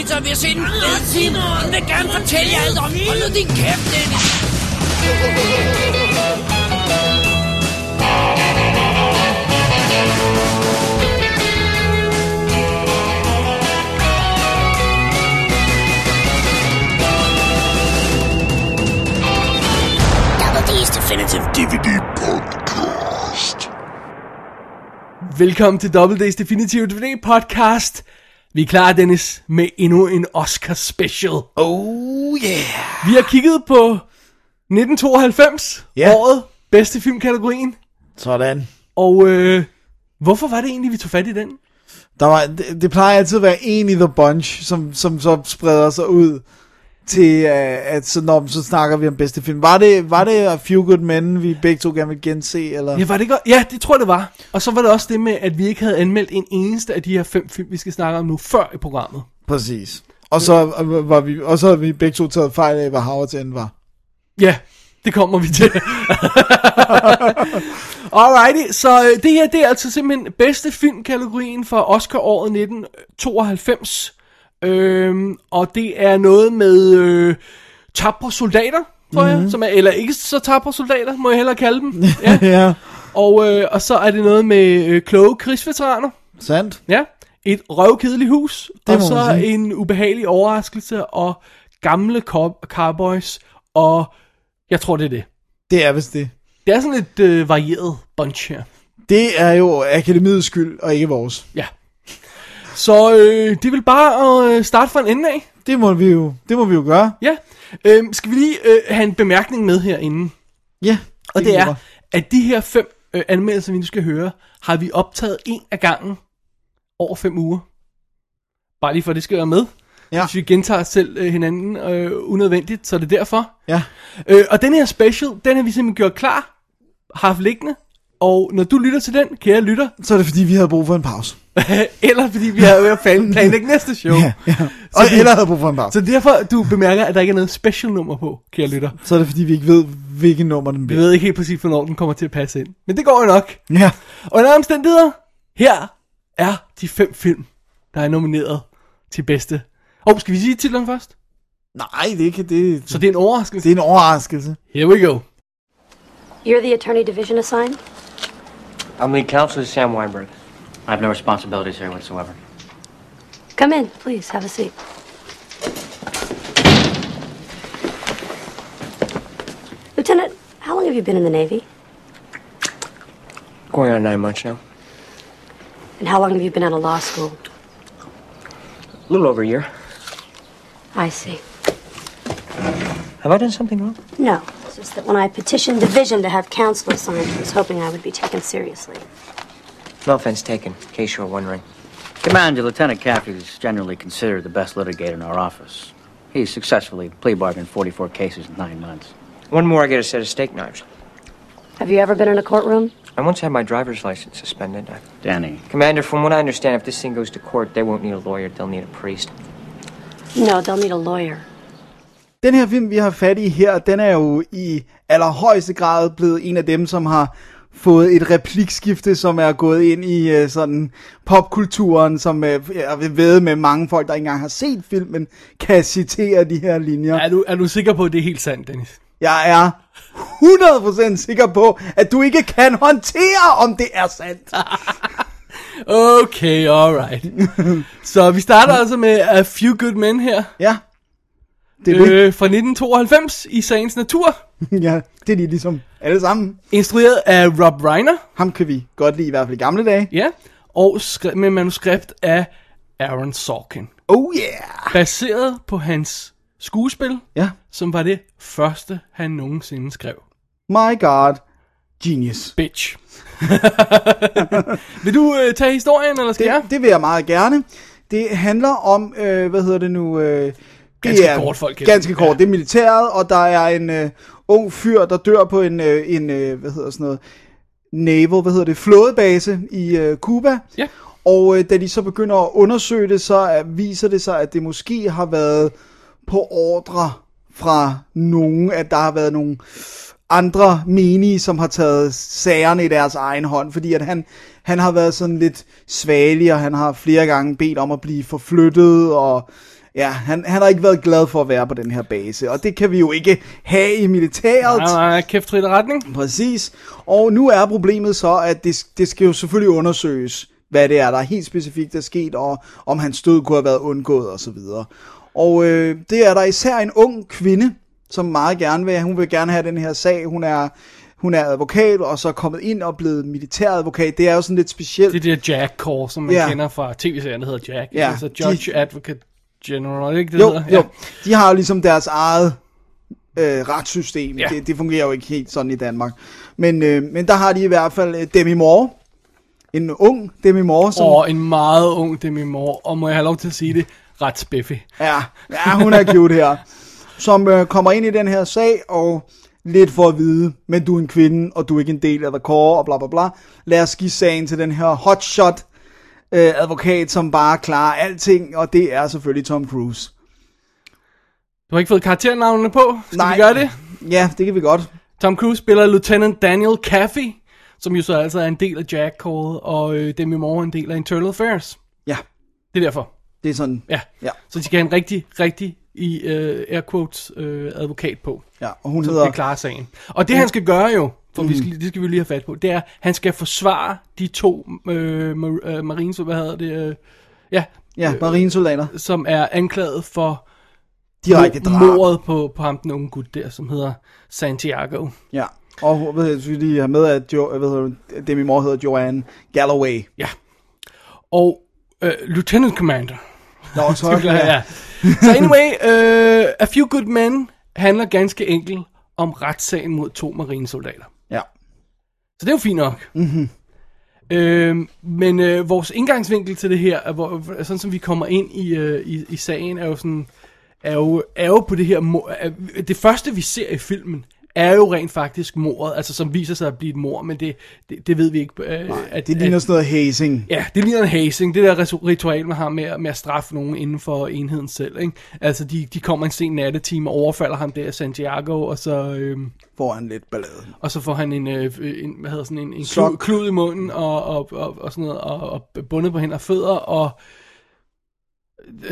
lige spise pizza, og vi har set en film. Hun vil gerne fortælle jer alt om. Hold nu din kæft, Dennis. Double D's Definitive DVD Podcast. Velkommen til Double Days Definitive DVD podcast. Vi er klar, Dennis, med endnu en Oscar special. Oh yeah. Vi har kigget på 1992, Ja. året, bedste filmkategorien. Sådan. Og øh, hvorfor var det egentlig, vi tog fat i den? Der var, det, det plejer altid at være en i the bunch, som, som så spreder sig ud til, uh, at så, når, så snakker vi om bedste film. Var det, var det A Few Good Men, vi begge to gerne vil gense? Eller? Ja, var det godt? Ja, det tror jeg, det var. Og så var det også det med, at vi ikke havde anmeldt en eneste af de her fem film, vi skal snakke om nu, før i programmet. Præcis. Og så, øh, var vi, og så havde vi begge to taget fejl af, hvad Howard's End var. Ja, det kommer vi til. Alrighty, så øh, det her, det er altså simpelthen bedste filmkategorien for Oscar-året 1992. Øhm, og det er noget med øh, tapre soldater, tror jeg, som er, eller ikke så tapre soldater, må jeg hellere kalde dem. Ja. ja. og, øh, og så er det noget med øh, kloge krigsveteraner. Sandt. Ja, et røvkedeligt hus, Det og så sige. en ubehagelig overraskelse, og gamle cow- cowboys, og jeg tror, det er det. Det er vist det. Det er sådan et øh, varieret bunch her. Det er jo akademiets skyld, og ikke vores. Ja. Så øh, det vil bare øh, starte fra en ende af. Det må vi jo, det må vi jo gøre. Ja. Øh, skal vi lige øh, have en bemærkning med herinde? Ja. Og det, er, godt. at de her fem øh, anmeldelser, vi nu skal høre, har vi optaget en af gangen over fem uger. Bare lige for, at det skal være med. Ja. Hvis vi gentager selv øh, hinanden øh, unødvendigt, så er det derfor. Ja. Øh, og den her special, den har vi simpelthen gjort klar, haft liggende. Og når du lytter til den, kære lytter, Så er det fordi, vi havde brug for en pause. eller fordi vi har ved at plan- planlægge næste show. Ja, ja. Så Og det- eller havde brug for en pause. Så derfor, du bemærker, at der ikke er noget special nummer på, kære lytter. Så er det fordi, vi ikke ved, hvilken nummer den Vi bliver. ved ikke helt præcis, hvornår den kommer til at passe ind. Men det går jo nok. Ja. Og under omstændigheder, her er de fem film, der er nomineret til bedste. Og oh, skal vi sige titlen først? Nej, det kan det. Så det er en overraskelse. Det er en overraskelse. Here we go. You're the attorney division assigned? I'm lead counsel to Sam Weinberg. I have no responsibilities here whatsoever. Come in, please. Have a seat. Lieutenant, how long have you been in the Navy? Going on nine months now. And how long have you been out of law school? A little over a year. I see. Have I done something wrong? No, just that when I petitioned division to have counsel assigned, I was hoping I would be taken seriously. No offense taken, in case you were wondering. Commander Lieutenant Caffrey is generally considered the best litigator in our office. He's successfully plea bargained 44 cases in nine months. One more, I get a set of steak knives. Have you ever been in a courtroom? I once had my driver's license suspended. I... Danny, Commander, from what I understand, if this thing goes to court, they won't need a lawyer, they'll need a priest. No, they'll need a lawyer. Den her film, vi har fat i her, den er jo i allerhøjeste grad blevet en af dem, som har fået et replikskifte, som er gået ind i øh, sådan popkulturen, som øh, jeg vil ved med mange folk, der ikke engang har set filmen, kan citere de her linjer. Er du, er du sikker på, at det er helt sandt, Dennis? Jeg er 100% sikker på, at du ikke kan håndtere, om det er sandt. Okay, alright. Så vi starter altså med A Few Good Men her. Ja, det er det. Øh, fra 1992 i sagens natur. Ja, det er de ligesom alle sammen. Instrueret af Rob Reiner. Ham kan vi godt lide, i hvert fald i gamle dage. Ja. Og skre- med manuskript af Aaron Sorkin. Oh yeah! Baseret på hans skuespil, Ja, som var det første, han nogensinde skrev. my god, genius. Bitch. Vil du øh, tage historien, eller skal jeg? Det, det vil jeg meget gerne. Det handler om, øh, hvad hedder det nu? Øh, det Ganske er, kort, folk. Ganske kort. Ja. Det er militæret, og der er en øh, ung fyr, der dør på en, øh, en øh, hvad hedder sådan noget, naval, hvad hedder det, flådebase i øh, Cuba. Ja. Og øh, da de så begynder at undersøge det, så øh, viser det sig, at det måske har været på ordre fra nogen, at der har været nogle andre menige, som har taget sagerne i deres egen hånd, fordi at han, han har været sådan lidt svagelig, og han har flere gange bedt om at blive forflyttet, og ja, han, han har ikke været glad for at være på den her base, og det kan vi jo ikke have i militæret. Nej, nej, kæft retning. Præcis. Og nu er problemet så, at det, det skal jo selvfølgelig undersøges, hvad det er, der helt specifikt er sket, og om hans død kunne have været undgået osv. Og øh, det er der især en ung kvinde, som meget gerne vil. Hun vil gerne have den her sag. Hun er, hun er advokat, og så er kommet ind og blevet militæradvokat. Det er jo sådan lidt specielt. Det er der Jack Call, som man Ja. kender fra tv-serien, der hedder Jack. Ja, Altså Judge Advocate General, er ikke det, jo, hedder? jo. De har jo ligesom deres eget øh, retssystem. Ja. Det, det fungerer jo ikke helt sådan i Danmark. Men, øh, men der har de i hvert fald øh, Demi Moore. En ung Demi Moore, som... Og en meget ung Demi Moore, og må jeg have lov til at sige det, ret spiffy. Ja, ja, hun er cute her. Som øh, kommer ind i den her sag, og lidt for at vide, men du er en kvinde, og du er ikke en del af The Core, og bla bla bla. Lad os give sagen til den her hotshot øh, advokat, som bare klarer alting, og det er selvfølgelig Tom Cruise. Du har ikke fået karakternavnene på? Skal Nej. vi gøre det? Ja, det kan vi godt. Tom Cruise spiller Lieutenant Daniel Caffey, som jo så altså er en del af Jack Call, og øh, Demi Moore en del af Internal Affairs. Ja, Det er derfor. det er sådan. Ja. Ja, Så de skal have en rigtig, rigtig i uh, air quotes uh, advokat på, ja og hun som hedder... kan klare sagen. Og det han skal gøre jo, for vi skal, det skal vi lige have fat på, det er, han skal forsvare de to øh, mar- øh, marines, hvad hedder det, øh, ja, Ja, marinesoldater. som er anklaget for Direkte drab. mordet på, på ham, den unge gut der, som hedder Santiago. Ja, og hvad hedder, vi lige have med, at jo, hvad hedder, det, Demi Moore hedder Joanne Galloway. Ja. Og øh, Lieutenant Commander. Nå, så, ja. Så anyway, uh, A Few Good Men handler ganske enkelt om retssagen mod to marinesoldater. Så det er jo fint nok. Mm-hmm. Øh, men øh, vores indgangsvinkel til det her, er, hvor, sådan som vi kommer ind i, øh, i, i sagen, er jo sådan, er jo, er jo på det her, er, det første vi ser i filmen, er jo rent faktisk mordet, altså som viser sig at blive et mor, men det, det, det ved vi ikke. Øh, Nej, at, det ligner at, sådan noget hazing. Ja, det ligner en hazing, det der ritu- ritual, man har med, med at straffe nogen inden for enheden selv. Ikke? Altså, de, de kommer en sen nattetime og overfalder ham der, Santiago, og så, øhm, Får han lidt ballade. og så får han en, øh, en hvad hedder sådan en, en klud, klud i munden, og, og, og, og sådan noget, og, og bundet på hænder og fødder, og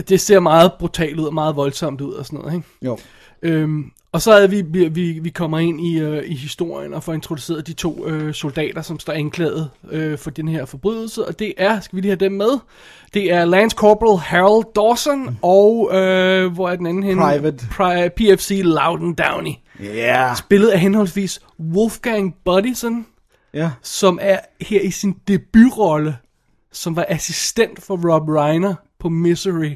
det ser meget brutalt ud, og meget voldsomt ud, og sådan noget, ikke? Jo. Øhm, og så er vi, vi, vi, kommer ind i, øh, i historien og får introduceret de to øh, soldater, som står anklaget øh, for den her forbrydelse. Og det er, skal vi lige have dem med, det er Lance Corporal Harold Dawson og, øh, hvor er den anden henne? Private. Pri- PFC Loudon Downey. Ja. Yeah. Billedet af henholdsvis Wolfgang Bodison, Ja. som er her i sin debutrolle, som var assistent for Rob Reiner på Misery.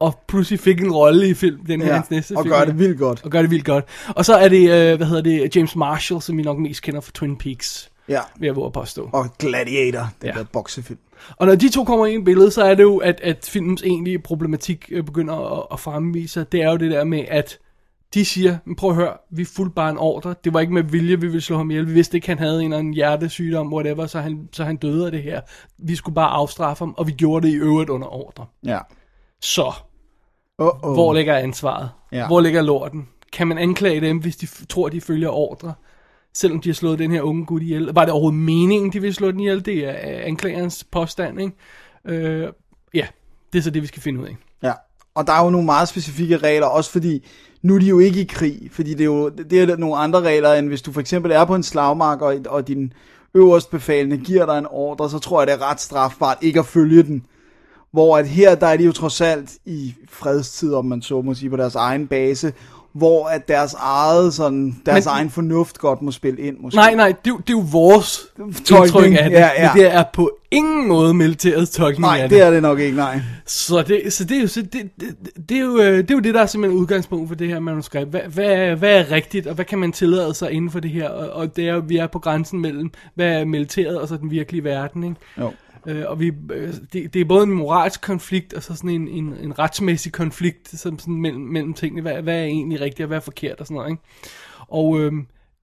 Og pludselig fik en rolle i film, den her ja. hans næste Og film. gør det vildt godt. Og gør det vildt godt. Og så er det, øh, hvad hedder det, James Marshall, som vi nok mest kender fra Twin Peaks, Ja. vil jeg våge at påstå. Og Gladiator, den Ja. der boksefilm. Og når de to kommer ind i billedet, så er det jo, at, at filmens egentlige problematik øh, begynder at, at fremvise. Det er jo det der med, at de siger, "Men prøv at høre, vi fulgte bare en ordre. Det var ikke med vilje, vi ville slå ham ihjel. Vi vidste ikke, han havde en eller anden hjertesygdom, whatever, så han, så han døde af det her. Vi skulle bare afstraffe ham, og vi gjorde det i øvrigt under ordre. Ja. Så, Oh, oh. hvor ligger ansvaret? Ja. Hvor ligger lorten? Kan man anklage dem, hvis de f- tror, de følger ordre? Selvom de har slået den her unge gut ihjel. Var det overhovedet meningen, de ville slå den ihjel? Det er øh, anklagerens påstand, ikke? Øh, ja, det er så det, vi skal finde ud af. Ja, og der er jo nogle meget specifikke regler, også fordi nu er de jo ikke i krig, fordi det er jo det er nogle andre regler, end hvis du for eksempel er på en slagmark, og, og din øverst befalende giver dig en ordre, så tror jeg, det er ret strafbart ikke at følge den. Hvor at her, der er de jo trods alt i fredstid, om man så må sige, på deres egen base, hvor at deres eget, sådan, deres Men- egen fornuft godt må spille ind, måske. Nej, nej, det, er det er jo vores Tolkning, af det. ja, ja. Men det er på ingen måde militærets tolkning Nej, af det er det nok ikke, nej. Så det, så det, er jo, så det, det, det, er jo, øh, det er jo det, der er simpelthen udgangspunkt for det her manuskript. Hvad, hvad, hvad er rigtigt, og hvad kan man tillade sig inden for det her? Og, og det er vi er på grænsen mellem, hvad er militæret og så den virkelige verden, ikke? Jo. Øh, og vi, øh, det, det er både en moralsk konflikt, og så sådan en, en, en retsmæssig konflikt som sådan mellem, mellem tingene. Hvad, hvad er egentlig rigtigt, og hvad er forkert, og sådan noget, ikke? Og øh,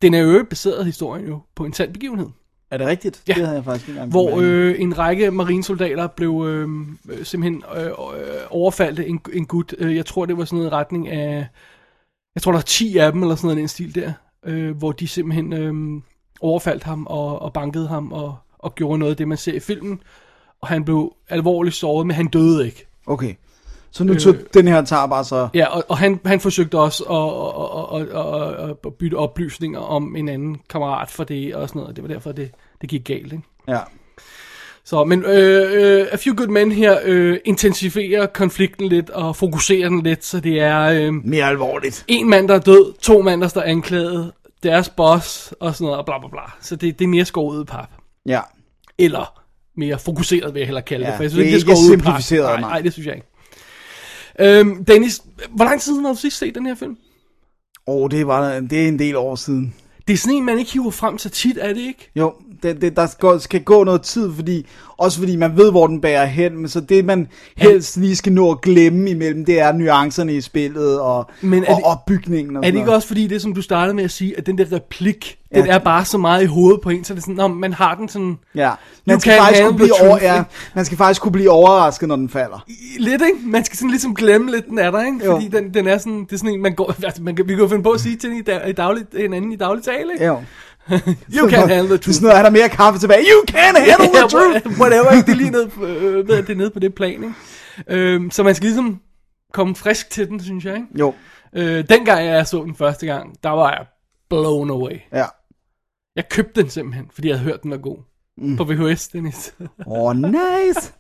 den er jo baseret historien jo på en sand begivenhed. Er det rigtigt? Ja. Det havde jeg faktisk ikke engang Hvor øh, en række marinesoldater blev øh, øh, simpelthen øh, øh, overfaldt en, en gut. Øh, jeg tror, det var sådan noget i retning af... Jeg tror, der er 10 af dem, eller sådan noget den stil der. øh, hvor de simpelthen øh, overfaldt ham og, og bankede ham og, og gjorde noget af det, man ser i filmen. Og han blev alvorligt såret, men han døde ikke. Okay. Så nu tog den her tager bare så... Ja, og, og han, han forsøgte også at, at, at, at, at bytte oplysninger om en anden kammerat for det og sådan noget. Det var derfor, det, det gik galt, ikke? Ja. Så, men øh, øh, A Few Good Men her øh, intensiverer konflikten lidt og fokuserer den lidt, så det er øh, Mere alvorligt. en mand, der er død, to mænd, der står anklaget, deres boss og sådan noget, og bla bla bla. Så det, det er mere skåret pap. Ja. Eller mere fokuseret, vil jeg hellere kalde Ja, det. For jeg det er synes ikke skåret ud i pap. simplificeret, Nej, nej. nej, det synes jeg ikke. Øhm, Dennis, hvor lang tid siden har du sidst set den her film? Åh, oh, det, var, det er en del år siden. Det er sådan en, man ikke hiver frem så tit, er det ikke? Jo, det, det, der skal, skal gå noget tid, fordi, også fordi man ved, hvor den bærer hen, men så det, man helst lige skal nå at glemme imellem, det er nuancerne i spillet og, Men er og det- opbygningen. Og Er det ikke noget. også fordi, det som du startede med at sige, at den der replik, Ja. den er bare så meget i hovedet på en, så det er sådan, når man har den sådan Ja, man skal, faktisk kunne blive over, ja, man skal faktisk kunne blive overrasket, når den falder. lidt, ikke? Man skal sådan ligesom glemme lidt, den er der, ikke? Jo. Fordi den, den er sådan, det er sådan en, man går, altså, man vi kan jo finde på at sige til den i, dag, i daglig, hinanden i daglig tale, ikke? Jo. You can't handle the Det er truth. sådan noget, er der mere kaffe tilbage? You can't handle the truth! whatever, ikke? Det er lige ned, på- øh, det er nede på det plan, ikke? Øhm, så man skal ligesom komme frisk til den, synes jeg, ikke? Jo, Øh, dengang jeg så den første gang, der var jeg blown away. ja. Jeg købte den simpelthen, fordi jeg havde hørt, den var god. Mm. På VHS, Dennis. Åh, oh, nice!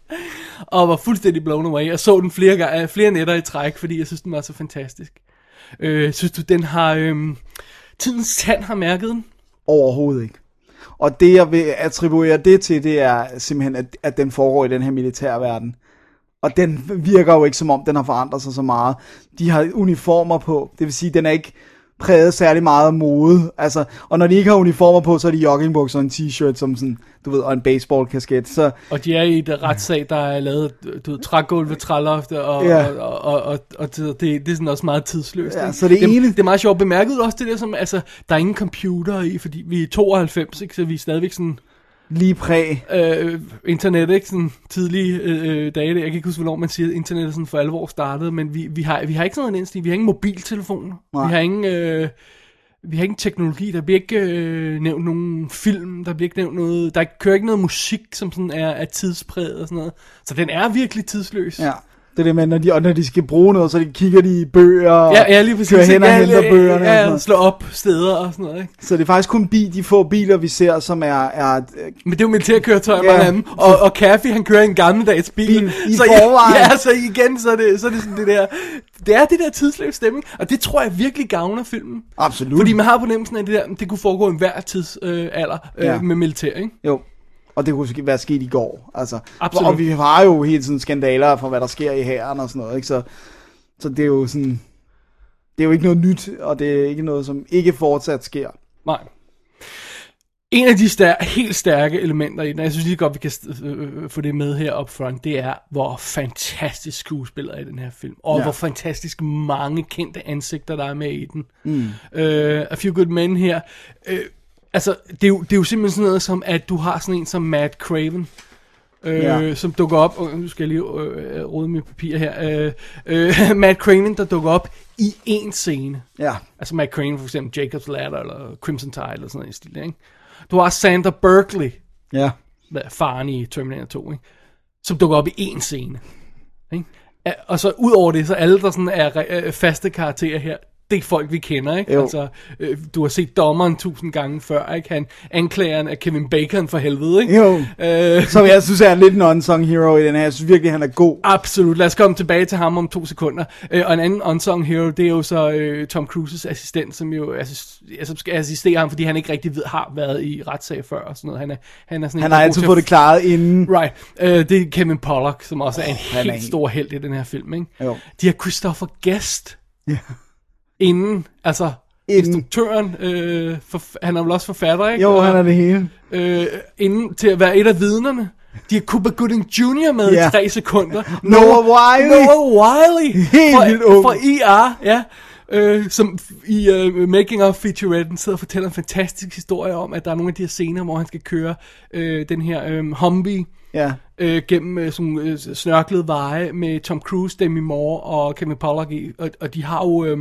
og var fuldstændig blown away. Jeg så den flere, gange, flere nætter i træk, fordi jeg synes, den var så fantastisk. Øh, synes du, den har... Øh, tidens tand har mærket den? Overhovedet ikke. Og det, jeg vil attribuere det til, det er simpelthen, at, at den foregår i den her militærverden. Og den virker jo ikke som om, den har forandret sig så meget. De har uniformer på, det vil sige, den er ikke præget særlig meget af mode. Altså, og når de ikke har uniformer på, så er de joggingbukser og en t-shirt, som sådan, du ved, og en baseballkasket. Så Og de er i et retssag, der er lavet, du ved, trægulve, trælofte, og, Ja. og, og, og, og, det, det er sådan også meget tidsløst. Ja, så det ene- Det er meget sjovt. Bemærket også det der, som, altså, der er ingen computer i, fordi vi er 92, ikke, så vi er stadigvæk sådan, lige præg. øh, internet, ikke? Sådan tidlige øh, dage. Jeg kan ikke huske, hvornår man siger, at internettet sådan for alvor startede, men vi, vi, har, vi har ikke sådan noget indstilling. Vi har ingen mobiltelefoner. Nej. Vi har ingen... Øh, vi har ingen teknologi, der bliver ikke øh, nævnt nogen film, der bliver ikke nævnt noget, der kører ikke noget musik, som sådan er, er tidspræget og sådan noget. Så den er virkelig tidsløs. Ja. Det er det med, når de, og når de skal bruge noget, så de kigger de i bøger, og ja, ja lige præcis. kører hen og ja, henter ja, bøgerne. og Ja, ja, noget. slå op steder og sådan noget, ikke? Så det er faktisk kun bi, de få biler, vi ser, som er, er øh, Men det er jo militærkøretøjer, Ja. af dem. Og, og Kathy, han kører en gammeldags bil. Bil i så forvejen. Ja, så igen, så er det, så er det sådan det der... Det er det der tidsløs stemning, og det tror jeg virkelig gavner filmen. absolut. Fordi man har på nemmelsen af det der, det kunne foregå i enhver tidsalder øh, alder, øh, Ja. med militær, ikke? Jo. Og det kunne ske- være sket i går. Altså. Absolut. Og vi har jo hele tiden skandaler for, hvad der sker i hæren og sådan noget. Ikke? Så, så det er jo sådan... Det er jo ikke noget nyt, og det er ikke noget, som ikke fortsat sker. Nej. En af de stær- helt stærke elementer i den, og jeg synes lige godt, vi kan øh, få det med her up front, det er, hvor fantastisk skuespiller er i den her film. Og ja. hvor fantastisk mange kendte ansigter, der er med i den. Mm. Øh, A Few Good Men her. Øh, altså, det er, jo, det er jo simpelthen sådan noget som, at du har sådan en som Matt Craven, øh, Ja. som dukker op, og nu skal jeg lige øh, rode mit papir her, øh, øh, Matt Craven, der dukker op i en scene. Ja. Altså Matt Crane for eksempel, Jacob's Ladder eller Crimson Tide eller sådan noget i stil, ikke? Du har Sandra Berkeley, Ja. faren i Terminator 2, ikke? Som dukker op i én scene. Ikke? Og så ud over det, så alle der sådan er øh, faste karakterer her, det er folk, vi kender, ikke? Jo. Altså, øh, du har set dommeren tusind gange før, ikke? Han, anklageren af Kevin Bacon for helvede, ikke? Jo. Øh, Som jeg synes er lidt en unsung hero i den her. Jeg synes virkelig, han er god. Absolut. Lad os komme tilbage til ham om to sekunder. Øh, og en anden unsung hero, det er jo så øh, Tom Cruises assistent, som jo assist, altså, skal assistere ham, fordi han ikke rigtig ved, har været i retssag før og sådan noget. Han er, han er sådan en, Han har er altid fået det klaret inden. Right. Øh, det er Kevin Pollock, som også oh, er en er helt en- stor held i den her film, ikke? Jo. De har Christopher Guest Ja. Inden, altså Inden. instruktøren, øh, for, han er vel også forfatter, ikke? Jo, Og- han er det hele. øh, inden til at være et af vidnerne. De har Cooper Gooding Jr. med Ja. i tre sekunder. Noah Wiley. Noah Wiley. Helt fra, ung. Fra IR, ja. Øh, som i uh, Making of Featuretten sidder og fortæller en fantastisk historie om, at der er nogle af de her scener, hvor han skal køre øh, den her øh, Humvee Ja. øh, gennem øh, sådan øh, snørklede veje med Tom Cruise, Demi Moore og Kevin Pollak i, og, og de har jo... Øh,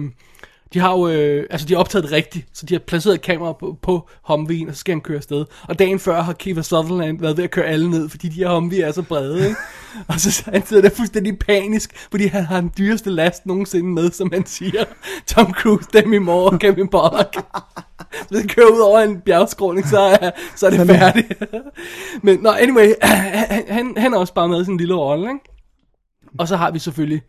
De har jo, øh, altså de har optaget det rigtigt, så de har placeret et kamera på, på Humvee'en, og så skal han køre afsted. Og dagen før har Kiefer Sutherland været ved at køre alle ned, fordi de her Humvee er så brede, ikke? og så han sidder der fuldstændig panisk, fordi han har den dyreste last nogensinde med, som han siger. Tom Cruise, Demi Moore og Kevin Pollak. Hvis han kører ud over en bjergskråning, så er, så er det færdigt. Men nå, anyway, han, han, han er også bare med i sin lille rolle, ikke? Og så har vi selvfølgelig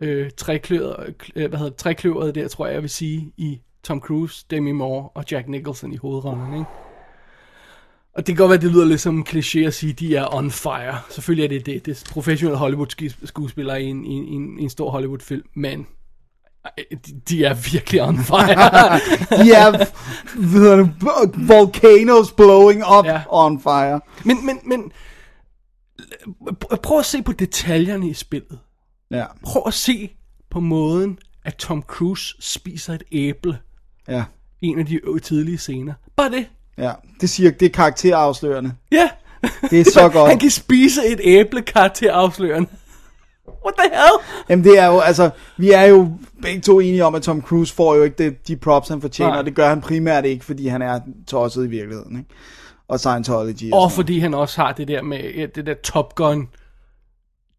øh, trækløveret, øh, hvad hedder det, der, tror jeg, jeg vil sige, i Tom Cruise, Demi Moore og Jack Nicholson i hovedrollen, ikke? Og det kan godt være, det lyder lidt som en kliché at sige, at de er on fire. Selvfølgelig er det det. Det er professionelle Hollywood-skuespillere i en, i, en, i en, stor Hollywood-film, men øh, de, er virkelig on fire. De er volcanoes blowing up Ja. on fire. men, men, men pr- prøv at se på detaljerne i spillet. Ja, Prøv at se på måden, at Tom Cruise spiser et æble ja, en af de tidlige scener. Bare det. ja. Det siger, det er karakterafslørende. Ja. Det er så godt. Han kan spise et æble karakterafslørende. What the hell? Jamen det er jo, altså, vi er jo begge to enige om, at Tom Cruise får jo ikke det, de props, han fortjener, Nej. og det gør han primært ikke, fordi han er tosset i virkeligheden, ikke? Og Scientology Og og, fordi han også har det der med det der Top Gun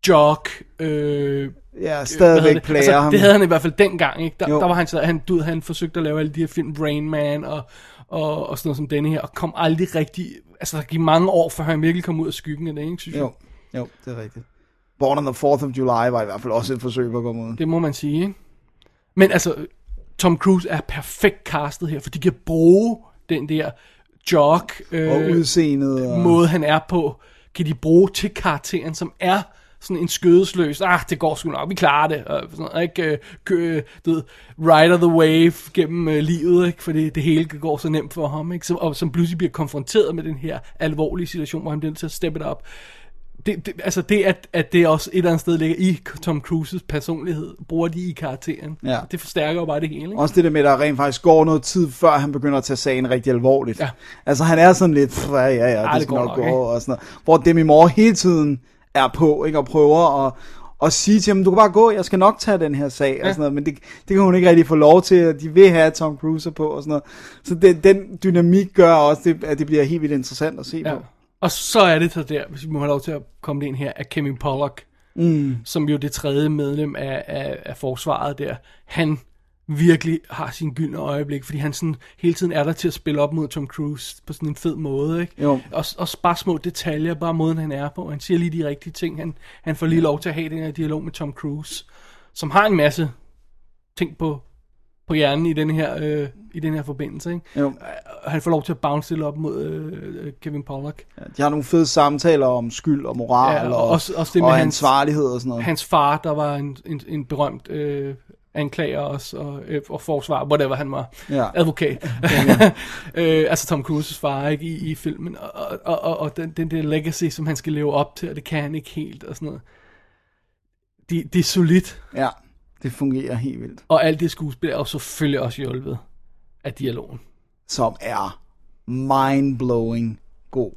jog øh. Ja, stadigvæk plager altså, ham. Det havde han i hvert fald dengang, ikke? Der, Jo. der var han så, han, du, han forsøgte at lave alle de her film, Rain Man og, og, og sådan noget som denne her, og kom aldrig rigtig, altså der gik mange år, før han virkelig kom ud af skyggen af det, ikke, synes jeg? Jo, jo, det er rigtigt. Born on the 4th of July var i hvert fald også et forsøg på at komme ud. Det må man sige, ikke? Men altså, Tom Cruise er perfekt castet her, for de kan bruge den der jog øh, Og udseendet. Og... måde, han er på, kan de bruge til karakteren, som er sådan en skødesløs, ah, det går sgu nok, vi klarer det, og sådan ikke, øh, kø, du ved, rider the wave gennem øh, livet, ikke, fordi det hele går så nemt for ham, ikke, som, og som pludselig bliver konfronteret med den her alvorlige situation, hvor han bliver nødt til at steppe det op. Det, det, altså det, at, at det også et eller andet sted ligger i Tom Cruises personlighed, bruger de i karakteren. Ja. Det forstærker jo bare det hele, ikke? Også det der med, at der rent faktisk går noget tid, før han begynder at tage sagen rigtig alvorligt. Ja. Altså han er sådan lidt, "Pff, ja, ja, ja, det, det det skal går nok gå, og sådan noget. Hvor Demi Moore hele tiden er på, ikke, og prøver at, at sige til ham, du kan bare gå, jeg skal nok tage den her sag, og sådan noget, men det, det kan hun ikke rigtig få lov til, og de vil have Tom Cruise på, og sådan noget. Så det, den dynamik gør også, det, at det bliver helt vildt interessant at se Ja. på. Og så er det så der, hvis vi må have lov til at komme det ind her, af Kevin Pollock, mm. som jo det tredje medlem af, af, af forsvaret der, han virkelig har sin gyldne øjeblik, fordi han sådan hele tiden er der til at spille op mod Tom Cruise på sådan en fed måde, ikke? Jo. Og, og bare små detaljer, bare måden han er på, han siger lige de rigtige ting, han, han får lige lov til at have den her dialog med Tom Cruise, som har en masse ting på, på hjernen i den her, øh, i den her forbindelse, ikke? Jo. Og han får lov til at bounce lidt op mod øh, øh, Kevin Pollock. Ja, de har nogle fede samtaler om skyld og moral, Ja, og og, også- også det med og hans- ansvarlighed og sådan noget. Hans far, der var en, en, en berømt øh, anklager også, og, øh, og forsvar, whatever han var, Ja. advokat. øh, altså Tom Cruises far, ikke, i, i filmen, og, og, og, og den, den der legacy, som han skal leve op til, og det kan han ikke helt, og sådan noget. Det, det er solidt, Ja, det fungerer helt vildt. og alt det skuespil er jo selvfølgelig også hjulpet af dialogen. Som er mind-blowing god.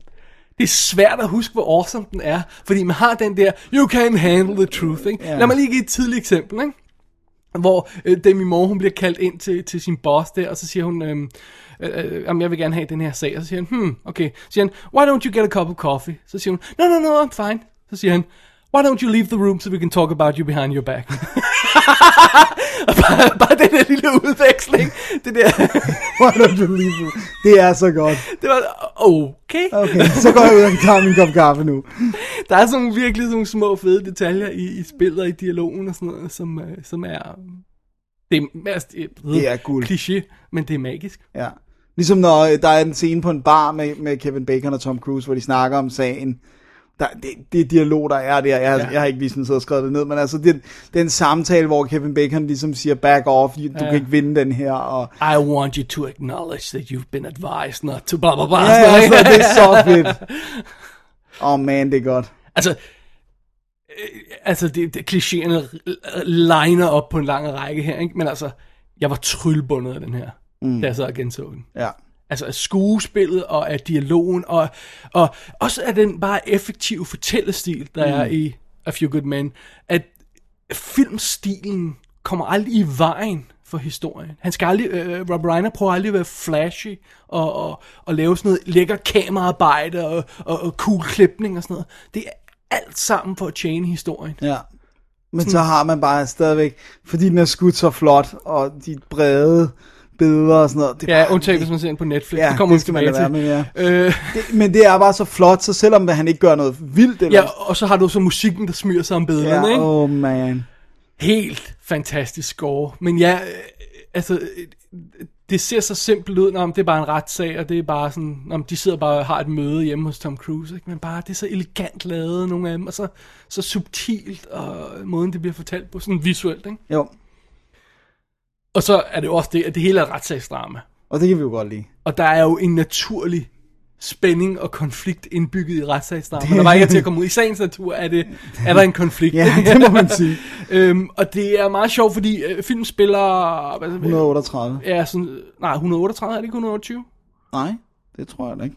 Det er svært at huske, hvor awesome den er, fordi man har den der, you can handle the truth, ikke? Ja. Lad mig lige give et tidligt eksempel, ikke? Hvor øh, Demi Moore, hun bliver kaldt ind til, til sin boss der, og så siger hun, øhm, øh, øh, jeg vil gerne have den her sag, og så siger han, hmm, okay, så siger han, why don't you get a cup of coffee? Så siger hun, no, no, no, I'm fine. Så siger han, why don't you leave the room, so we can talk about you behind your back? Bare, bare den der lille udveksling, det der, Why don't you leave me? Det er så godt. det var, okay. Okay, så går jeg ud og tager min kop kaffe nu. Der er sådan virkelig sådan nogle små fede detaljer i, i spillet og i dialogen og sådan noget, som, øh, som er... Det er, altså, det er, Det er guld. Kliché, men det er magisk. Ja. Ligesom når øh, der er en scene på en bar med, med Kevin Bacon og Tom Cruise, hvor de snakker om sagen. Der, det, det dialog, der er der, jeg, Ja. jeg har ikke lige sådan siddet og skrevet det ned, men altså, det, den samtale, hvor Kevin Bacon ligesom siger, back off, du ja. kan ikke vinde den her, og I want you to acknowledge that you've been advised not to blah blah blah. ja, ja, altså, det er så fedt. Åh oh man, det er godt. Altså, øh, altså det, det, klichéerne liner op på en lang række her, ikke? Men altså, jeg var tryllebundet af den her, mm. da jeg så og genså den. Ja. Altså af skuespillet og af dialogen, og, og også af den bare effektive fortællestil, der mm. er i A Few Good Men, at filmstilen kommer aldrig i vejen for historien. Han skal aldrig, øh, Rob Reiner prøver aldrig at være flashy og, og, og lave sådan noget lækker kameraarbejde og, og, og cool klipning og sådan noget. Det er alt sammen for at tjene historien. Ja. Men så har man bare stadigvæk, fordi den er skudt så flot, og de brede billeder og sådan noget. Det Ja, undtagen hvis man ser den på Netflix. Ja, det kommer det skal man lade være med, Øh, det, men det er bare så flot, så selvom han ikke gør noget vildt, eller, ja, og så har du så musikken, der smyrer sig om billederne, ja ikke? oh man. Helt fantastisk score. Men ja, øh, altså, det ser så simpelt ud, når det er bare en retssag, og det er bare sådan, når de sidder bare og har et møde hjemme hos Tom Cruise, ikke? men bare, det er så elegant lavet, nogle af dem, og så, så subtilt, og måden det bliver fortalt på, sådan visuelt, ikke? Jo, Og så er det jo også det, at det hele er et retssagsdrama. og det kan vi jo godt lide. Og der er jo en naturlig spænding og konflikt indbygget i retssagsdrama. Der var ikke til at komme ud. I sagens natur er, det, er der en konflikt. Ja, det må man sige. øhm, og det er meget sjovt, fordi øh, film spiller... Hvad, 138. Ja, sådan, nej, 138 er det ikke 128? Nej, det tror jeg da ikke.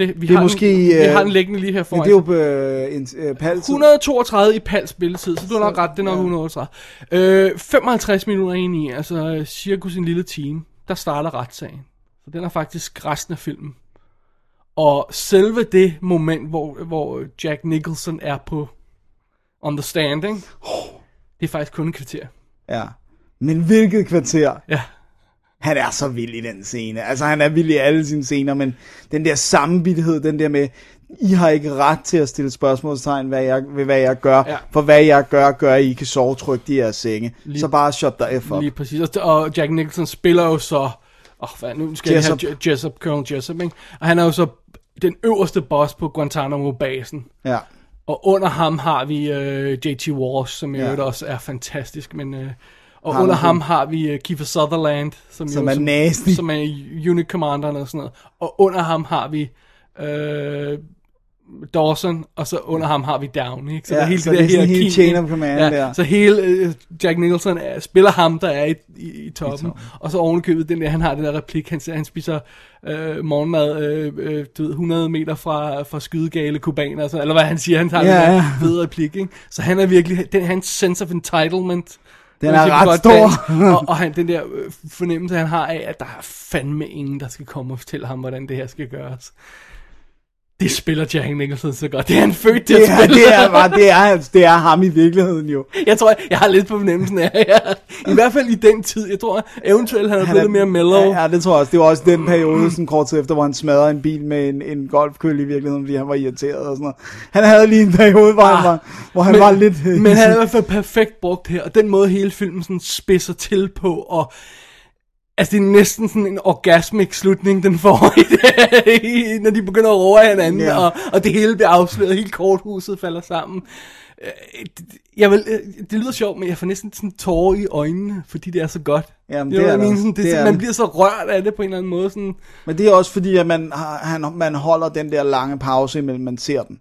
Det, vi Det er har måske, Den, vi øh, har den liggende lige her foran. det er jo øh, en øh, paltid. 132 i Pals spilletid, så du har nok ret, det er nok 138. Øh, 55 minutter ind i, altså øh, cirkus en lille time, der starter retssagen. Så den er faktisk resten af filmen. Og selve det moment, hvor, hvor Jack Nicholson er på stand, ikke? det er faktisk kun et kvarter. Ja. Men hvilket kvarter. Ja. Han er så vild i den scene. Altså, han er vild i alle sine scener, men den der sammenbittighed, den der med, I har ikke ret til at stille spørgsmålstegn hvad jeg, ved, hvad jeg gør. Ja. For hvad jeg gør, gør, I kan sove trygt i jeres senge. Så bare shut the F up. Lige præcis. Og, Jack Nicholson spiller jo så... Åh, oh, hvad, nu skal Jessup. jeg have Je- Jessup, Colonel Jessup, ikke? Og han er jo så den øverste boss på Guantanamo-basen. Ja. Og under ham har vi øh, J.T. Walsh, som i Ja. øvrigt også er fantastisk, men... Øh, og Ham under er ham har vi øh, Kiefer Sutherland, som, Som jo, er nasty. som er unit commanderen og sådan noget. Og under ham har vi øh, Dawson, og så under ham har vi Downey. Ikke? Så Ja, der er hele så det, det er der sådan en hierarki, hel chain of command ja, der. Så hele øh, Jack Nicholson er, spiller ham, der er i, i, i, toppen. Og så ovenikøbet den der, han har den der replik, han, siger, han spiser øh, morgenmad øh, øh, du ved, 100 meter fra, fra skydegale kubaner, så, eller hvad han siger, han har Ja, den der ja. fede replik. Ikke? Så han er virkelig, den, hans sense of entitlement, Den er på ret stor. og, og han, den der øh, fornemmelse, han har af, at der er fandme ingen, der skal komme og fortælle ham, hvordan det her skal gøres. Det spiller Jack Nicholson så godt. Det er han født til Det at er, spille. det, er, bare, det, er, det er ham i virkeligheden jo. Jeg tror, jeg har lidt på fornemmelsen af, i hvert fald i den tid. Jeg tror, eventuelt han er blevet lidt mere mellow. Ja, ja, det tror jeg også. Det var også den periode, sådan kort tid efter, hvor han smadrede en bil med en, en golfkøl i virkeligheden, fordi han var irriteret og sådan noget. Han havde lige en periode, hvor han var, hvor han men, var lidt... Men han er i hvert fald perfekt brugt her, og den måde hele filmen sådan spidser til på, og altså det er næsten sådan en orgasmic slutning, den får, i det, når de begynder at råbe hinanden, Ja. og, og det hele bliver afsløret, hele korthuset falder sammen. Øh, det- Jeg vil, øh, det lyder sjovt, men jeg får næsten sådan tårer i øjnene, fordi det er så godt. Jamen, det know er det mean? også. Sådan, det, Det det er man det. bliver så rørt af det på en eller anden måde. Sådan, Men det er også fordi, at man, han, man holder den der lange pause, imellem man ser den.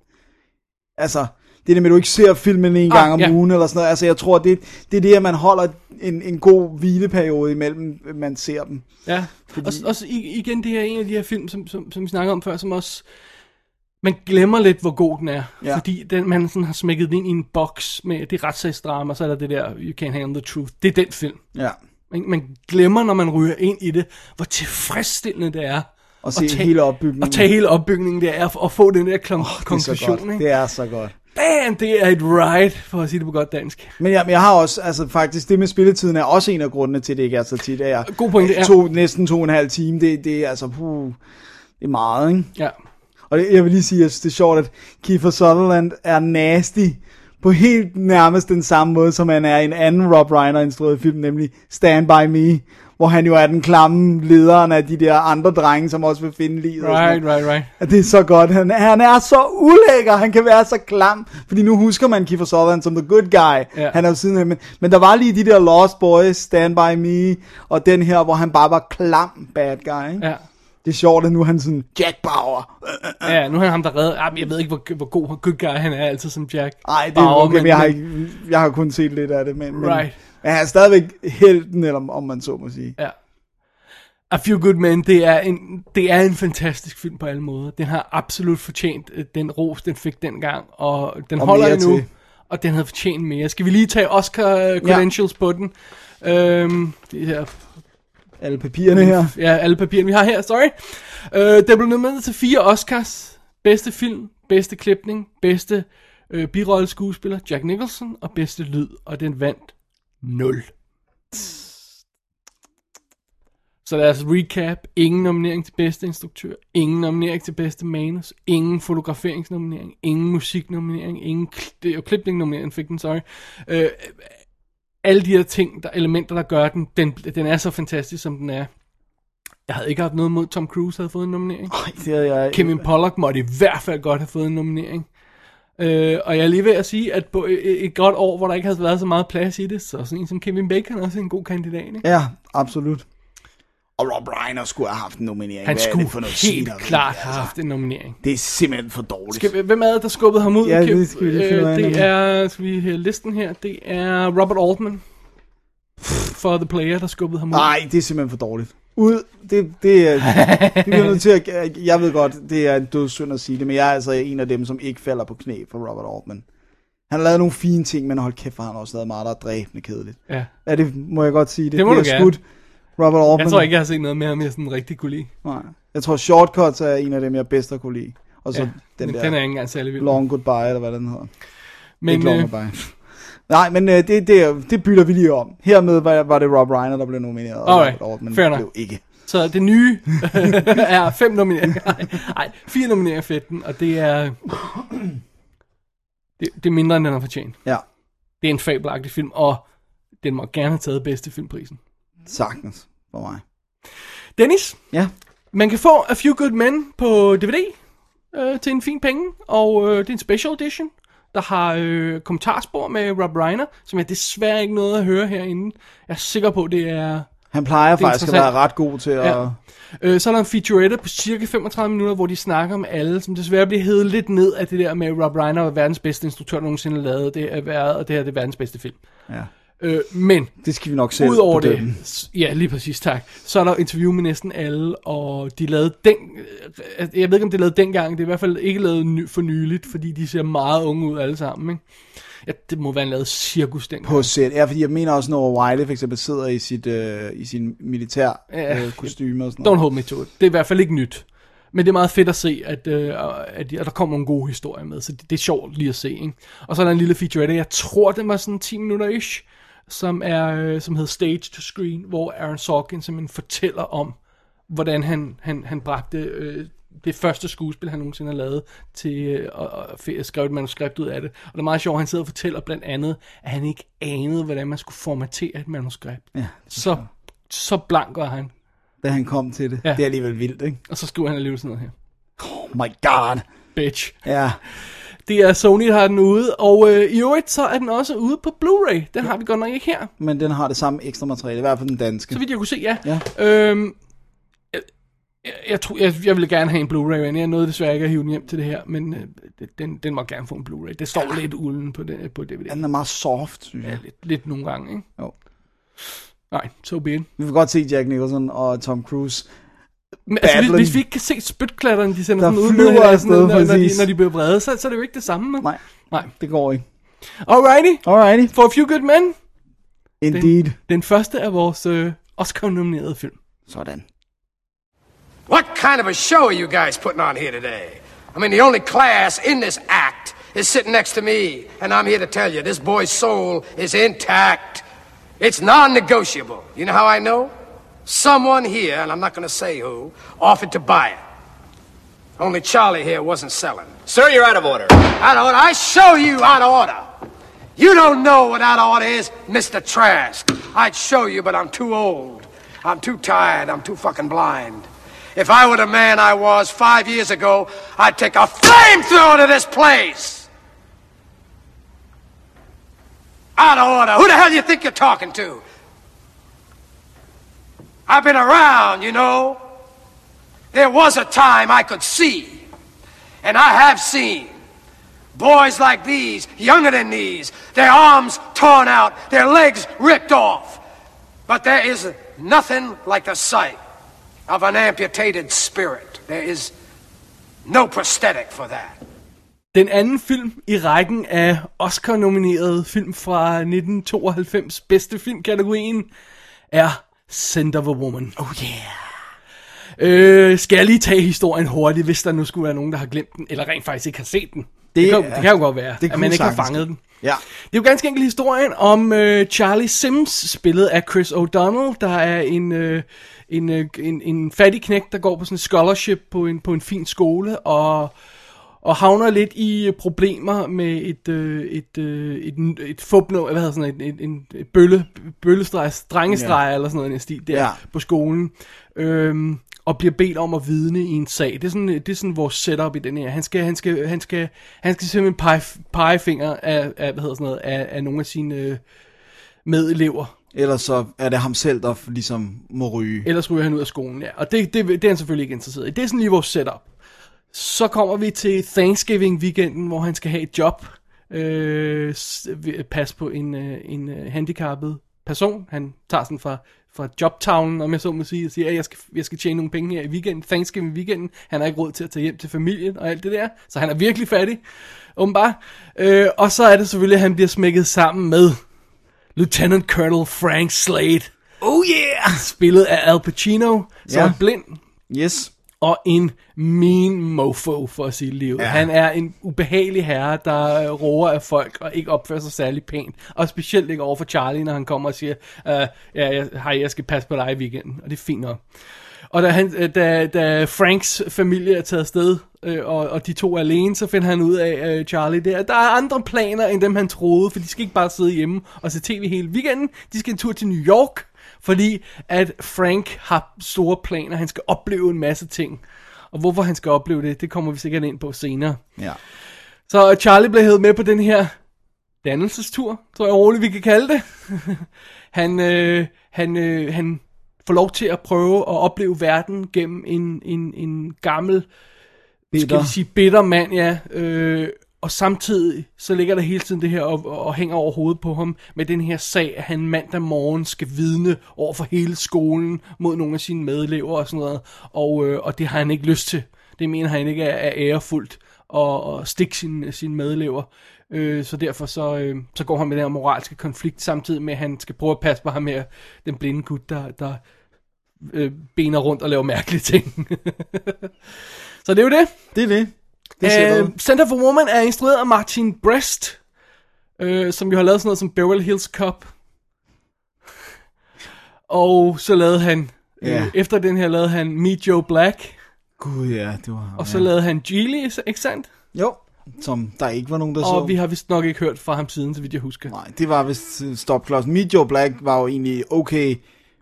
Altså, det er det med, at du ikke ser filmen en Ah, gang om ja. ugen, eller sådan noget. Altså, jeg tror, det, det er det, at man holder en, en god hvileperiode imellem, man ser dem. Ja, Fordi... og, og igen, det er en af de her film, som, som, som vi snakkede om før, som også, man glemmer lidt, hvor god den er. Ja. Fordi den, man sådan har smækket den ind i en boks med det retssagsdrama, så er der det der, You Can't Handle the Truth. Det er den film. Ja. Man, man glemmer, når man ryger ind i det, hvor tilfredsstillende det er. Og se at tage- hele opbygningen. Og tage hele opbygningen, det er at få den der klon- Det er så godt. ikke? Det er så godt. Damn, det er et ride, for at sige det på godt dansk. Men jeg, men jeg har også, altså faktisk, det med spilletiden er også en af grundene til, at det ikke er så tit. Er God pointe, ja. to, Næsten to og en halv time, det, det er altså, puh, det er meget, ikke? Ja. Og det, jeg vil lige sige, at det er sjovt, at Kiefer Sutherland er nasty på helt nærmest den samme måde, som han er i en anden Rob Reiner instrueret film, nemlig Stand By Me, hvor han jo er den klamme lederen af de der andre drenge, som også vil finde livet. og Right, right, right. At det er så godt. Han, han er så ulækker. Han kan være så klam. Fordi nu husker man Kiefer Sutherland som the good guy. Ja. Han er jo siden men, men der var lige de der Lost Boys, Stand By Me, og den her, hvor han bare var klam bad guy. Ikke? Ja. Det er sjovt, at nu er han sådan Jack Bauer. Ja, nu er han ham, der redder. Ah, men jeg ved ikke, hvor, hvor god good guy han er, altid som Jack. Nej, det er Bauer, okay, men, jeg, har ikke, jeg har kun set lidt af det. Men, Right. men han er stadigvæk helten, eller om man så må sige. Ja. A Few Good Men, det er, en, det er en fantastisk film på alle måder. Den har absolut fortjent øh, den ros, den fik dengang, og den Og holder endnu. til. og den havde fortjent mere. Skal vi lige tage Oscar øh, credentials ja. på den? Øhm, det her Alle papirerne her. Ja, alle papirerne, vi har her, sorry. Øh, den blev nomineret til fire Oscars. Bedste film, bedste klipning, bedste øh, birolleskuespiller, Jack Nicholson, og bedste lyd, og den vandt 0. Så lad os recap. Ingen nominering til bedste instruktør, ingen nominering til bedste manus, ingen fotograferingsnominering, ingen musiknominering, ingen det er jo klipningnominering fik den, sorry. Øh, alle de her ting, der, elementer, der gør den, den, den er så fantastisk, som den er. Jeg havde ikke haft noget mod Tom Cruise havde fået en nominering. Ej, det havde jeg... Kevin Pollak måtte i hvert fald godt have fået en nominering. Øh, og jeg er lige ved at sige, at på et, godt år, hvor der ikke havde været så meget plads i det, så sådan en som Kevin Bacon er også en god kandidat. Ikke? Ja, absolut. Og Rob Reiner skulle have haft en nominering. Han Hvad skulle det for noget helt svineri, klart altså? have haft en nominering. Det er simpelthen for dårligt. Skal vi, hvem er det, der skubbede ham ud? Ja, det skal vi lige finde ud af øh, Det er, skal vi have listen her, det er Robert Altman for The Player, der skubbede ham ud. Nej, det er simpelthen for dårligt. Ud, det, det, er, det bliver nødt til at, jeg ved godt, det er en dødssynd at sige det, men jeg er altså en af dem, som ikke falder på knæ for Robert Altman. Han har lavet nogle fine ting, men hold kæft, har han også lavet meget, der er dræbende kedeligt. Ja. Er det, må jeg godt sige det? Det må er du gerne. skudt. Robert Altman. Jeg tror ikke, jeg har set noget mere, jeg sådan rigtig kunne lide. Nej. Jeg tror, Shortcuts er en af dem, jeg bedst har kunne lide. Og så Ja, den der den er ikke engang særlig vild. Long Goodbye, eller hvad den hedder. Men, ikke Long øh, Goodbye. Nej, men øh, det, det, det bytter vi lige om. Hermed var, var det Rob Reiner, der blev nomineret, Alright, Robert Altman fair blev ikke. Så det nye er fem nomineringer. Nej, fire nomineringer den, og det er... Det, det er mindre, end den har fortjent. Ja, Det er en fabelagtig film, og den må gerne have taget bedste filmprisen. sagtens for mig. Dennis, Ja, man kan få A Few Good Men på DVD øh, til en fin penge, og øh, det er en special edition, der har øh, kommentarspor med Rob Reiner, som jeg desværre ikke nåede at høre herinde. Jeg er sikker på, det er... han plejer Det er faktisk at være ret god til at... Ja. Øh, så er der en featurette på cirka 35 minutter, hvor de snakker om alle, som desværre bliver hævet lidt ned af det der med, Rob Reiner er verdens bedste instruktør, nogensinde lavet det, er været, og det her er det verdens bedste film. Ja. Øh, men Det skal vi nok selv Udover det, s- ja lige præcis, tak, så er der interview med næsten alle, og de lavede den, øh, jeg ved ikke om det lavede dengang, det er i hvert fald ikke lavet ny, for nyligt, fordi de ser meget unge ud alle sammen, ikke? Ja, det må være en lavet cirkus dengang. På sæt. Ja, fordi jeg mener også, når Wiley for eksempel sidder i, sit, øh, i sin militær Ja. øh, kostyme og sådan Don't noget. hold me to it. Det er i hvert fald ikke nyt. Men det er meget fedt at se, at, øh, at, at der kommer nogle gode historier med, så det, det er sjovt lige at se. Ikke? Og så er der en lille featurette, jeg tror, den var sådan 10 minutter-ish, som, er, øh, som hedder Stage to Screen, hvor Aaron Sorkin simpelthen fortæller om, hvordan han, han, han bragte øh, det første skuespil, han nogensinde har lavet, til øh, og, og fe- skrev et manuskript ud af det. Og det er meget sjovt, at han sidder og fortæller blandt andet, at han ikke anede, hvordan man skulle formatere et manuskript. Ja, Så, så blank var han. da han kom til det. Ja. Det er alligevel vildt, ikke? Og så skriver han alligevel sådan noget her. Oh my god. Bitch. Ja, Det er Sony, der har den ude, og øh, i øvrigt så er den også ude på Blu-ray. Den har vi godt nok ikke her, men den har det samme ekstra materiale, i hvert fald den danske. så vidt jeg kunne se, ja. Ja. Øhm, jeg, jeg, jeg, tror, jeg, jeg ville gerne have en Blu-ray, men jeg nåede desværre ikke at hive den hjem til det her, men øh, den, den må gerne få en Blu-ray. Det står lidt ulden på, det, på DVD. Den er meget soft, synes jeg. Ja, lidt, lidt nogle gange, ikke? Jo. Nej, so be it. Vi vil godt se Jack Nicholson og Tom Cruise. Men altså, hvis, hvis vi ikke kan se spytklatteren, de sender Der sådan ud med, afsted, når, når, de, præcis. når de bliver vrede, så, så er det jo ikke det samme. med. Nej, Nej. det går ikke. Alrighty, Alrighty. for a few good men. Indeed. Den, den første af vores øh, Oscar-nominerede film. Sådan. What kind of a show are you guys putting on here today? I mean, the only class in this act is sitting next to me, and I'm here to tell you this boy's soul is intact. It's non negotiable. You know how I know? Someone here, and I'm not going to say who, offered to buy it. Only Charlie here wasn't selling. Sir, you're out of order. Out of order? I show you out of order. You don't know what out of order is, Mr. Trask. I'd show you, but I'm too old. I'm too tired. I'm too fucking blind. If I were the man I was five years ago, I'd take a flamethrower to this place. Out of order. Who the hell do you think you're talking to? I've been around, you know. There was a time I could see, and I have seen. Boys like these, younger than these, their arms torn out, their legs ripped off. But there is nothing like the sight of an amputated spirit. There is no prosthetic for that. Den anden film i rækken af Oscar-nominerede film fra 1992 bedste filmkategorien er Scent of a Woman. Oh yeah. Øh, skal jeg lige tage historien hurtigt, hvis der nu skulle være nogen, der har glemt den, eller rent faktisk ikke har set den. Det, det, kan, det kan jo godt være, det at man ikke har fanget den. Ja. Det er jo ganske enkelt historien om øh, Charlie Sims, spillet af Chris O'Donnell, der er en, øh, en, øh, en, en fattig knæk, der går på sådan en scholarship på en, på en fin skole, og, og havner lidt i øh, problemer med et, øh, et, øh, et, et fupno, hvad hedder sådan et, et, en et bølle, bøllestreg, drengestreg ja. eller sådan noget i den stil der ja. på skolen. Øhm, og bliver bedt om at vidne i en sag. Det er sådan, det er sådan vores setup i den her. Han skal, han skal, han skal, han skal simpelthen pege, pege fingre af, af, hvad hedder sådan noget, af, af nogle af sine øh, medelever. Ellers så er det ham selv, der ligesom må ryge. Ellers ryger han ud af skolen, ja. Og det, det, det er han selvfølgelig ikke interesseret i. Det er sådan lige vores setup. Så kommer vi til Thanksgiving-weekenden, hvor han skal have et job. Øh, s- passe på en, øh, en øh, handicappet person. Han tager sådan fra, fra jobtownen, om jeg så må sige, og siger, at jeg skal, jeg skal tjene nogle penge her i weekenden, Thanksgiving-weekenden. Han har ikke råd til at tage hjem til familien og alt det der, så han er virkelig fattig, åbenbart. Øh, og så er det selvfølgelig, at han bliver smækket sammen med Lieutenant Colonel Frank Slade. Oh yeah! Spillet af Al Pacino, som Ja. er blind Yes. Og en mean mofo, for at sige livet. Ja. Han er en ubehagelig herre, der øh, roer af folk og ikke opfører sig særlig pænt. Og specielt ikke over for Charlie, når han kommer og siger, uh, ja, jeg, hej, jeg skal passe på dig i weekenden. Og det er fint nok. Og da, han, øh, da, da Franks familie er taget afsted, øh, og, og de to er alene, så finder han ud af, øh, Charlie, der, der er andre planer, end dem han troede, for de skal ikke bare sidde hjemme og se tv hele weekenden, de skal en tur til New York, fordi at Frank har store planer, han skal opleve en masse ting. Og hvorfor han skal opleve det, det kommer vi sikkert ind på senere. Ja. Så Charlie blev hævet med på den her dannelsestur, tror jeg roligt, vi kan kalde det. han, øh, han, øh, han får lov til at prøve at opleve verden gennem en, en, en gammel, skal Bitter. vi sige, bitter mand, ja. Øh, og samtidig så ligger der hele tiden det her og, og hænger over hovedet på ham med den her sag, at han mandag morgen skal vidne over for hele skolen mod nogle af sine medelever og sådan noget. Og, øh, og det har han ikke lyst til. Det mener han ikke er, er ærefuldt at, at stikke sine, sine medelever. Øh, så derfor så, øh, så går han med den her moralske konflikt, samtidig med at han skal prøve at passe på ham her, den blinde gut, der, der øh, bener rundt og laver mærkelige ting. så det er jo det. Det er det. Det Uh, Center for Woman er instrueret af Martin Brest, øh, som jo har lavet sådan noget som Beverly Hills Cop. Og så lavede han, øh, efter den her lavede han Meet Joe Black, Gud ja, det var og så ja. lavede han Geely, ikke sandt? Jo, som der ikke var nogen, der så. Og vi har vist nok ikke hørt fra ham siden, så vidt jeg husker. Nej, det var vist øh, stopklodsen. Meet Joe Black var jo egentlig okay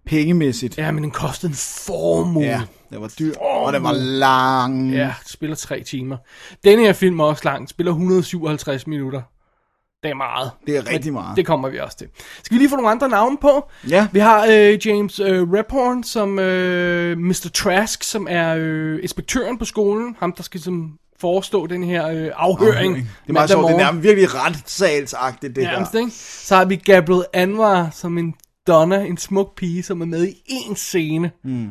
pengemæssigt. Ja, men den kostede en formue. Ja, det var dyr, og det var lang. Ja, spiller tre timer. Denne her film er også lang, spiller 157 minutter. Det er meget. Det er rigtig meget. Det kommer vi også til. Skal vi lige få nogle andre navne på? Ja. Vi har øh, James øh, Rephorn som øh, Mr. Trask, som er øh, inspektøren på skolen. Ham, der skal som forestå den her øh, afhøring. Det er meget sjovt, det er nærmest virkelig retssalsagtigt, det Nærmest, her. ikke? Så har vi Gabriel Anwar som en Donna, en smuk pige, som er med i én scene, mm.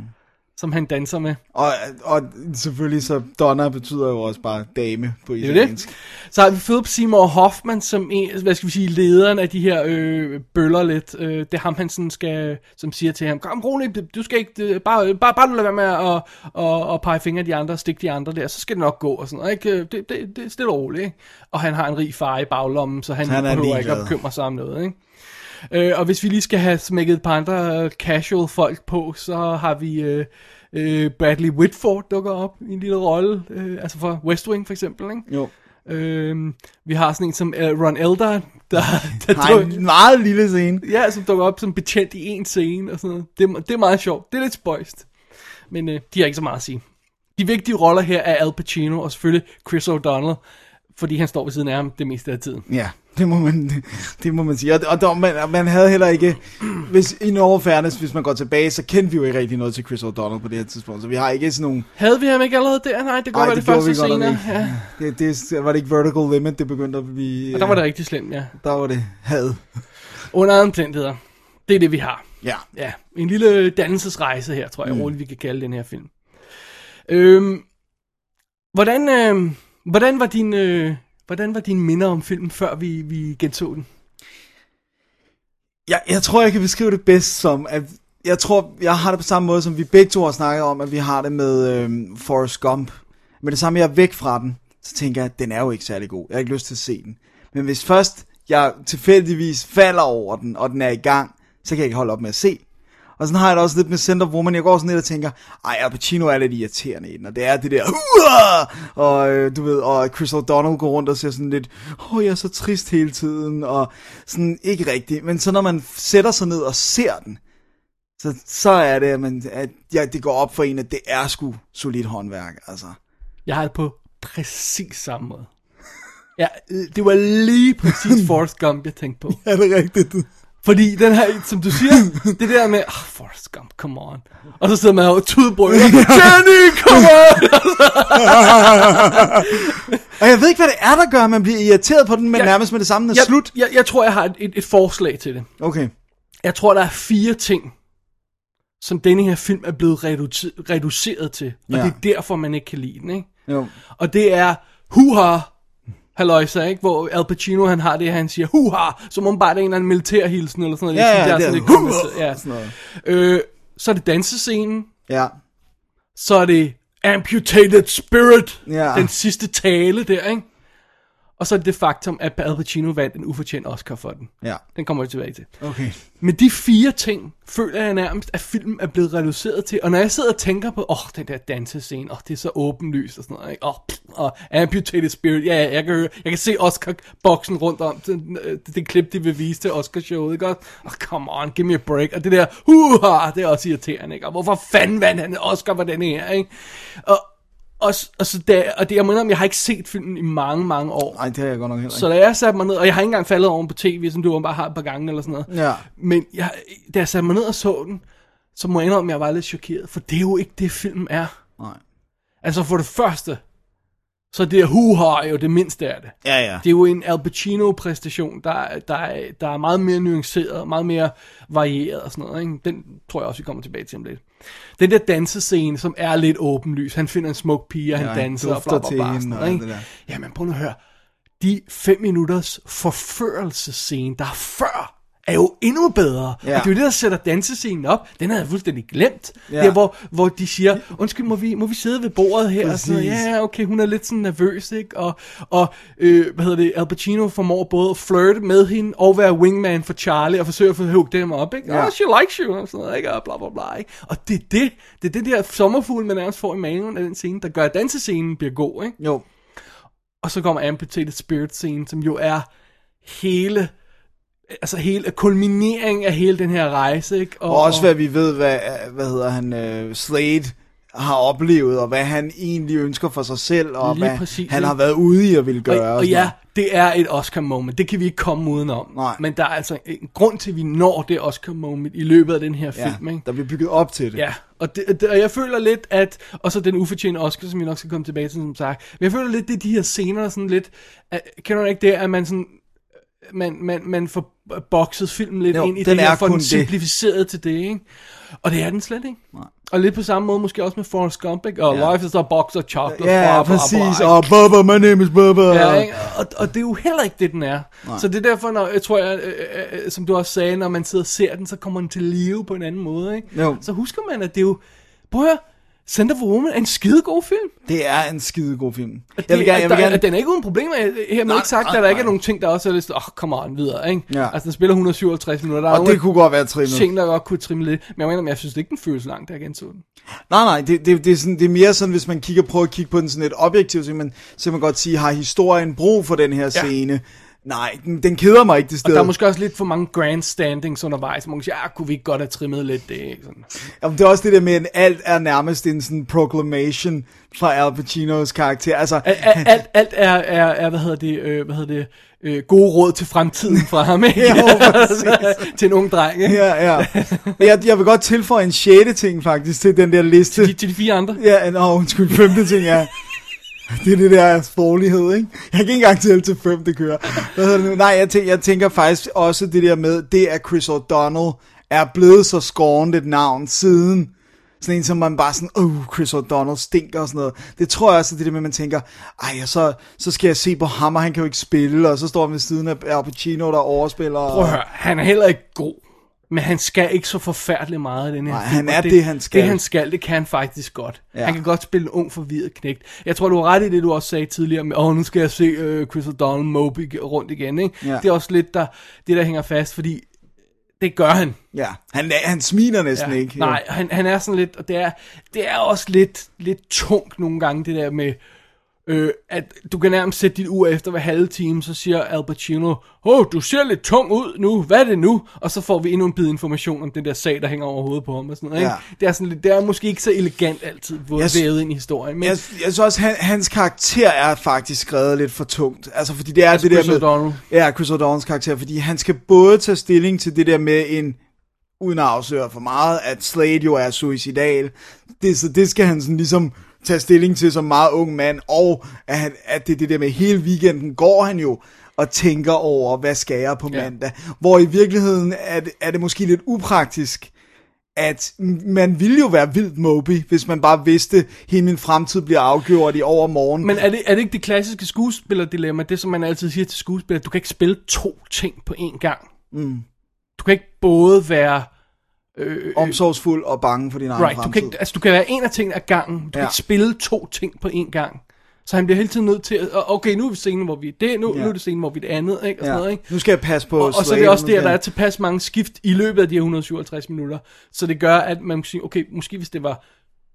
som han danser med. Og, og selvfølgelig så Donna betyder jo også bare dame på Det italiensk. det. Så har vi Philip Seymour Hoffman som en, hvad skal vi sige, lederen af de her øh, bøller lidt. Øh, det er ham, han sådan skal, som siger til ham, kom roligt, du skal ikke, det, bare, bare, bare lade være med at, at, at pege fingre af de andre og stikke de andre der, så skal det nok gå og sådan noget, ikke? Det, det, det er stille og roligt, ikke? Og han har en rig far i baglommen, så han, Han er behøver ikke at bekymre sig om noget, ikke? Øh, og hvis vi lige skal have smækket et par andre casual folk på, så har vi øh, øh, Bradley Whitford dukker op i en lille rolle, øh, altså for West Wing for eksempel, ikke? Jo. Øhm, vi har sådan en som uh, Ron Elder, der, der Har dukker, en meget lille scene. ja, som dukker op som betjent i en scene og sådan noget. Det, det er meget sjovt. Det er lidt spøjst. Men øh, de har ikke så meget at sige. De vigtige roller her er Al Pacino og selvfølgelig Chris O'Donnell, fordi han står ved siden af ham det meste af tiden. Ja, det må man, det, det må man sige. Og, og der, man, man havde heller ikke, hvis, i Norge Fairness, hvis man går tilbage, så kendte vi jo ikke rigtig noget til Chris O'Donnell på det her tidspunkt. Så vi har ikke sådan nogle... Havde vi ham ikke allerede der? Nej, det godt være det, gjorde første senere. ikke. Ja. Det, det, var det ikke Vertical Limit, det begyndte at blive... Og der var det rigtig slemt, ja. Der var det had. Under andre omstændigheder. Det er det, vi har. Ja. Ja, en lille dannelsesrejse her, tror jeg mm. roligt, vi kan kalde den her film. Øhm, hvordan, øh, hvordan var din, øh, hvordan var dine minder om filmen, før vi, vi genså den? Jeg, jeg tror, jeg kan beskrive det bedst som, at jeg tror, jeg har det på samme måde, som vi begge to har snakket om, at vi har det med øh, Forrest Gump. Men det samme, jeg er væk fra den, så tænker jeg, at den er jo ikke særlig god. Jeg har ikke lyst til at se den. Men hvis først jeg tilfældigvis falder over den, og den er i gang, så kan jeg ikke holde op med at se. Og sådan har jeg det også lidt med Center Woman. Jeg går sådan lidt og tænker, ej, Al Pacino er lidt irriterende i den. Og det er det der, Hua! og øh, du ved, og Chris O'Donnell går rundt og ser sådan lidt, åh, oh, jeg er så trist hele tiden, og sådan ikke rigtigt. Men så når man sætter sig ned og ser den, så, så er det, at, man, at ja, det går op for en, at det er sgu solidt håndværk, altså. Jeg har det på præcis samme måde. Ja, øh, det var lige præcis Forrest Gump, jeg tænkte på. Er det rigtigt? Fordi den her, som du siger, det der med, oh, Forrest Gump, come on. Og så sidder man og tudbrøler, Jenny, come on! Og jeg ved ikke, hvad det er, der gør, at man bliver irriteret på den, men Jeg- nærmest med det samme, jeg, slut. Jeg, jeg tror, jeg har et, et, et forslag til det. Okay. Jeg tror, der er fire ting, som denne her film er blevet reduceret til. Og Ja. det er derfor, man ikke kan lide den, ikke? Jo. Og det er huha, halløjsa, ikke? Hvor Al Pacino, han har det, han siger huha, som om bare det er en eller anden militærhilsen eller sådan noget. Ja, ja, det er sådan lidt huha, ja. sådan noget. Øh, så er det dansescenen, Ja. så er det Amputated Spirit, Ja. den sidste tale der, ikke? Og så er det faktum, at Al Pacino vandt en ufortjent Oscar for den. Ja. Den kommer vi tilbage til. Okay. Men de fire ting, føler jeg nærmest, at filmen er blevet reduceret til. Og når jeg sidder og tænker på, åh, oh, den der dansescene, åh, oh, det er så åbenlyst og sådan noget? Åh, oh, og Amputated Spirit, ja, ja, jeg kan, jeg kan se Oscar-boksen rundt om, det, det, det klip, de vil vise til Oscar-showet, ikke? Åh, oh, come on, give me a break. Og det der, huha, det er også irriterende, ikke? Og hvorfor fanden vandt han Oscar for den her, ikke? Og, og, og, så der, og det, jeg mener, jeg har ikke set filmen i mange, mange år. Nej, det har jeg godt nok heller ikke. Så da jeg satte mig ned, og jeg har ikke engang faldet over på tv, som du bare har et par gange eller sådan noget. Ja. Men jeg, da jeg satte mig ned og så den, så må jeg indrømme, at jeg var lidt chokeret, for det er jo ikke det, filmen er. Nej. Altså for det første, så det er huha er jo det mindste af det. Ja, ja. Det er jo en Al Pacino-præstation, der, er- der, er- der er meget mere nuanceret, meget mere varieret og sådan noget. Ikke? Den tror jeg også, vi kommer tilbage til om lidt. Den der dansescene, som er lidt åbenlys. Han finder en smuk pige, og han Ja, han danser og bla bla til bla. hende og ikke? Jamen prøv nu at høre. De fem minutters forførelsescene, der er før, er jo endnu bedre. Ja. Og det er jo det, der sætter dansescenen op. Den havde jeg fuldstændig glemt. Ja. Der, hvor, hvor de siger, undskyld, må vi, må vi sidde ved bordet her? Og sådan noget. Præcis. Ja, okay, hun er lidt sådan nervøs, ikke? Og, og øh, hvad hedder det, Al Pacino formår både at flirte med hende, og være wingman for Charlie, og forsøge at få hugget dem op, ikke? Ja. Oh, she likes you, og sådan noget, ikke? Og bla, bla, bla, ikke? Og det er det, det er det der sommerfugl, man nærmest får i maven af den scene, der gør, at dansescenen bliver god, ikke? Jo. Og så kommer Amputated Spirit scene, som jo er hele, altså hele kulminering af hele den her rejse, ikke? Og også hvad vi ved, hvad, hvad hedder han, uh, Slade har oplevet, og hvad han egentlig ønsker for sig selv, og hvad præcis, han har været ude i at ville gøre. og, og ja, det er et Oscar-moment. Det kan vi ikke komme udenom. Nej. Men der er altså en grund til, at vi når det Oscar-moment i løbet af den her ja, film, ikke? der bliver bygget op til det. Ja, og, det, og jeg føler lidt, at, og så den ufortjente Oscar, som jeg nok skal komme tilbage til, som sagt, men jeg føler lidt, det er de her scener, sådan lidt, at, kender du ikke det, at man sådan, man, man, man får bokset filmen lidt Jo, ind i den det her, er for den det. simplificeret til det, ikke? Og det er den slet ikke. Nej. Og lidt på samme måde måske også med Forrest Gump, ikke? Og Ja. Life is a box of chocolates, Ja, bla, præcis. Og Bubba, my name is Bubba. Ja, ikke? Og, og det er jo heller ikke det, den er. Nej. Så det er derfor, når, jeg tror jeg, øh, øh, som du også sagde, når man sidder og ser den, så kommer den til live på en anden måde, ikke? Jo. Så husker man, at det er jo, prøv at høre, Center for Woman er en skidegod film. Det er en skidegod film. Det, Jeg vil gerne, jeg vil der, gerne, Den er ikke uden problemer. Her Nej, ikke sagt, at der ikke nej. er nogen ting, der også er lidt, åh, oh, come on, videre, ikke? Ja. Altså, den spiller 157 minutter. Der er og nogle det kunne godt være trimmet. ting, der godt kunne trimme lidt. Men jeg mener, men jeg synes ikke, den føles langt, da jeg genså den. Nej, nej, det, det, det, er sådan, det er mere sådan, hvis man kigger, prøver at kigge på den sådan lidt objektivt, så man, så man godt sige, har historien brug for den her scene? Nej, den, den keder mig ikke det Og sted. der er måske også lidt for mange grandstandings undervejs. Man kan sige, ah, kunne vi ikke godt have trimmet lidt det? Sådan. Jamen, det er også det der med, at alt er nærmest en sådan proclamation fra Al Pacinos karakter. Altså, Alt, alt, alt, er, er, er, hvad hedder det, øh, hvad hedder det, øh, gode råd til fremtiden fra ham, ikke? Jo, præcis. til en ung dreng, ikke? ja, ja. Jeg, jeg vil godt tilføje en sjette ting faktisk til den der liste. De, til de fire andre. Ja, nå, undskyld, femte ting er... Det er det der sproglighed, ikke? Jeg kan ikke engang tælle til fem, det kører. Hvad det nu? Nej, jeg tænker, jeg tænker faktisk også det der med, det at Chris O'Donnell er blevet så skårent et navn siden Sådan en, som man bare sådan, oh, Chris O'Donnell stinker og sådan noget. Det tror jeg også, det er det med, at man tænker, ej, så, så skal jeg se på ham, og han kan jo ikke spille, og så står han ved siden af Al Pacino, der overspiller. Prøv at høre, han er heller ikke god. Men han skal ikke så forfærdeligt meget i den her Nej, film, han er det, han skal. Det han skal, det kan han faktisk godt. Ja. Han kan godt spille en ung forvirret knægt. Jeg tror, du har ret i det, du også sagde tidligere med, åh, nu skal jeg se uh, Chris O'Donnell Moby rundt igen, ikke? Ja. Det er også lidt der, det, der hænger fast, fordi det gør han. Ja, han, han smiler næsten Ja. ikke. Nej, han, han er sådan lidt, og det er, det er også lidt, lidt tungt nogle gange, det der med, øh, at du kan nærmest sætte dit ur efter hver halve time, så siger Al Pacino, åh, oh, du ser lidt tung ud nu, hvad er det nu? Og så får vi endnu en bid information om den der sag, der hænger over hovedet på ham og sådan noget, ikke? Ja. Det er sådan lidt, det er måske ikke så elegant altid, hvor det vævet ind i historien, men Jeg, jeg synes også, han, hans karakter er faktisk skrevet lidt for tungt. Altså, fordi det er Altså det der Chris med... O'Donnell. Ja, Chris O'Donnells karakter, fordi han skal både tage stilling til det der med en, uden at afsløre for meget, at Slade jo er suicidal. Det, så det skal han sådan ligesom tage stilling til som meget ung mand, og at, han, at det, det der med hele weekenden går han jo og tænker over, hvad skal jeg på Ja. mandag. Hvor i virkeligheden er det, er det måske lidt upraktisk, at man ville jo være vildt Moby, hvis man bare vidste, at hele min fremtid bliver afgjort i overmorgen. Men er det, er det ikke det klassiske skuespillerdilemma, det som man altid siger til skuespillere, du kan ikke spille to ting på én gang. Mm. Du kan ikke både være... Øh, omsorgsfuld og bange for din egen right, du fremtid. kan, ikke, altså, du kan være en af tingene ad gangen, du ja. kan Ja. ikke spille to ting på én gang. Så han bliver hele tiden nødt til, at, okay, nu er vi scenen, hvor vi er det, nu, Ja. ja. nu er det scenen, hvor vi er det andet, ikke? Og, sådan noget, ikke? Nu skal jeg passe på og, og så er det også der, der er tilpas mange skift i løbet af de her 157 minutter, så det gør, at man kan sige, okay, måske hvis det var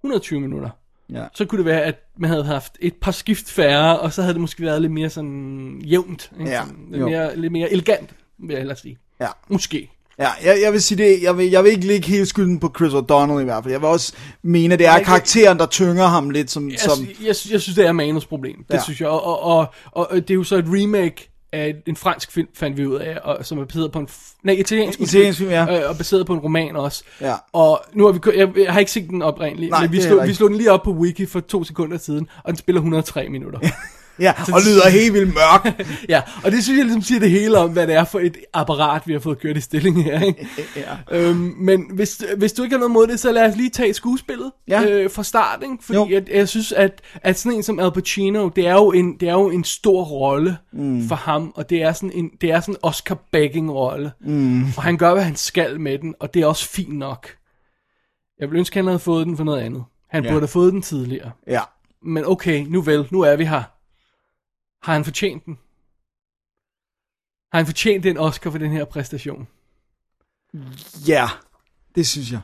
120 minutter, Ja. så kunne det være, at man havde haft et par skift færre, og så havde det måske været lidt mere sådan jævnt. Ikke? Ja, Sådan, lidt, jo. mere, lidt mere elegant, vil jeg ellers sige. Ja. Måske. Ja, jeg, jeg vil sige det, jeg vil, jeg vil ikke lægge hele skylden på Chris O'Donnell i hvert fald. Jeg vil også mene, at det er jeg- karakteren, der tynger ham lidt som... Jeg, som jeg, jeg, jeg synes, det er manus problem. Det Ja. synes jeg. Og, og, og, og, det er jo så et remake af en fransk film, fandt vi ud af, og, som er baseret på en... Nej, italiensk. Italiensk film, ja. Øh, og baseret på en roman også. Ja. Og nu har vi... Jeg, jeg har ikke set den oprindeligt, Nej, men vi slog, vi slog den lige op på wiki for to sekunder siden, og den spiller 103 minutter. ja, og lyder helt vildt mørk. ja, og det synes jeg ligesom siger det hele om, hvad det er for et apparat, vi har fået kørt i stilling her. Ikke? ja. Øhm, men hvis, hvis du ikke har noget mod det, så lad os lige tage skuespillet Ja. øh, fra start, ikke? Fordi Jo. jeg, jeg synes, at, at sådan en som Al Pacino, det er jo en, det er jo en stor rolle mm. for ham, og det er sådan en, det er sådan en Oscar-begging-rolle. Mm. Og han gør, hvad han skal med den, og det er også fint nok. Jeg ville ønske, at han havde fået den for noget andet. Han ja. burde have fået den tidligere. Ja. Men okay, nu vel, nu er vi her. Har han fortjent den? Har han fortjent den Oscar for den her præstation? Ja, det synes jeg.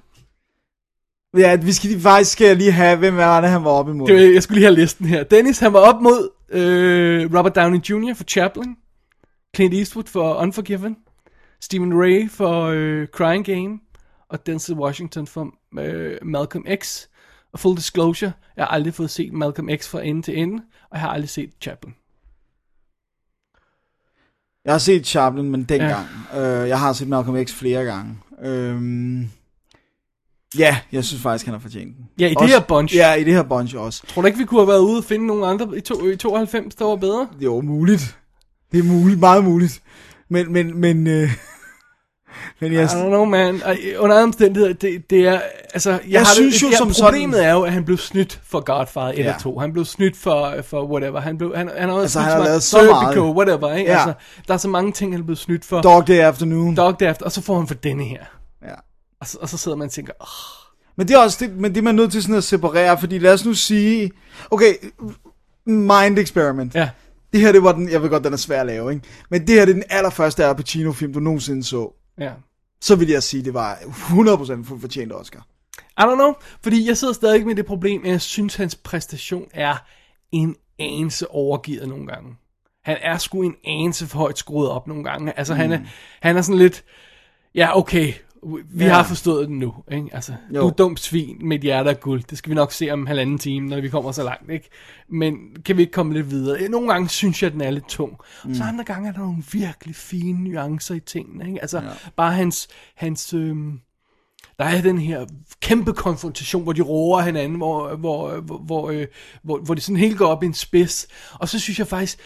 Ja, vi skal lige, faktisk skal jeg lige have, hvem var det, han var oppe imod. Det, jeg skulle lige have listen her. Dennis, han var op mod øh, Robert Downey Jr. for Chaplin, Clint Eastwood for Unforgiven, Stephen Ray for øh, Crying Game, og Denzel Washington for øh, Malcolm X. Og full disclosure, jeg har aldrig fået set Malcolm X fra ende til ende, og jeg har aldrig set Chaplin. Jeg har set Chaplin, men dengang. Ja. Øh, jeg har set Malcolm X flere gange. Øhm, ja, jeg synes faktisk, han har fortjent den. Ja, i det Også- her bunch. Ja, i det her bunch også. Tror du ikke, vi kunne have været ude og finde nogle andre i, to, i 92, der var bedre? Jo, muligt. Det er muligt, meget muligt. Men, men, men, øh, men jeg, I don't know, man. Ej, Under andre omstændigheder, det, det er, altså, jeg, Jeg har synes det, jo ja, som problemet sådan- er jo, at han blev snydt for Godfather 1 Ja. og 2. Han blev snydt for, for whatever. Han, blev, han, han har også Altså, snydt han har for lavet så Serpico, meget. whatever, ikke? Ja. Altså, der er så mange ting, han er blevet snydt for. Dog Day Afternoon. Dog Day After, og så får han for denne her. Ja. Og så, og så sidder man og tænker, oh, Men det er også det, men det er man nødt til sådan at separere, fordi lad os nu sige, okay, mind experiment. ja. Det her, det var den, jeg ved godt, den er svær at lave, ikke? Men det her, det er den allerførste Al Pacino-film, du nogensinde så. Ja. Så vil jeg sige, det var 100% fuldt fortjent Oscar. I don't know, fordi jeg sidder stadig med det problem, at jeg synes, hans præstation er en anelse overgivet nogle gange. Han er sgu en anelse for højt skruet op nogle gange. Altså, mm. han, er, han er sådan lidt, ja, okay, vi Ja. har forstået den nu. Ikke? Altså, Jo. du er dumt svin med et hjerte af guld. Det skal vi nok se om en halvanden time, når vi kommer så langt. Ikke? Men kan vi ikke komme lidt videre? Nogle gange synes jeg, at den er lidt tung. Mm. Så andre gange er der nogle virkelig fine nuancer i tingene. Ikke? Altså, ja. bare hans... hans øhm, der er den her kæmpe konfrontation, hvor de roer hinanden, hvor, hvor, hvor, hvor, øh, hvor, hvor det sådan helt går op i en spids. Og så synes jeg faktisk,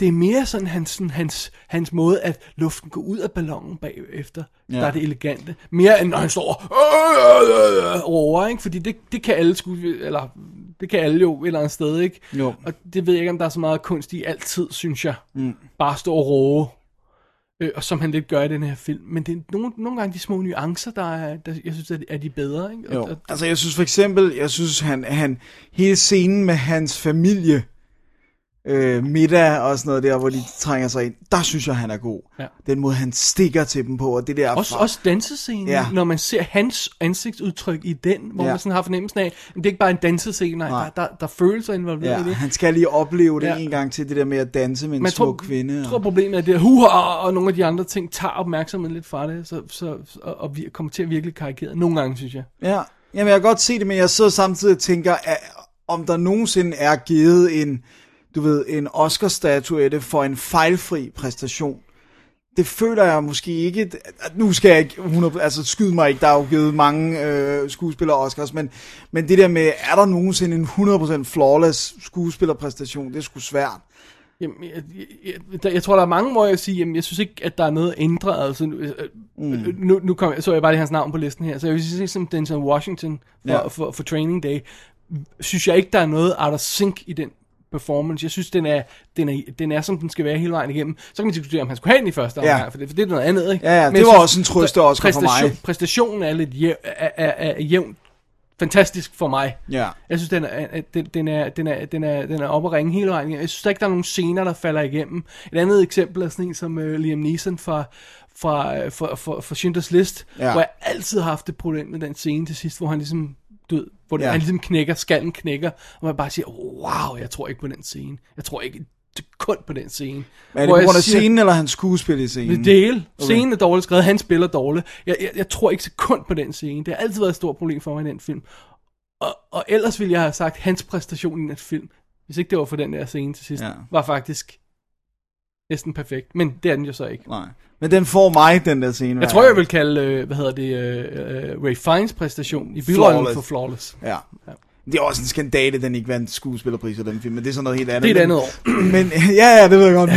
det er mere sådan hans, sådan, hans, hans måde, at luften går ud af ballonen bagefter, ja. Der er det elegante. Mere end når han står øh, øh, øh, råber, ikke? Fordi det, det kan alle skuespillere, eller det kan alle jo et eller andet sted, ikke? Jo. Og det ved jeg ikke, om der er så meget kunst i altid, synes jeg. Mm. Bare stå og råbe. Øh, og som han lidt gør i den her film. Men det er nogle, nogle gange de små nuancer, der er, der, jeg synes, er, er de bedre, ikke? Jo. Og, og, Altså, jeg synes for eksempel, jeg synes, han, han hele scenen med hans familie, øh, middag og sådan noget der, hvor de trænger sig ind, der synes jeg, han er god. Ja. Den måde, han stikker til dem på, og det der... Også, også dansescenen, ja. Når man ser hans ansigtsudtryk i den, hvor ja. Man sådan har fornemmelsen af, at det er ikke bare en dansescene, nej, Nej. Der, der, der er følelser involveret Ja, i det. han skal lige opleve det Ja. en gang til, det der med at danse med en Man smuk tror, kvinde. Jeg og- tror problemet er det, at huha og nogle af de andre ting tager opmærksomheden lidt fra det, så, så, og, og vi kommer til at virkelig karikere. Nogle gange, synes jeg. Ja, jamen jeg kan godt se det, men jeg sidder samtidig og tænker, at, om der nogensinde er givet en, du ved, en Oscar-statuette for en fejlfri præstation. Det føler jeg måske ikke, nu skal jeg ikke 100, altså skyde mig ikke, der er jo givet mange øh, skuespillere Oscars, men, men det der med, er der nogensinde en 100% flawless skuespillerpræstation, det er sgu svært. Jamen, jeg, jeg, jeg, jeg tror, der er mange måder at sige, jamen, jeg synes ikke, at der er noget ændret. Altså, nu, mm. nu, nu kom, så jeg bare lige hans navn på listen her, så jeg vil sige, som Denzel Washington for, Ja. ja. for, for Training Day, synes jeg ikke, der er noget out of sync i den performance. Jeg synes, den er, den, er, den er, som den skal være hele vejen igennem. Så kan man diskutere, om han skulle have den i første Ja. omgang, for, det, for det er noget andet, ikke? Ja, ja, Men det var synes, også en trøste Oscar for mig. præstation- Præstationen er lidt jæv, er, er, er jævnt fantastisk for mig. Ja. Jeg synes, den er, den, den, er, den, er, den, er, den er oppe at ringe hele vejen. Jeg synes der ikke, der er nogen scener, der falder igennem. Et andet eksempel er sådan en som uh, Liam Neeson fra, fra, uh, fra, fra, fra Schindlers List, Ja. ja. hvor jeg altid har haft et problem med den scene til sidst, hvor han ligesom død, hvor Ja. ja. han ligesom knækker, skallen knækker, og man bare siger, wow, jeg tror ikke på den scene. Jeg tror ikke sekund på den scene. Er det Hvor på grund af siger- scenen, eller hans skuespil i scenen? det hele. Scenen er dårligt skrevet, han spiller dårligt. Jeg, jeg, jeg tror ikke sekund på den scene. Det har altid været et stort problem for mig i den film. Og, og ellers ville jeg have sagt, hans præstation i den film, hvis ikke det var for den der scene til sidst, ja. var faktisk næsten perfekt. Men det er den jo så ikke. Nej. Men den får mig, den der scene. Jeg tror, jeg vil kalde, øh, hvad hedder det, øh, øh, Ray Fiennes præstation i Flawless. for Flawless. Ja. Det er også en skandale, den ikke vandt skuespillerpris af den film, men det er sådan noget helt andet. Det er et men, andet år. Men, ja, ja, det ved jeg godt.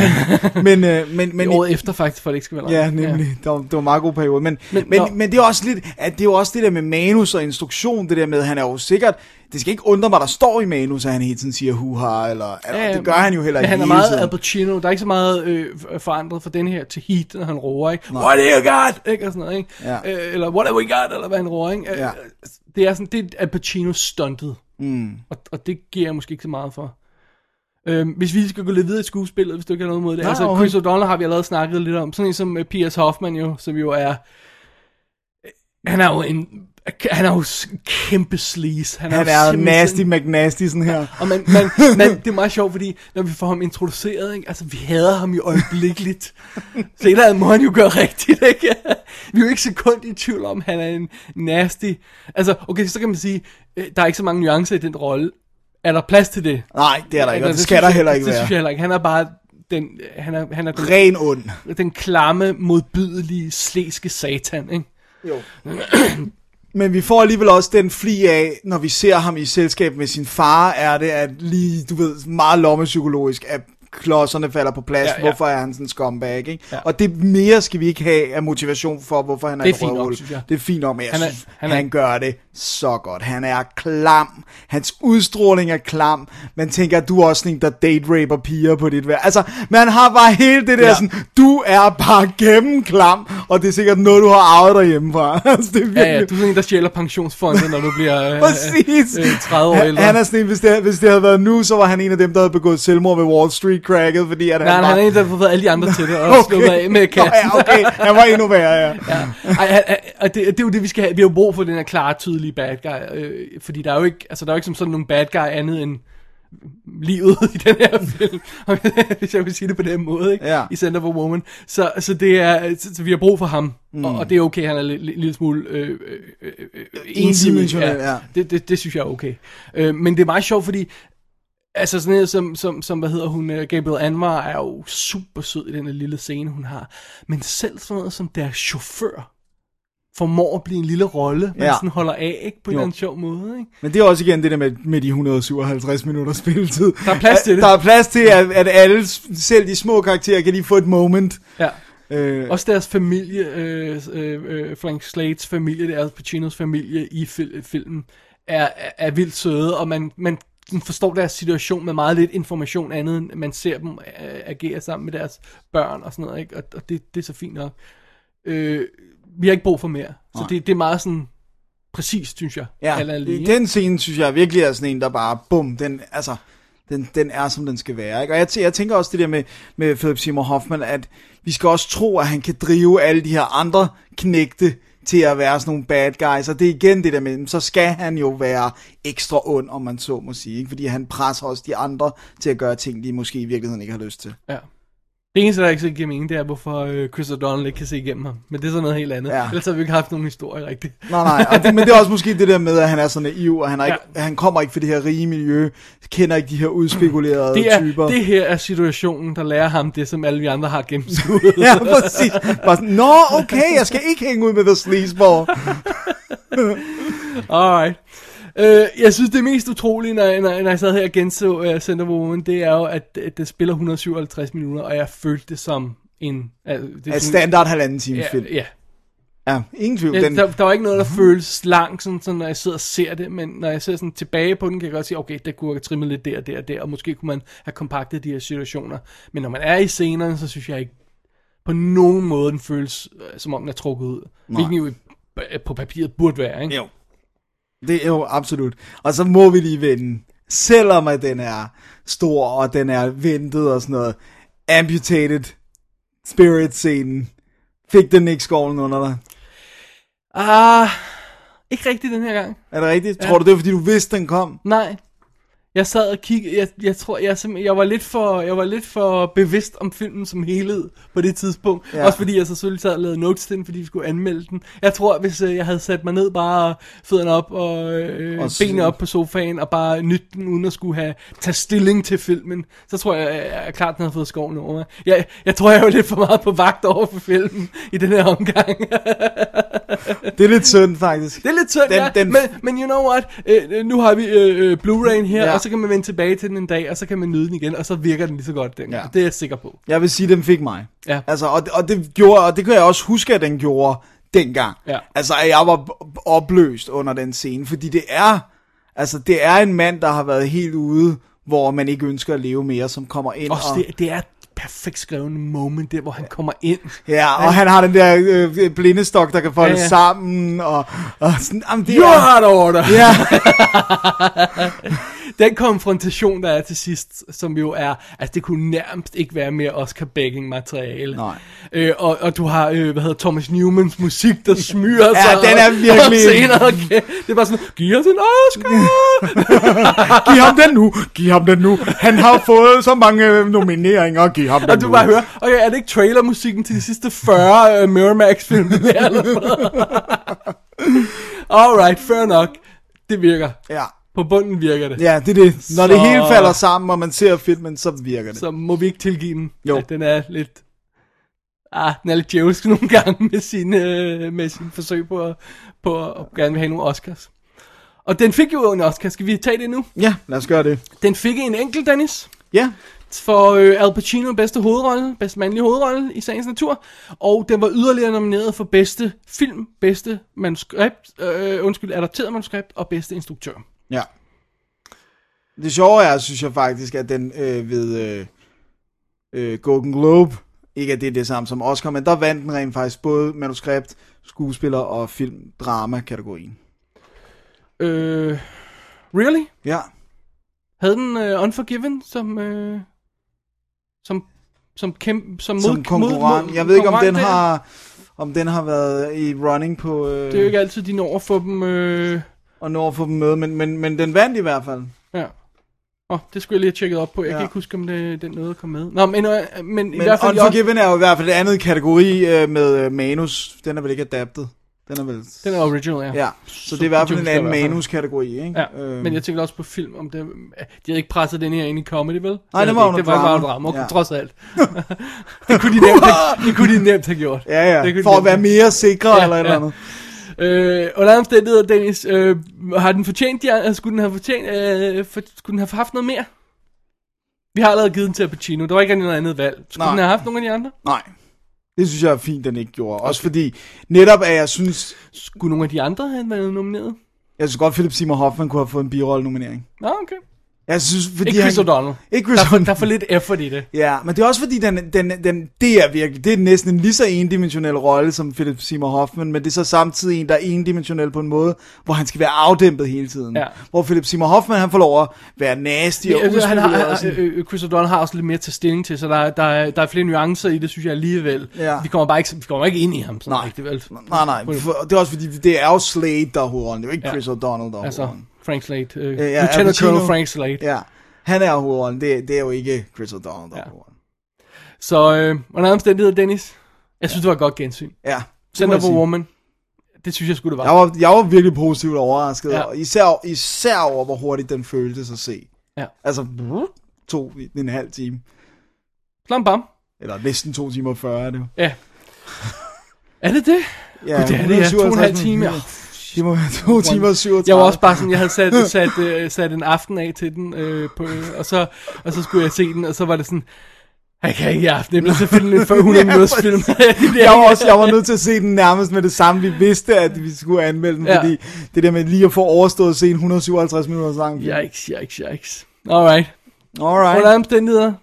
Men, men, øh, men, men, Men året efter faktisk, for det ikke skal være Ja, løgn. nemlig. Ja. Det, var, det var en meget god periode. Men, men, Men- men, men det er også lidt, at det er jo også det der med manus og instruktion, det der med, han er jo sikkert, det skal ikke undre mig, der står i manus, at han hele tiden siger huha, eller, eller det gør han jo heller men ikke han er meget tiden. Al Pacino. Der er ikke så meget øh, forandret fra den her til Heat, når han roer, ikke? What do you got? Ikke? Og sådan noget, ikke? Ja. Øh, eller what have we got? Eller hvad han roer, ikke? Øh, Ja. Det er sådan, det er Al Pacino stuntet. Mm. Og, og det giver jeg måske ikke så meget for. Øhm, hvis vi skal gå lidt videre i skuespillet, hvis du ikke har noget mod det. Nej, altså. Chris O'Donnell har vi allerede snakket lidt om. Sådan en som uh, P.S. Hoffman jo, som jo er... Han er jo en... Han er jo s- kæmpe sleaze. Han jo er simpelthen nasty McNasty sådan her. og man, man, man, det er meget sjovt, fordi når vi får ham introduceret, ikke? altså vi hader ham jo øjeblikkeligt. Så et eller andet må han jo gøre rigtigt, ikke? Vi er jo ikke sekund i tvivl om, han er en nasty. Altså, okay, så kan man sige, øh, der er ikke så mange nuancer i den rolle. Er der plads til det? Nej, det er der ikke, og Altså, det skal synes der heller ikke Det være. synes jeg heller ikke. Han er bare den, han er, han er den, Ren ond. den klamme, modbydelige, slæske satan, ikke? Jo. Men vi får alligevel også den fli af, når vi ser ham i selskab med sin far, er det at lige, du ved, meget lommepsykologisk, at klodserne falder på plads. Ja, Ja. Hvorfor er han sådan en scumbag, ikke? Ja. Og det mere skal vi ikke have af motivation for, hvorfor han er Det er fint nok, røvhul. synes jeg. Det er fint nok, men jeg Han er- synes, han han, er- han gør det så godt. Han er klam. Hans udstråling er klam. Man tænker, at du er også en, der date-raper piger på dit værd. Altså, man har bare hele det der Ja. sådan, du er bare gennemklam, og det er sikkert noget, du har arvet derhjemmefra. altså, det er virkelig... Ja, ja, du er sådan en, der stjæler pensionsfondet, når du bliver øh, Præcis. øh, 30 år han, ældre. han er sådan en, hvis det, hvis det havde været nu, så var han en af dem, der havde begået selvmord ved Wall Street cracket, fordi at Nej, han han var... er en, der har fået alle de andre til det, og slået af med Nå, kassen. ja, okay, han var endnu værre, ja. Ja. Ej, han- han- og det, det er jo det, vi skal have. Vi har jo brug for den her klare, tydelige bad guy. Øh, fordi der er jo ikke, altså, der er jo ikke som sådan nogen bad guy andet end livet i den her film, hvis jeg vil sige det på den måde, ikke? Ja. i Center for Woman. Så, så, det er, så, så vi har brug for ham, mm. og, og det er okay, han er lidt, lidt, lidt smule øh, øh, øh, øh, ensidig. Endimensionel, ja. Det, det, det synes jeg er okay. Øh, men det er meget sjovt, fordi Altså sådan noget som, som, som, hvad hedder hun, øh, Gabriel Anwar er jo super sød i den lille scene, hun har. Men selv sådan noget som deres chauffør, formår at blive en lille rolle, man Ja. sådan holder af, ikke? På en Jo. eller anden sjov måde, ikke? Men det er også igen det der med, med de 157 minutter spilletid. Der er plads til det. Der er plads til, at, at alle, selv de små karakterer, kan lige få et moment. Ja. Øh, Også deres familie, øh, øh, øh, Frank Slates familie, det er Pacinos familie i fil- filmen, er, er, er vildt søde, og man, man forstår deres situation med meget lidt information andet, end man ser dem øh, agere sammen med deres børn og sådan noget, ikke? Og, og det, det er så fint nok. Øh, vi har ikke brug for mere. Så det, det er meget sådan præcist, synes jeg. ja, lige, den scene synes jeg virkelig er sådan en, der bare, bum, den, altså, den, den er, som den skal være. Ikke? Og jeg, jeg tænker også det der med, med Philip Seymour Hoffman, at vi skal også tro, at han kan drive alle de her andre knægte til at være sådan nogle bad guys, og det er igen det der med, så skal han jo være ekstra ond, om man så må sige, ikke? fordi han presser også de andre til at gøre ting, de måske i virkeligheden ikke har lyst til. Ja. Det eneste, der ikke giver mening, det er, hvorfor øh, Chris O'Donnell ikke kan se igennem ham. Men det er så noget helt andet. Ja. Ellers har vi ikke haft nogen historie rigtigt. Nej, nej, og det, men det er også måske det der med, at han er så naiv, og han, er ikke, Ja. ja. han kommer ikke fra det her rige miljø, kender ikke de her udspekulerede Det, er, typer. det her er situationen, der lærer ham det, som alle vi andre har gennemskuet. Ja, præcis. Bare sådan, Nå, okay, jeg skal ikke hænge ud med The Sleazeball. Alright. Øh, jeg synes, det mest utrolige, når, jeg- når, når jeg sad her og genså uh, Center Woman, det er jo, at, at det spiller 157 minutter, og jeg følte det som en... Altså, det er sådan- standard halvanden time ja, film. ja. Ja, ingen tvivl. ja Den, der, der var ikke noget, der føles langt, sådan, sådan, når jeg sidder og ser det, men når jeg ser sådan tilbage på den, kan jeg godt sige, okay, der kunne jeg trimme lidt der og der og der, og måske kunne man have kompaktet de her situationer. Men når man er i scenerne, så synes jeg ikke på nogen måde, den føles, øh, som om den er trukket ud. Hvilken jo i- på papiret burde være, ikke? Jo. Det er jo absolut. Og så må vi lige vende, selvom at den er stor, og den er ventet og sådan noget, amputated spirit-scenen, fik den ikke skovlen under dig. Ah, ikke rigtigt den her gang. Er det rigtigt? Ja. Tror du det er, fordi du vidste, den kom? Nej. Jeg sad og kiggede, jeg, jeg tror, jeg, jeg, var lidt for, jeg var lidt for bevidst om filmen som helhed på det tidspunkt. Ja. Også fordi jeg så selvfølgelig sad og lavede notes til den, fordi vi skulle anmelde den. Jeg tror, hvis øh, jeg havde sat mig ned, bare fødderne op og, øh, Og benene op på sofaen, og bare nyt den, uden at skulle have tage stilling til filmen, så tror jeg, jeg, jeg er klart, den havde fået skoven over mig. Jeg, jeg tror, jeg var lidt for meget på vagt over for filmen i den her omgang. Det er lidt synd, faktisk. Det er lidt synd, Den- ja. den- Men, men you know what? Øh, nu har vi øh, øh, Blu-ray'en her, Ja. Ja. og så kan man vende tilbage til den en dag, og så kan man nyde den igen, og så virker den lige så godt dengang. Ja. Ja. Det er jeg sikker på. Jeg vil sige, den fik mig. Ja. Altså, og, og det gjorde, og det kan jeg også huske, at den gjorde dengang. Ja. Altså, at jeg var opløst under den scene, fordi det er, altså, det er en mand, der har været helt ude, hvor man ikke ønsker at leve mere, som kommer ind Også og... det, det er perfekt skrevet moment, der hvor han kommer ind. Ja, og han har den der øh, blindestok, der kan folde ja, Ja, ja. ja. sammen, og, og sådan, jamen, det You er... heart order! Ja, Den konfrontation, der er til sidst, som jo er, altså det kunne nærmest ikke være mere Oscar-begging materiale. Nej. Øh, og, og du har, øh, hvad hedder Thomas Newmans musik, der smyrer Ja, sig. den er virkelig- op Senere, okay. Det er bare sådan, giv os en Oscar! giv ham den nu, giv ham den nu. Han har fået så mange øh, nomineringer, giv ham den Og du nu. bare hører, okay, er det ikke trailermusikken til de sidste 40 uh, Miramax-film? det er Alright, fair nok. Det virker. Ja. På bunden virker det. ja, det er det. Når det Så- hele falder sammen, og man ser filmen, så virker det. Så må vi ikke tilgive den, Jo. at den er lidt... Ah, den er lidt djævelsk nogle gange med sin, øh, med sin forsøg på, at- på at gerne vil have nogle Oscars. Og den fik jo en Oscar. Skal vi tage det nu? Ja, lad os gøre det. Den fik en enkelt, Dennis. Ja, for øh, Al Pacino bedste hovedrolle, bedste mandlige hovedrolle i sagens natur, og den var yderligere nomineret for bedste film, bedste manuskript, øh, undskyld, adapteret manuskript og bedste instruktør. Ja. Det sjove er, synes jeg faktisk, at den øh, ved øh, øh, Golden Globe, ikke at det er det samme som Oscar, men der vandt den rent faktisk både manuskript, skuespiller og film, drama kategorien. Øh, really? Ja, Havde den øh, Unforgiven som, øh, som, som, kæmpe, som, mod, som konkurrent. mod- Jeg ved ikke, om den har om den har været i running på øh, Det er jo ikke altid, de når at få dem... Øh, og når at få dem med, men, men, men den vandt i hvert fald. ja. Åh, oh, det skulle jeg lige have tjekket op på. Jeg Ja. kan ikke huske, om det, den nåede at komme med. Nå, men, øh, men, i Men hvert fald... i Unforgiven er jo i hvert fald et andet kategori øh, med øh, manus. Den er vel ikke adaptet. Den er vel... Den er original, ja. Ja, så det er i hvert fald en det anden i manuskategori, ikke? Ja, Øhm, men jeg tænkte også på film, om det, de havde ikke presset den her ind i comedy, vel? Nej, det var de under. Det var bare drama. okay, Ja. trods alt. det, kunne de nemt, have- det kunne de nemt have gjort. Ja, Det ja, kunne for at være mere sikre Ja, eller et eller ja. andet. Øh, under omstændigheder, Dennis, øh, har den fortjent, ja, skulle den have fortjent, øh, for, skulle den have haft noget mere? Vi har allerede givet den til Pacino, der var ikke noget andet valg. Skulle Nej. den have haft nogen af de andre? Nej. Det synes jeg er fint, den ikke gjorde. Også fordi, netop at jeg synes, Skulle nogle af de andre have været nomineret? jeg synes godt, Philip Seymour Hoffman kunne have fået en birolle nominering. Nå, okay. Jeg synes, fordi Ikke Chris han, O'Donnell. Ikke Chris Der er, O'Donnell. der er for lidt effort i det. Ja, men det er også fordi, den, den, den, det er virkelig, det er næsten en lige så endimensionel rolle som Philip Seymour Hoffman, men det er så samtidig en, der er endimensionel på en måde, hvor han skal være afdæmpet hele tiden. Ja. Hvor Philip Seymour Hoffman, han får lov at være nasty og Ja, han har, og han, sådan. øh, øh, Chris O'Donnell har også lidt mere til stilling til, så der, er- der, er, der er flere nuancer i det, synes jeg alligevel. Ja. Vi kommer bare ikke, vi kommer ikke ind i ham sådan Nej. rigtig, vel? Nej, nej, for, det er også fordi, det er jo Slade, der er hovedrollen. Det er jo ikke Ja. Chris O'Donnell, der er Altså, hovedrollen. Frank Slade. Øh, Ja, ja, Lieutenant Pacino. Colonel Frank Slade. Ja, han er hovedrollen. Det, det er jo ikke Chris O'Donnell, der Ja. er. Så øh, under omstændigheder, Dennis, jeg synes, det var et godt gensyn. Ja, jeg for sige. Woman, det synes jeg skulle det var. Jeg var, jeg var virkelig positivt overrasket, Ja. ja. især, især over, hvor hurtigt den føltes at se. Ja. Altså, to, en halv time. Slam bam. Eller næsten to timer og 40 er det jo. Ja. Er det det? Ja, Gud, det er det, ja. To og en halv 157 time. minutter. Det må være to timer og 37. Jeg var også bare sådan, jeg havde sat, sat, øh, sat en aften af til den, øh, på, og, så, og så skulle jeg se den, og så var det sådan, jeg kan ikke i aften, det bliver selvfølgelig en 100 Ja, minutters præcis. film. jeg var også jeg var nødt til at se den nærmest med det samme. Vi vidste, at vi skulle anmelde den, Ja. fordi det der med lige at få overstået at se en 157 minutter lang film. Yikes, yikes, yikes. Alright. Alright. Under omstændigheder.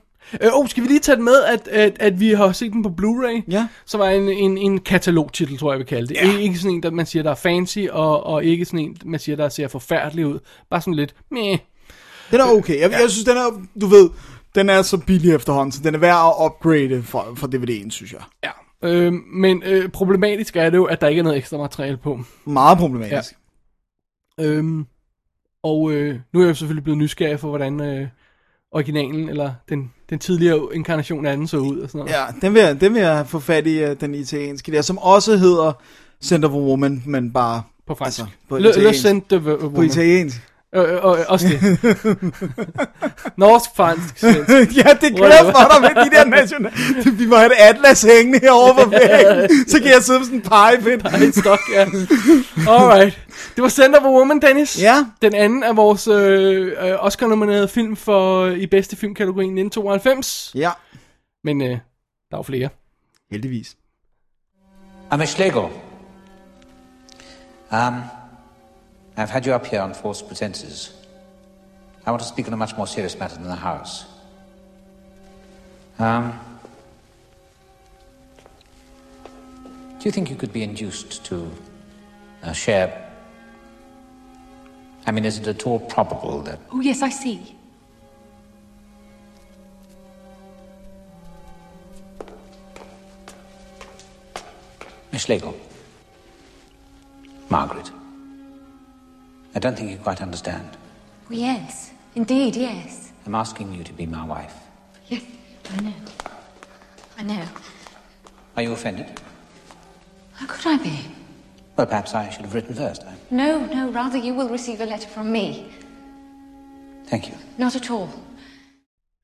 Øh, oh, skal vi lige tage det med, at, at, at vi har set den på Blu-ray? Ja. Så var en, en, en katalogtitel, tror jeg, vi kalde det. Ja. Ja. Ikke sådan en, der man siger, der er fancy, og, og ikke sådan en, man siger, der ser forfærdelig ud. Bare sådan lidt, meh. Den er okay. Jeg, jeg synes, den er, du ved, den er så billig efterhånden, så den er værd at upgrade for, for DVD'en, synes jeg. Ja. Øh, men øh, problematisk er det jo, at der ikke er noget ekstra materiale på. Meget problematisk. Øhm, og øh, nu er jeg jo selvfølgelig blevet nysgerrig for, hvordan øh, originalen, eller den, den tidligere inkarnation af den så ud og sådan noget. Ja, den vil, jeg, den vil jeg få fat i, uh, den italienske der, som også hedder Center for Woman, men bare På fransk. Altså, på Le, Le italiensk. Cente på Woman. italiensk. Øh, øh, øh, også det. Norsk, fransk, svensk. ja, det kører for dig med de der national... Vi må have et atlas hængende herovre på væggen, så kan jeg sidde med sådan en pegepind. Ej, en stok, ja. Alright. Det var Center for Woman, Dennis. Ja. Den anden af vores øh, øh, Oscar-nominerede film for i bedste filmkategorien 1992. Ja, Men øh, der er flere. heldigvis. I'm Schlegel. Um, I've had you up here on false pretenses. I want to speak on a much more serious matter than the House. Um, do you think you could be induced to uh, share? I mean, is it at all probable that Oh, yes, I see. Miss Schlegel? Margaret? I don't think you quite understand. Oh, yes, indeed, yes. I'm asking you to be my wife. Yes, I know. I know. Are you offended? How could I be? Well, perhaps I should have written first. I... No, no, rather you will receive a letter from me. Thank you. Not at all.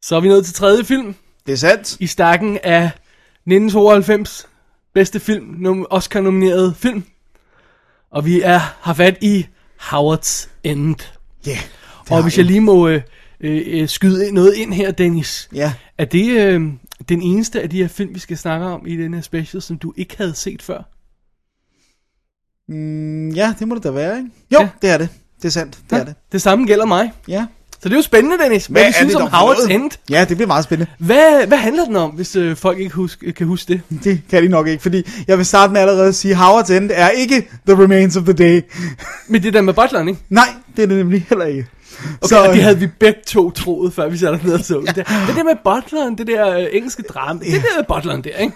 Så er vi nået til tredje film Det er sandt. i stakken af 1992 bedste film, Oscar-nomineret film. Og vi er har fat i Howard's End. Ja. Yeah, Og hvis jeg lige må øh, øh, skyde noget ind her, Dennis. Ja. Er det øh, den eneste af de her film, vi skal snakke om i den her special, som du ikke havde set før? Mm, ja, det må det da være, ikke? Jo, Ja. det er det. Det er sandt, det er det. Det samme gælder mig. Ja. Så det er jo spændende, Dennis. Hvad, Hvad vi er synes det om Howard's? End. Ja, det bliver meget spændende. Hvad, hvad handler den om, hvis øh, folk ikke huske, kan huske det? Det kan de nok ikke, fordi jeg vil starte med allerede at sige, Howard's End er ikke The Remains of the Day. Men det der med butleren, ikke? Nej, det er det nemlig heller ikke. Okay, så, og det havde vi begge to troet, før vi satte ned og så det. der. Men det med butleren, det der øh, engelske drama, det der med butleren der, ikke?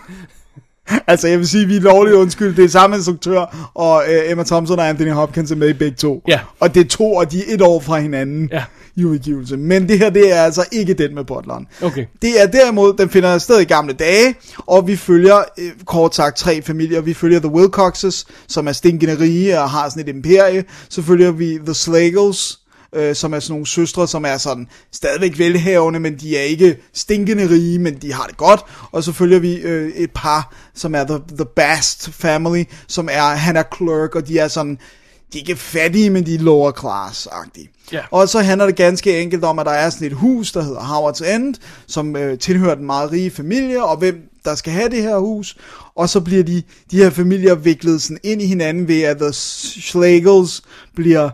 Altså, jeg vil sige, vi er lovligt undskyld. Det er samme instruktør, og øh, Emma Thompson og Anthony Hopkins er med i begge to. Ja. Og det er to, og de er et år fra hinanden Ja. I udgivelse. Men det her, det er altså ikke den med Butleren. Okay. Det er derimod, den finder sted i gamle dage, og vi følger, øh, kort sagt, tre familier. Vi følger The Wilcoxes, som er stinkende rige og har sådan et imperie. Så følger vi The Slagles, øh, som er sådan nogle søstre, som er sådan stadigvæk velhavende, men de er ikke stinkende rige, men de har det godt. Og så følger vi øh, et par, som er The, the Bast Family, som er, han er clerk, og de er sådan, de er ikke fattige, men de er lower class-agtige. Ja. Og så handler det ganske enkelt om, at der er sådan et hus, der hedder Howard's End, som øh, tilhører den meget rige familie, og hvem der skal have det her hus. Og så bliver de, de her familier viklet sådan ind i hinanden ved, at The Schlegels bliver...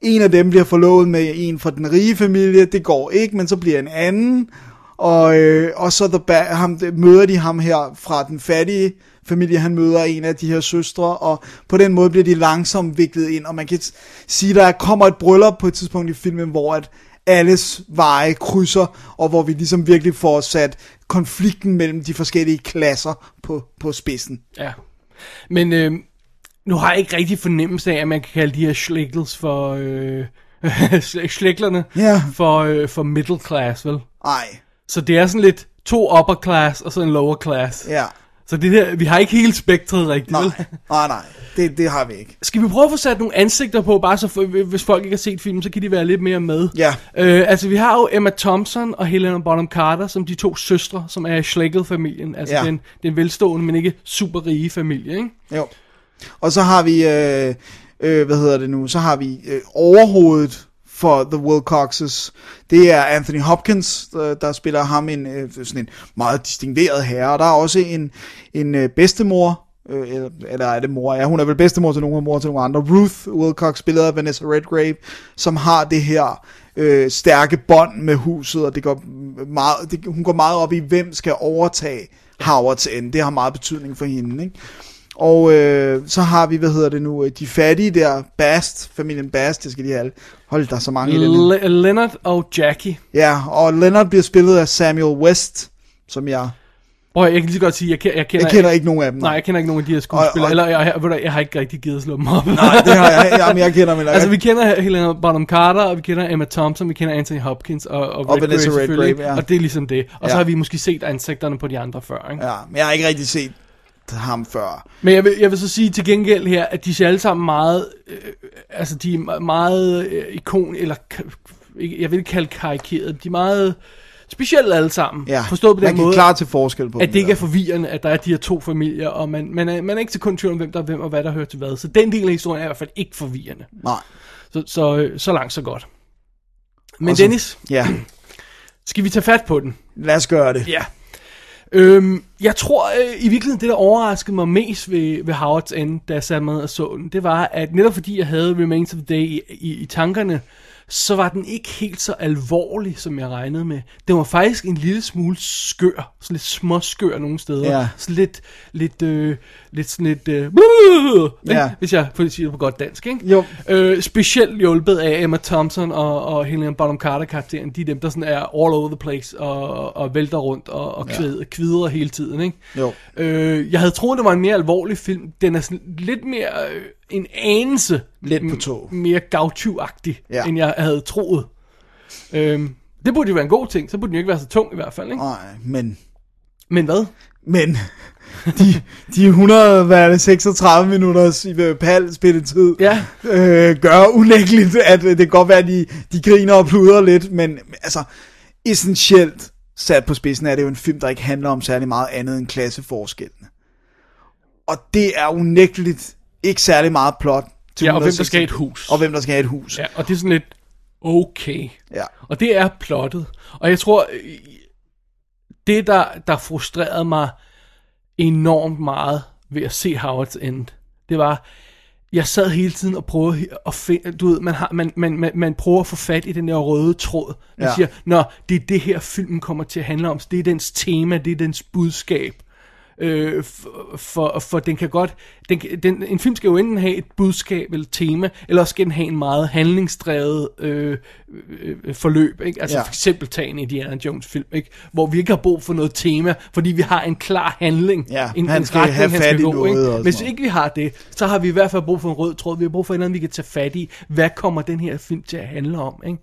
En af dem bliver forlovet med en fra den rige familie, det går ikke, men så bliver en anden, og, øh, og så the ba- ham, møder de ham her fra den fattige familie, han møder en af de her søstre, og på den måde bliver de langsomt viklet ind, og man kan sige, der kommer et bryllup på et tidspunkt i filmen, hvor at alles veje krydser, og hvor vi ligesom virkelig får sat konflikten mellem de forskellige klasser på, på spidsen. Ja. Men øh, nu har jeg ikke rigtig fornemmelse af, at man kan kalde de her schlegels for... Øh, schleglerne Ja. for, øh, for middle class, vel? Ej, Så det er sådan lidt to upper class og så en lower class. ja. Så det der, vi har ikke helt spektret rigtigt, Nej, vel? nej, nej. Det, det har vi ikke. Skal vi prøve at få sat nogle ansigter på, bare så for, hvis folk ikke har set filmen, så kan de være lidt mere med. Ja. Øh, altså, vi har jo Emma Thompson og Helena Bonham Carter som de to søstre, som er i Schlegel-familien. Altså, ja. den, den velstående, men ikke super rige familie, ikke? Jo. Og så har vi, øh, øh, hvad hedder det nu, så har vi øh, overhovedet for The Wilcoxes. Det er Anthony Hopkins, der, der spiller ham en, øh, sådan en meget distingueret herre. Og der er også en, en øh, bedstemor, eller, eller er det mor? Ja, hun er vel bedstemor til nogen, og mor til nogle andre. Ruth Wilcox, spillet af Vanessa Redgrave, som har det her øh, stærke bånd med huset, og det går meget, det, hun går meget op i, hvem skal overtage Howards End. Det har meget betydning for hende, ikke? Og øh, så har vi, hvad hedder det nu, de fattige der, Bast, familien Bast, det skal de have. Hold der er så mange i den. Le- Leonard og Jackie. Ja, og Leonard bliver spillet af Samuel West, som jeg, Prøv, jeg kan lige så godt sige, jeg, kender, jeg kender, jeg kender ikke nogen af dem. Nej, jeg kender ikke nogen af de her skuespillere. Og- og- Eller jeg, jeg, ved du, jeg har ikke rigtig givet at slå dem op. Nej, det har jeg, jamen, jeg kender dem Altså, vi kender Helena Bonham Carter, og vi kender Emma Thompson, vi kender Anthony Hopkins og, og, Og Vanessa Redgrave, ja. Og det er ligesom det. Og så Ja. har vi måske set ansigterne på de andre før, ikke? Ja, men jeg har ikke rigtig set ham før. Men jeg vil, jeg vil så sige til gengæld her, at de ser alle sammen meget, øh, altså de er me- meget øh, ikon, eller jeg vil ikke kalde karikeret, de er meget specielle alle sammen. Ja, Forstået på den man kan måde, klart til forskel på at dem det ikke er forvirrende, at der er de her to familier, og man, man, er, man er ikke til kun tvivl om, hvem der er hvem, og hvad der hører til hvad. Så den del af historien er i hvert fald ikke forvirrende. Nej. Så, så, øh, så langt, så godt. Men så- Dennis, Ja, skal vi tage fat på den? lad os gøre det. Ja. Øhm, jeg tror øh, i virkeligheden, det der overraskede mig mest ved, ved Howards End, da jeg mig ned og så den, det var, at netop fordi jeg havde Remains of the Day i, i, i tankerne, så var den ikke helt så alvorlig, som jeg regnede med. Den var faktisk en lille smule skør, så lidt småskør nogle steder. Ja. Så lidt, lidt, øh, lidt sådan lidt, øh, uh, Ja. hvis jeg får sige det på godt dansk, ikke? Jo. Øh, specielt hjulpet af Emma Thompson og, og Helena Bonham Carter karakteren. De er dem, der sådan er all over the place og, og vælter rundt og, og kvidrer, ja. kvidrer hele tiden, ikke? Jo. Øh, jeg havde troet, det var en mere alvorlig film. Den er sådan lidt mere øh, en anelse Let på tå. mere gaucho-agtig, Ja. ja. end jeg havde troet. Øhm, det burde jo være en god ting. Så burde den jo ikke være så tung i hvert fald, ikke? Nej, men... Men hvad? Men de, de 100, hvad er det, 36 minutters pal spilletid, Ja. øh, gør unægteligt, at øh, det kan godt være, at de, de griner og pluder lidt, men altså, essentielt sat på spidsen er det jo en film, der ikke handler om særlig meget andet end klasseforskellene. Og det er unægteligt ikke særlig meget plot. Til Ja, og hvem der 160 skal have et hus. Og hvem der skal have et hus. Ja, og det er sådan lidt okay. Ja. Og det er plottet. Og jeg tror, øh, det der, der frustrerede mig enormt meget ved at se Howard's End, det var, jeg sad hele tiden og prøvede at finde, du ved, man, har, man, man, man, man prøver at få fat i den der røde tråd. Man Ja. siger, nå, det er det her filmen kommer til at handle om, det er dens tema, det er dens budskab. Øh, for, for, for den kan godt, den, den, en film skal jo enten have et budskab eller tema, eller også skal den have en meget handlingsdrevet øh, øh, øh, forløb, ikke? Altså Ja. for eksempel tage en Indiana Jones film, ikke? Hvor vi ikke har brug for noget tema, fordi vi har en klar handling, Ja, en, han en skal retning, have han fat skal i gå, noget ikke? Hvis ikke vi har det, så har vi i hvert fald brug for en rød tråd, vi har brug for et eller andet, vi kan tage fat i, hvad kommer den her film til at handle om, ikke?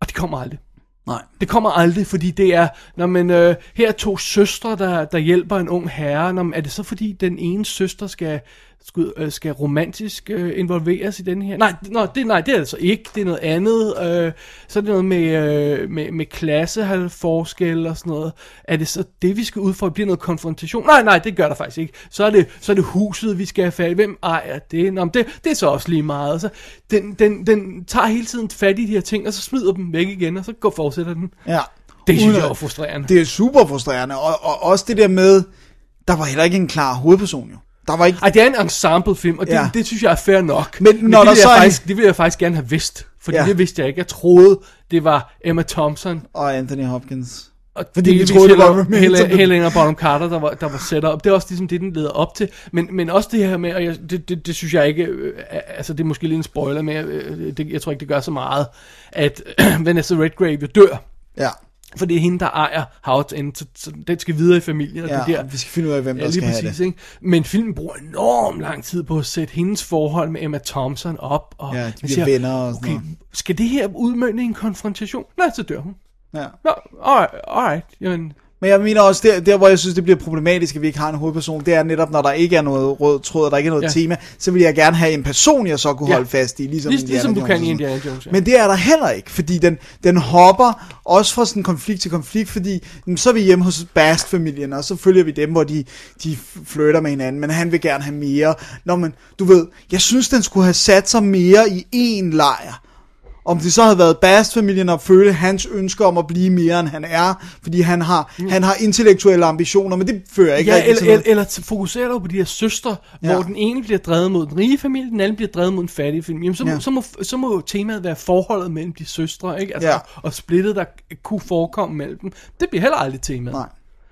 Og det kommer aldrig. Nej. Det kommer aldrig, fordi det er, når man, øh, her er to søstre, der, der hjælper en ung herre. Når, er det så fordi den ene søster skal, skal, øh, skal romantisk øh, involveres i den her. Nej, nå, det, nej, det er altså ikke. Det er noget andet. Øh, så er det noget med, øh, med, med klasseforskel og sådan noget. Er det så det, vi skal ud for? Bliver noget konfrontation? Nej, nej, det gør der faktisk ikke. Så er det, så er det huset, vi skal have fat i. Hvem ejer det? Nå, men det, det er så også lige meget. Så den, den, den tager hele tiden fat i de her ting, og så smider dem væk igen, og så går fortsætter den. Ja. Det synes jeg er frustrerende. Det er super frustrerende, og, og også det der med, der var heller ikke en klar hovedperson jo. Der var ikke... Ej, det er en ensemble-film, og det, Ja. det synes jeg er fair nok. Men når det, der vil så jeg er- faktisk, det ville jeg faktisk gerne have vidst, fordi Ja. det vidste jeg ikke. Jeg troede, det var Emma Thompson. Og Anthony Hopkins. Og Fordi vi delvis troede, det var Helen- Helen, Helena Bonham Carter, der var, der var sat op. Det er også ligesom det, den leder op til. Men, men også det her med, og jeg, det, det, det, synes jeg ikke, øh, altså det er måske lidt en spoiler, men jeg, øh, det, jeg tror ikke, det gør så meget, at Vanessa Redgrave jo dør. Ja. For det er hende, der ejer Howard's End, så, så den skal videre i familien. Og Ja, det der, vi skal finde ud af, hvem der ja, lige skal have præcis, det. Ikke? Men filmen bruger enormt lang tid på at sætte hendes forhold med Emma Thompson op. Og Ja, de bliver venner og sådan okay, noget. Skal det her udmønte en konfrontation? Nej, så dør hun. Ja. Nå, alright, alright. Jamen, Men jeg mener også, der, der hvor jeg synes, det bliver problematisk, at vi ikke har en hovedperson, det er netop, når der ikke er noget rød tråd, og der ikke er noget Ja. tema, så vil jeg gerne have en person, jeg så kunne Ja. holde fast i, ligesom, Lig- ligesom du kan i Indiana. Jones, ja. Men det er der heller ikke, fordi den, den hopper også fra sådan konflikt til konflikt, fordi jamen, så er vi hjemme hos Bast-familien, og så følger vi dem, hvor de, de flytter med hinanden, men han vil gerne have mere. Nå, men du ved, jeg synes, den skulle have sat sig mere i én lejr. Om det så havde været Bast-familien og føle hans ønsker om at blive mere, end han er, fordi han har, mm. han har intellektuelle ambitioner, men det fører ikke ja, rigtig eller, eller, eller fokuserer du på de her søstre, Ja. hvor den ene bliver drevet mod den rige familie, den anden bliver drevet mod den fattige familie. Jamen, så, Ja. så, må, så må temaet være forholdet mellem de søstre, ikke? Altså, Ja. og splittet, der kunne forekomme mellem dem. Det bliver heller aldrig temaet. Nej.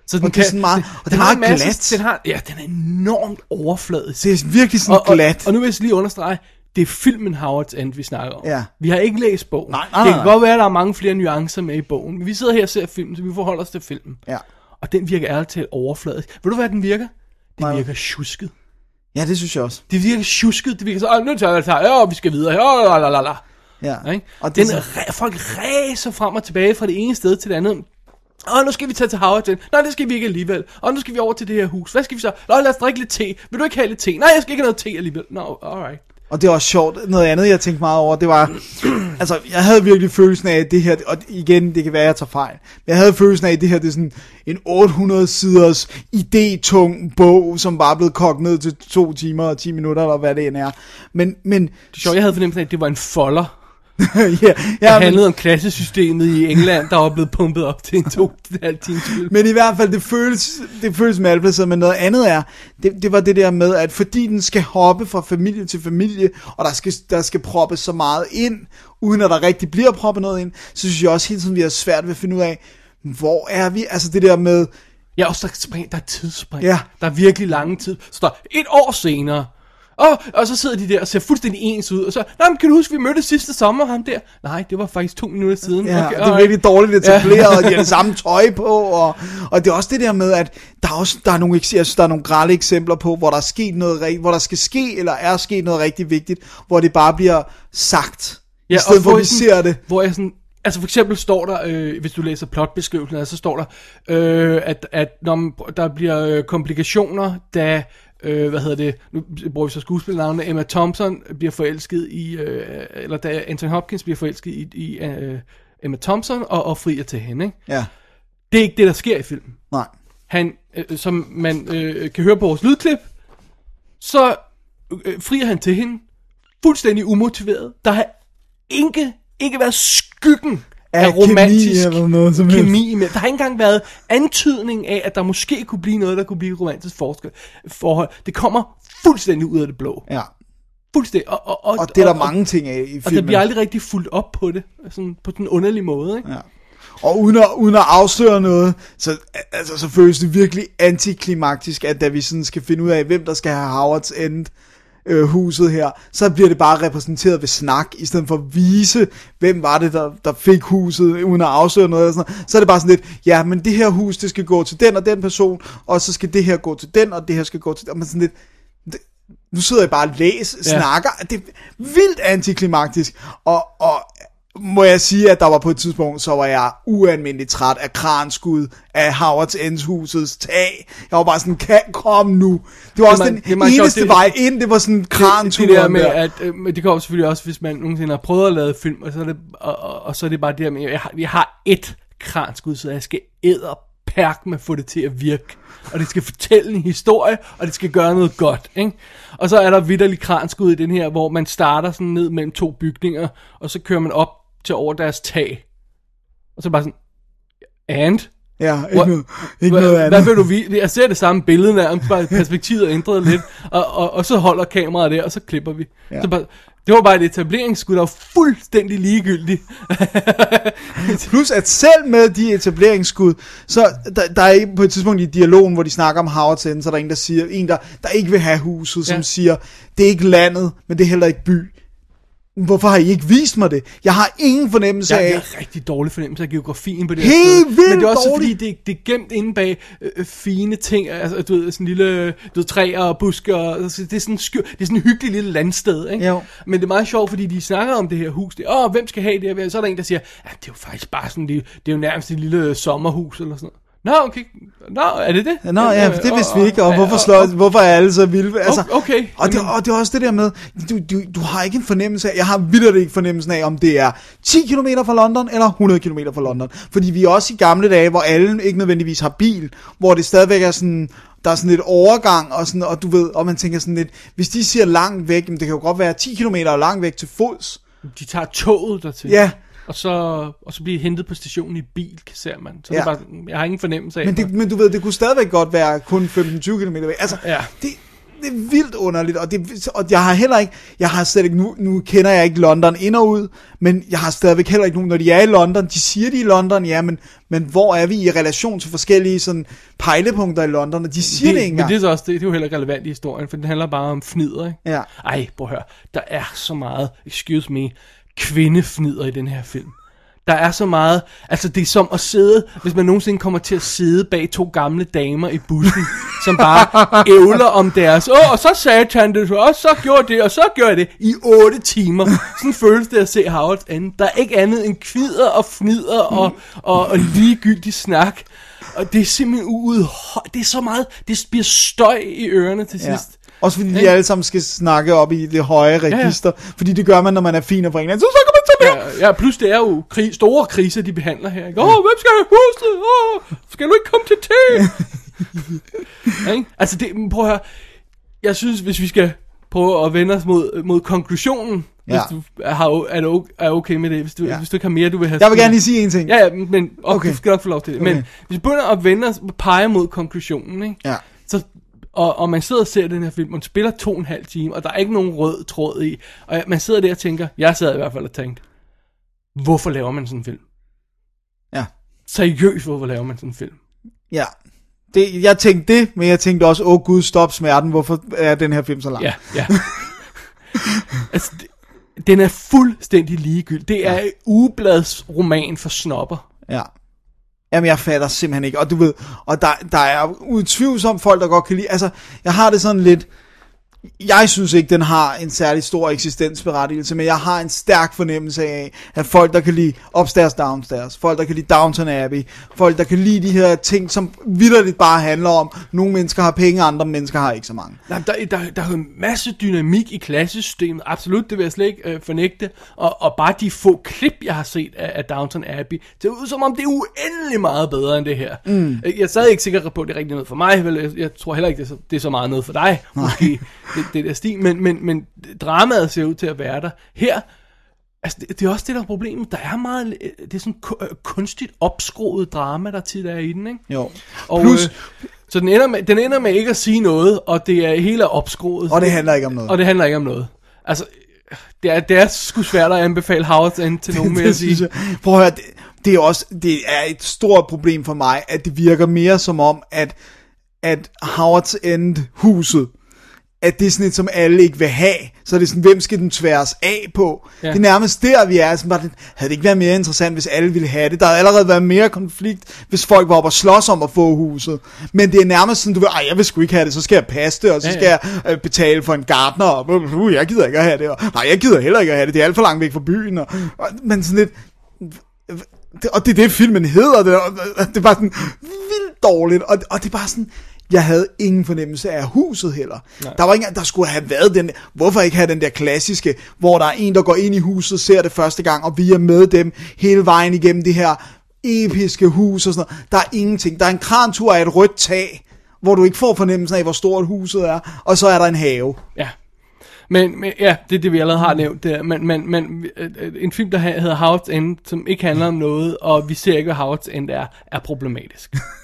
Så Og det er sådan meget- og det er har glat. Den har, ja, den er enormt overfladisk. Det er virkelig sådan og, og, glat. Og nu vil jeg lige understrege, det er filmen Howard's End, vi snakker om. Ja. Vi har ikke læst bogen. Nej, nej, det kan nej. godt være, at der er mange flere nuancer med i bogen. Men vi sidder her og ser filmen, så vi forholder os til filmen. Ja. Og den virker ærligt talt overfladisk. Ved du, hvad den virker? Den Nej. virker tjusket. Ja, det synes jeg også. Det virker tjusket. Det virker så, "Åh, nu tager jeg her, ja, vi skal videre ja, la, la, la. Ja. Ikke? Og det den, så- så... folk ræser frem og tilbage fra det ene sted til det andet. Åh, nu skal vi tage til Howard End. Nej, det skal vi ikke alligevel. Og nu skal vi over til det her hus. Hvad skal vi så? Nå, lad os drikke lidt te. Vil du ikke have lidt te? Nej, jeg skal ikke have noget te alligevel. Nå, no, alright. Og det var også sjovt. Noget andet, jeg tænkte meget over, det var... altså, jeg havde virkelig følelsen af, at det her... Og igen, det kan være, at jeg tager fejl. Men jeg havde følelsen af, at det her det er sådan en 800 siders idétung bog, som bare er blevet kogt ned til to timer og 10 minutter, eller hvad det end er. Men, men Det er sjovt, jeg havde fornemmelsen af, at det var en folder, ja, ja, men, handlede om klassesystemet i England, der var blevet pumpet op til en to halv film. men i hvert fald, det føles, det føles malplaceret, men noget andet er, det, det var det der med, at fordi den skal hoppe fra familie til familie, og der skal, der skal proppes så meget ind, uden at der rigtig bliver proppet noget ind, så synes jeg også hele tiden, vi har svært ved at finde ud af, hvor er vi? Altså det der med, Ja, også der, er spring, der er tidsspring. Ja. Der er virkelig lange tid. Så der er et år senere. Og, og så sidder de der og ser fuldstændig ens ud. Og så, nej, men kan du huske, vi mødtes sidste sommer, ham der? Nej, det var faktisk to minutter siden. Ja, okay, det er virkelig dårligt etableret, og de har det samme tøj på, og, og det er også det der med, at der er også der er nogle, jeg synes, der er nogle grælde eksempler på, hvor der er sket noget, hvor der skal ske, eller er sket noget rigtig vigtigt, hvor det bare bliver sagt, ja, i stedet for, vi sådan- ser det. Hvor jeg sådan, altså for eksempel står der, øh, hvis du læser plotbeskrivelsen, af, så står der, øh, at, at når man, der bliver øh, komplikationer, da, øh, hvad hedder det, nu bruger vi så skuespillernavnet, Emma Thompson bliver forelsket i, øh, eller da Anthony Hopkins bliver forelsket i, i øh, Emma Thompson og, og frier til hende, ikke? Ja, Det er ikke det, der sker i filmen. nej. Han, øh, som man øh, kan høre på vores lydklip, så øh, frier han til hende, fuldstændig umotiveret. Der har ikke, ikke været skyggen Af af, romantisk kemi eller noget som kemi med. Der har ikke engang været antydning af, at der måske kunne blive noget, der kunne blive romantisk forskel, forhold. Det kommer fuldstændig ud af det blå. Ja. Fuldstændig. Og, og, og, Og det er der mange ting af i filmen. Og der bliver aldrig rigtig fuldt op på det, sådan på den underlige måde. Ikke? Ja. Og uden at, uden at afsløre noget, så, altså, så føles det virkelig antiklimaktisk, at da vi sådan skal finde ud af, hvem der skal have Howards End øh, huset her, så bliver det bare repræsenteret ved snak, i stedet for at vise, hvem var det, der, der fik huset, uden at afsløre noget. Eller sådan noget. Så er det bare sådan lidt, ja, men det her hus, det skal gå til den og den person, og så skal det her gå til den, og det her skal gå til den. Men sådan lidt, det, nu sidder jeg bare og læser, Ja. snakker, det er vildt antiklimaktisk, og, og må jeg sige, at der var på et tidspunkt, så var jeg ualmindeligt træt af kranskud af Howards Ends husets tag. Jeg var bare sådan, kan, kom nu. Det var også meget- den det sjovt, eneste det- vej ind, det var sådan det, kranturen det der med, at øh, det kommer selvfølgelig også, hvis man nogensinde har prøvet at lave film, og så er det, og, og, og så er det bare det der med, jeg har, vi har et kranskud, så jeg skal æder perk med at få det til at virke. Og det skal fortælle en historie, og det skal gøre noget godt, ikke? Og så er der vidderlig kranskud i den her, hvor man starter sådan ned mellem to bygninger, og så kører man op til over deres tag. Og så bare sådan, and? Ja, ikke, What- noget, ikke Hvad- noget Hvad andet. vil du vise? Jeg ser det samme billede nærmest, bare perspektivet er ændret lidt, og, og, og så holder kameraet der, og så klipper vi. Ja. Så bare, det var bare et etableringsskud, der var fuldstændig ligegyldigt. Plus at selv med de etableringsskud, så der, der er på et tidspunkt i dialogen, hvor de snakker om Howard's End, så er der en, der siger, en der, der ikke vil have huset, som Ja. siger, det er ikke landet, men det er heller ikke by. Hvorfor har I ikke vist mig det? Jeg har ingen fornemmelse Jeg, af... jeg har rigtig dårlig fornemmelse af geografien på det her sted. Men det er også dårlig. fordi, det, det er gemt inde bag øh, øh, fine ting. Altså, du ved, sådan lille du ved, træer og busker. Og, altså, det, er sådan sky, det er sådan en hyggelig lille landsted. Ikke? Jo. Men det er meget sjovt, fordi de snakker om det her hus. Det, Åh, hvem skal have det her? Så er der en, der siger, ja, det er jo faktisk bare sådan, det, det er jo nærmest et lille sommerhus eller sådan noget. Nå, okay. Nå, er det det? Nå ja, det vidste vi ikke, og hvorfor, slår, og- hvorfor er alle så vilde? Altså, okay, Og det, og det er også det der med, du, du, du har ikke en fornemmelse af, jeg har vildt ikke fornemmelsen af, om det er 10 km fra London, eller 100 km fra London. Fordi vi er også i gamle dage, hvor alle ikke nødvendigvis har bil, hvor det stadigvæk er sådan, der er sådan lidt overgang, og, sådan, og du ved, og man tænker sådan lidt, hvis de siger langt væk, jamen det kan jo godt være 10 km langt væk til fods. De tager toget dertil. Ja. Og så, og så bliver hentet på stationen i bil, ser man. Så ja. Det er bare, jeg har ingen fornemmelse af Men, det, men du ved, det kunne stadigvæk godt være kun 15-20 km væk. Altså, Ja. det, det er vildt underligt, og, det, og jeg har heller ikke, jeg har slet ikke, nu, nu kender jeg ikke London ind og ud, men jeg har stadigvæk heller ikke nogen, når de er i London, de siger de er i London, ja, men, men hvor er vi i relation til forskellige sådan pejlepunkter i London, og de siger det, det ikke Men det er så også, det, det er jo heller ikke relevant i historien, for den handler bare om fnider, ikke? Ja. Ej, prøv at høre. Der er så meget, excuse me, kvindefnider i den her film. Der er så meget, altså det er som at sidde, hvis man nogensinde kommer til at sidde bag to gamle damer i bussen, som bare ævler om deres, åh, og så sagde tante, og så gjorde det, og så gjorde det, i otte timer. Sådan føles det at se Howard End. Der er ikke andet end kvider og fnider og, og, og ligegyldig snak. Og det er simpelthen ude, det er så meget, det bliver støj i ørerne til sidst. Også fordi de alle sammen skal snakke op i det høje ja. register, fordi det gør man, når man er fin og for hinanden, så snakker man sådan her. Ja, ja, plus det er jo krig, store kriser, de behandler her. Åh, hvem skal have huset? Åh, skal du ikke komme til te? Ja, ikke? altså, det, prøv at høre. Jeg synes, hvis vi skal prøve at vende os mod, mod konklusionen, Ja. hvis du har, er, du, er okay med det, hvis du, Ja. ja. hvis du ikke har mere, du vil have Jeg vil gerne lige sige en ting. Ja, ja, men okay. Okay. du skal nok få lov til det. Okay. Men hvis vi begynder at vende os, pege mod konklusionen, ikke? Ja. Og, og man sidder og ser den her film, man spiller to og en halv time, og der er ikke nogen rød tråd i, og man sidder der og tænker, jeg sad i hvert fald og tænkte, hvorfor laver man sådan en film? Ja. Seriøst, hvorfor laver man sådan en film? Ja. Det, jeg tænkte det, men jeg tænkte også, åh gud, stop smerten, hvorfor er den her film så lang? Ja, ja. altså, det, den er fuldstændig ligegyldig. Det er ja. ugebladsroman for snopper. Ja. Jamen, jeg fatter simpelthen ikke. Og du ved, og der, der er utvivlsomt folk, der godt kan lide. Altså, jeg har det sådan lidt... Jeg synes ikke, den har en særlig stor eksistensberettigelse, men jeg har en stærk fornemmelse af, at folk, der kan lide upstairs, downstairs, folk, der kan lide Downton Abbey, folk, der kan lide de her ting, som vidderligt bare handler om, nogle mennesker har penge, andre mennesker har ikke så mange. Nej, der, der, der er en masse dynamik i klassesystemet, absolut, det vil jeg slet ikke øh, fornægte, og, og bare de få klip, jeg har set af, af Downton Abbey, det ud som om, det er uendelig meget bedre end det her. Mm. Jeg stadig ikke sikker på, at det er rigtig noget for mig, vel? Jeg, jeg tror heller ikke, det er, så, det er så meget noget for dig, måske, det, det der stil, men, men, men dramaet ser ud til at være der. Her, Altså, det, det er også det, der er problemet. Der er meget, det er sådan øh, kunstigt opskruet drama, der tit er i den, ikke? Jo. Og, Plus- øh, så den ender, med, den ender med ikke at sige noget, og det er hele opskruet. Og det handler ikke om noget. Og det handler ikke om noget. Altså, det er, det er sgu svært at anbefale Howard's End til nogen, vil jeg sige. Prøv at høre, det, det er også det er et stort problem for mig, at det virker mere som om, at, at Howards End huset at det er sådan et, som alle ikke vil have. Så er det sådan, hvem skal den tværes af på? Ja. Ja. Det er nærmest der, vi er. Sådan, bare, lidt, havde det ikke været mere interessant, hvis alle ville have det? Der havde allerede været mere konflikt, hvis folk var oppe og slås om at få huset. Men det er nærmest sådan, du ved, ej, jeg vil sgu ikke have det, så skal jeg passe det, og så Ja, skal ja. jeg øh, betale for en gartner, og uh, jeg gider ikke at have det, og nej, jeg gider heller ikke at have det, det er alt for langt væk fra byen. Og, og, men sådan lidt, det, og det er det, filmen hedder. Det, og det er bare sådan vildt dårligt. Og, og det er bare sådan, jeg havde ingen fornemmelse af huset heller. Nej. Der var ikke der skulle have været den, hvorfor ikke have den der klassiske, hvor der er en, der går ind i huset, ser det første gang, og vi er med dem hele vejen igennem det her episke hus og sådan noget. Der er ingenting. Der er en krantur af et rødt tag, hvor du ikke får fornemmelsen af, hvor stort huset er, og så er der en have. Ja. Men, men ja, det er det, vi allerede har nævnt der. Men, men, men øh, øh, en film, der hedder Howard's End, som ikke handler om noget, og vi ser ikke, hvad Howard's End er, er problematisk.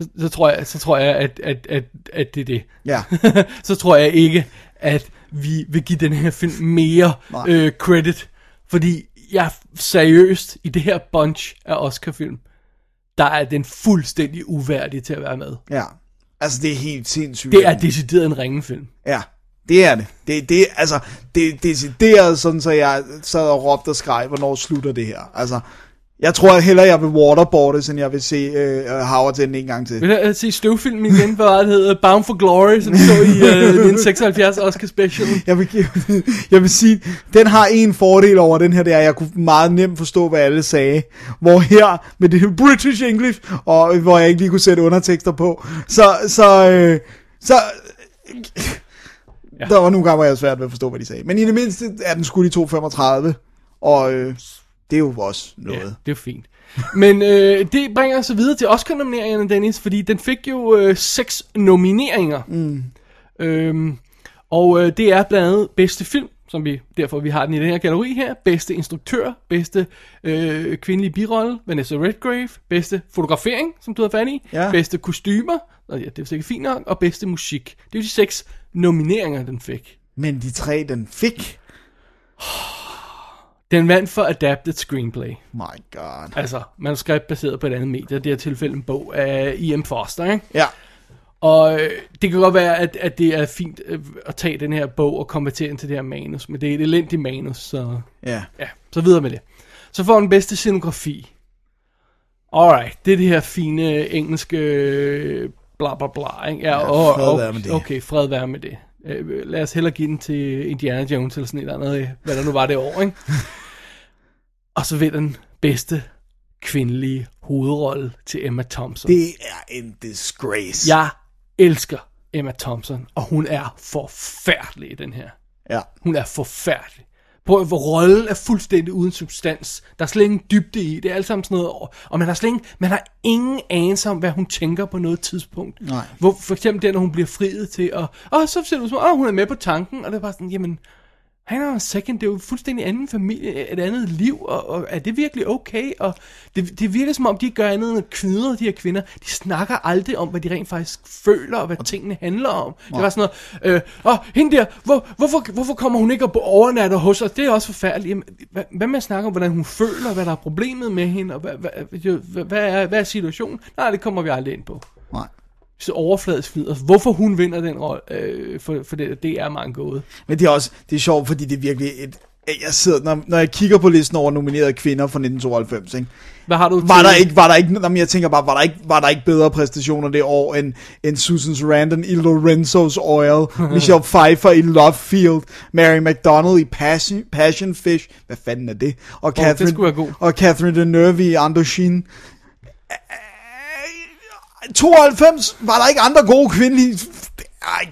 så, så, tror jeg, så tror jeg, at, at, at, at det er det. Ja. så tror jeg ikke, at vi vil give den her film mere Nej. øh, credit. Fordi jeg seriøst, i det her bunch af Oscar-film, der er den fuldstændig uværdig til at være med. Ja. Altså, det er helt sindssygt. Det er decideret en ringefilm. Ja, det er det. Det, det altså, det er decideret sådan, så jeg sad og råbte og skreg, hvornår slutter det her. Altså, jeg tror hellere, jeg vil waterboarde, end jeg vil se øh, Howard End en gang til. Vil du se støvfilm igen, hvad var det hedder? Bound for Glory, som så i uh, 1976 Oscar Special. Jeg vil, jeg vil sige, den har en fordel over den her, det er, at jeg kunne meget nemt forstå, hvad alle sagde. Hvor her, med det British English, og hvor jeg ikke lige kunne sætte undertekster på, så, så, øh, så ja. der var nogle gange, hvor jeg havde svært ved at forstå, hvad de sagde. Men i det mindste er den skudt i 2.35, og øh, det er jo også noget. Ja, det er jo fint. Men øh, det bringer os så videre til Oscar-nomineringerne, Dennis, fordi den fik jo øh, seks nomineringer. Mm. Øhm, og øh, det er blandt andet bedste film, som vi derfor vi har den i den her kategori her. Bedste instruktør, bedste øh, kvindelige birolle, Vanessa Redgrave, bedste fotografering, som du har fat i, Ja. bedste kostymer, og ja, det er sikkert fint nok, og bedste musik. Det er jo de seks nomineringer, den fik. Men de tre, den fik, Den vandt for Adapted Screenplay. my god. Altså, manuskript baseret på et andet medie. Det er tilfælde en bog af E.M. Foster, ikke? Ja, Og øh, det kan godt være, at, at det er fint øh, at tage den her bog og konvertere den til det her manus. Men det er et elendigt manus, så ja. ja, så videre med det. Så får den bedste scenografi. Alright, det er det her fine engelske øh, bla bla bla. Ikke? Ja, og, fred være med det. Okay, fred være med det. Øh, lad os hellere give den til Indiana Jones eller sådan et eller andet, øh, hvad der nu var det år. Ikke? og så vinder den bedste kvindelige hovedrolle til Emma Thompson. Det er en disgrace. Jeg elsker Emma Thompson, og hun er forfærdelig i den her. ja. Hun er forfærdelig. På hvor rollen er fuldstændig uden substans. Der er slet ingen dybde i. Det er alt sammen sådan noget. Og man har slet ingen, man har ingen anelse om, hvad hun tænker på noget tidspunkt. Nej. Hvor, for eksempel der, når hun bliver friet til at... Åh, så ser det ud som, åh, hun er med på tanken. Og det er bare sådan, jamen... Hang on a second, det er jo fuldstændig anden familie, et andet liv, og, og er det virkelig okay? Og det, det virker som om, de ikke gør andet end at knudre de her kvinder. De snakker aldrig om, hvad de rent faktisk føler, og hvad tingene handler om. Det var sådan noget, øh, åh, hende der, hvor, hvorfor, hvorfor kommer hun ikke og overnatter hos os? Det er også forfærdeligt. Jamen, hvad, hvad med at snakke om, hvordan hun føler, hvad der er problemet med hende, og hvad, hvad, hvad, hvad, er, hvad er situationen? Nej, det kommer vi aldrig ind på Nej. Så overfladisk flider. Hvorfor hun vinder den rolle, øh, for, for det, det er mange gåde. Men det er også det er sjovt, fordi det er virkelig et... Jeg sidder, når, når jeg kigger på listen over nominerede kvinder fra 1992, ikke? Hvad har du Var til- der ikke, var der ikke, jamen jeg tænker bare, var der ikke, var der ikke bedre præstationer det år end, end Susan Sarandon i Lorenzo's Oil, Michelle Pfeiffer i Love Field, Mary McDonald i Passion, Passion Fish, hvad fanden er det? Og det Catherine, god. og Catherine Deneuve i Indochine. 92 var der ikke andre gode kvindelige... Ej,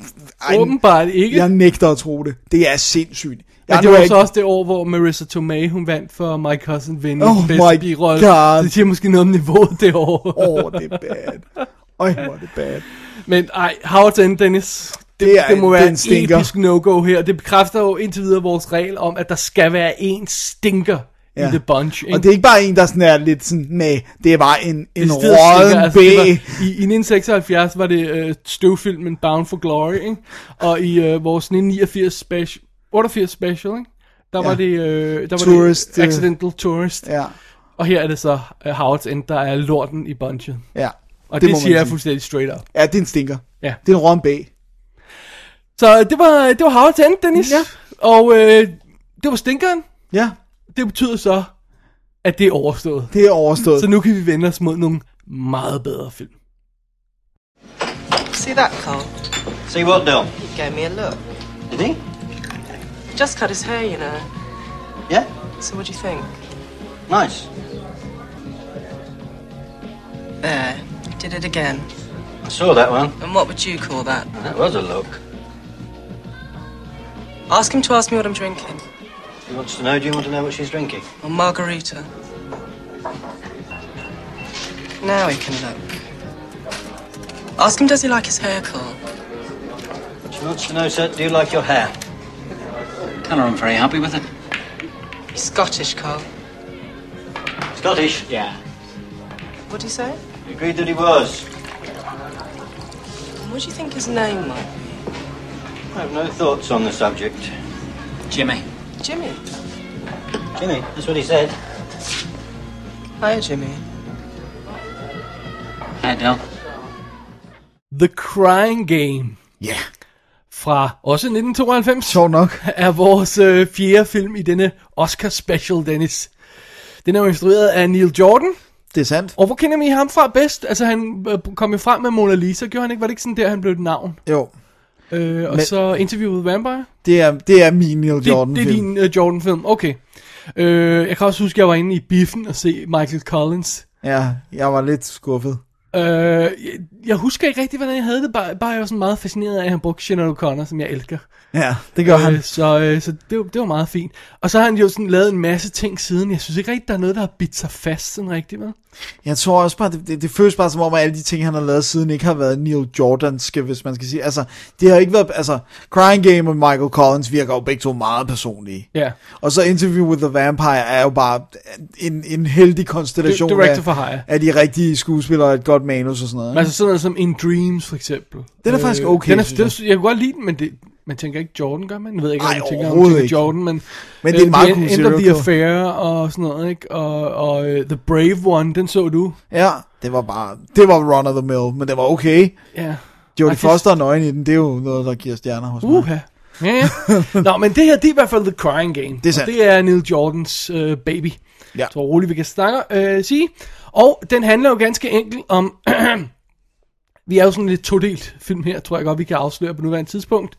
ej, Åbenbart ikke. jeg nægter at tro det. Det er sindssygt. Jeg det var ikke- så også det år, hvor Marissa Tomei, hun vandt for My Cousin Vinny, Oh bedste birolle. Det siger måske noget om niveauet det år. Åh, oh, det er bad. Øj, hvor er det bad. Men ej, Howard's End, Dennis. Det, Det er det må være en stinker. episk no-go her. Det bekræfter jo indtil videre vores regel om, at der skal være en stinker ja. i The Bunch. Ikke? Og det er ikke bare en, der sådan er lidt sådan, nej, det er bare en, en råden altså, var, i, I 1976 var det øh, støvfilmen Bound for Glory, ikke? og i øh, vores 1989 special, 88 special, ikke? der Ja. var det, øh, der var Tourist, det øh, Accidental Tourist, Ja, og her er det så uh, Howard's End, der er lorten i bunchen. ja. Og det, det siger jeg fuldstændig straight up. Ja, det er en stinker. Ja. Det er en råden bæ. Så det var, det var Howard End, Dennis. Ja. Og øh, det var stinkeren. Ja, Det betyder så, at det er overstået. det er overstået. Så nu kan vi vende os mod nogle meget bedre film. See that, Carl? See what, Del? He gave me a look. Did he? He just cut his hair, you know. Yeah? So what do you think? Nice. There, he did it again. I saw that one. And what would you call that? That was a look. Ask him to ask me what I'm drinking. He wants to know, do you want to know what she's drinking? A margarita. Now he can look. Ask him does he like his hair, Carl? She wants to know, sir, do you like your hair? Tell her I'm very happy with it. He's Scottish, Carl. Scottish? Yeah. What do he say? He agreed that he was. What do you think his name might be? I have no thoughts on the subject. Jimmy. Jimmy. Jimmy, that's what he said. Hi, Jimmy. Hi, Del. The Crying Game Ja, fra også 1992 sjov nok. er vores øh, fjerde film i denne Oscar special, Dennis. Den er jo instrueret af Neil Jordan. Det er sandt. Og hvor kender vi ham fra bedst? Altså han øh, kom jo frem med Mona Lisa, gjorde han ikke? Var det ikke sådan der, han blev et navn? Jo, Øh, og Men- så Interview with Vampire? det er, det er min Neil Det, Jordan det er din uh, Jordan-film, okay. Øh, jeg kan også huske, at jeg var inde i biffen og se Michael Collins. Ja, jeg var lidt skuffet. Øh, jeg, jeg husker ikke rigtig, hvordan jeg havde det, bare, bare jeg var sådan meget fascineret af, at han brugte Sinead O'Connor, som jeg elsker. Ja, det gør han. Øh, så øh, så det, var- det var meget fint. Og så har han jo sådan lavet en masse ting siden. Jeg synes ikke rigtig, der er noget, der har bidt sig fast sådan rigtigt, vel? Jeg tror også bare, det, det, det føles bare som om, at alle de ting, han har lavet siden, ikke har været Neil Jordanske, hvis man skal sige. Altså, det har ikke været, altså, Crying Game og Michael Collins virker jo begge to meget personlige. Ja. Og så Interview with the Vampire er jo bare en, en heldig konstellation Director af, af de rigtige skuespillere og et godt manus og sådan noget. Men altså sådan noget som In Dreams, for eksempel. Den er faktisk okay, Den er, synes det, jeg kunne godt lide den, men det, man tænker ikke Jordan, gør man? Jeg ved ikke, om man tænker, om man tænker ikke. Jordan, men... Men det er en meget The god End of the Affair og sådan noget, ikke? Og, og uh, The Brave One, den så du. Ja, det var bare, det var run of the mill, men det var okay. Ja. Jodie Foster og nøgen i den, det er jo noget, der giver stjerner hos mig. Uha. Ja, ja. Nå, men det her, det er i hvert fald The Crying Game. Det er sandt. Og det er Neil Jordans øh, baby. Ja. Så roligt, vi kan snakke, øh, sige. Og den handler jo ganske enkelt om... vi er jo sådan lidt todelt film her, tror jeg godt, vi kan afsløre på nuværende tidspunkt.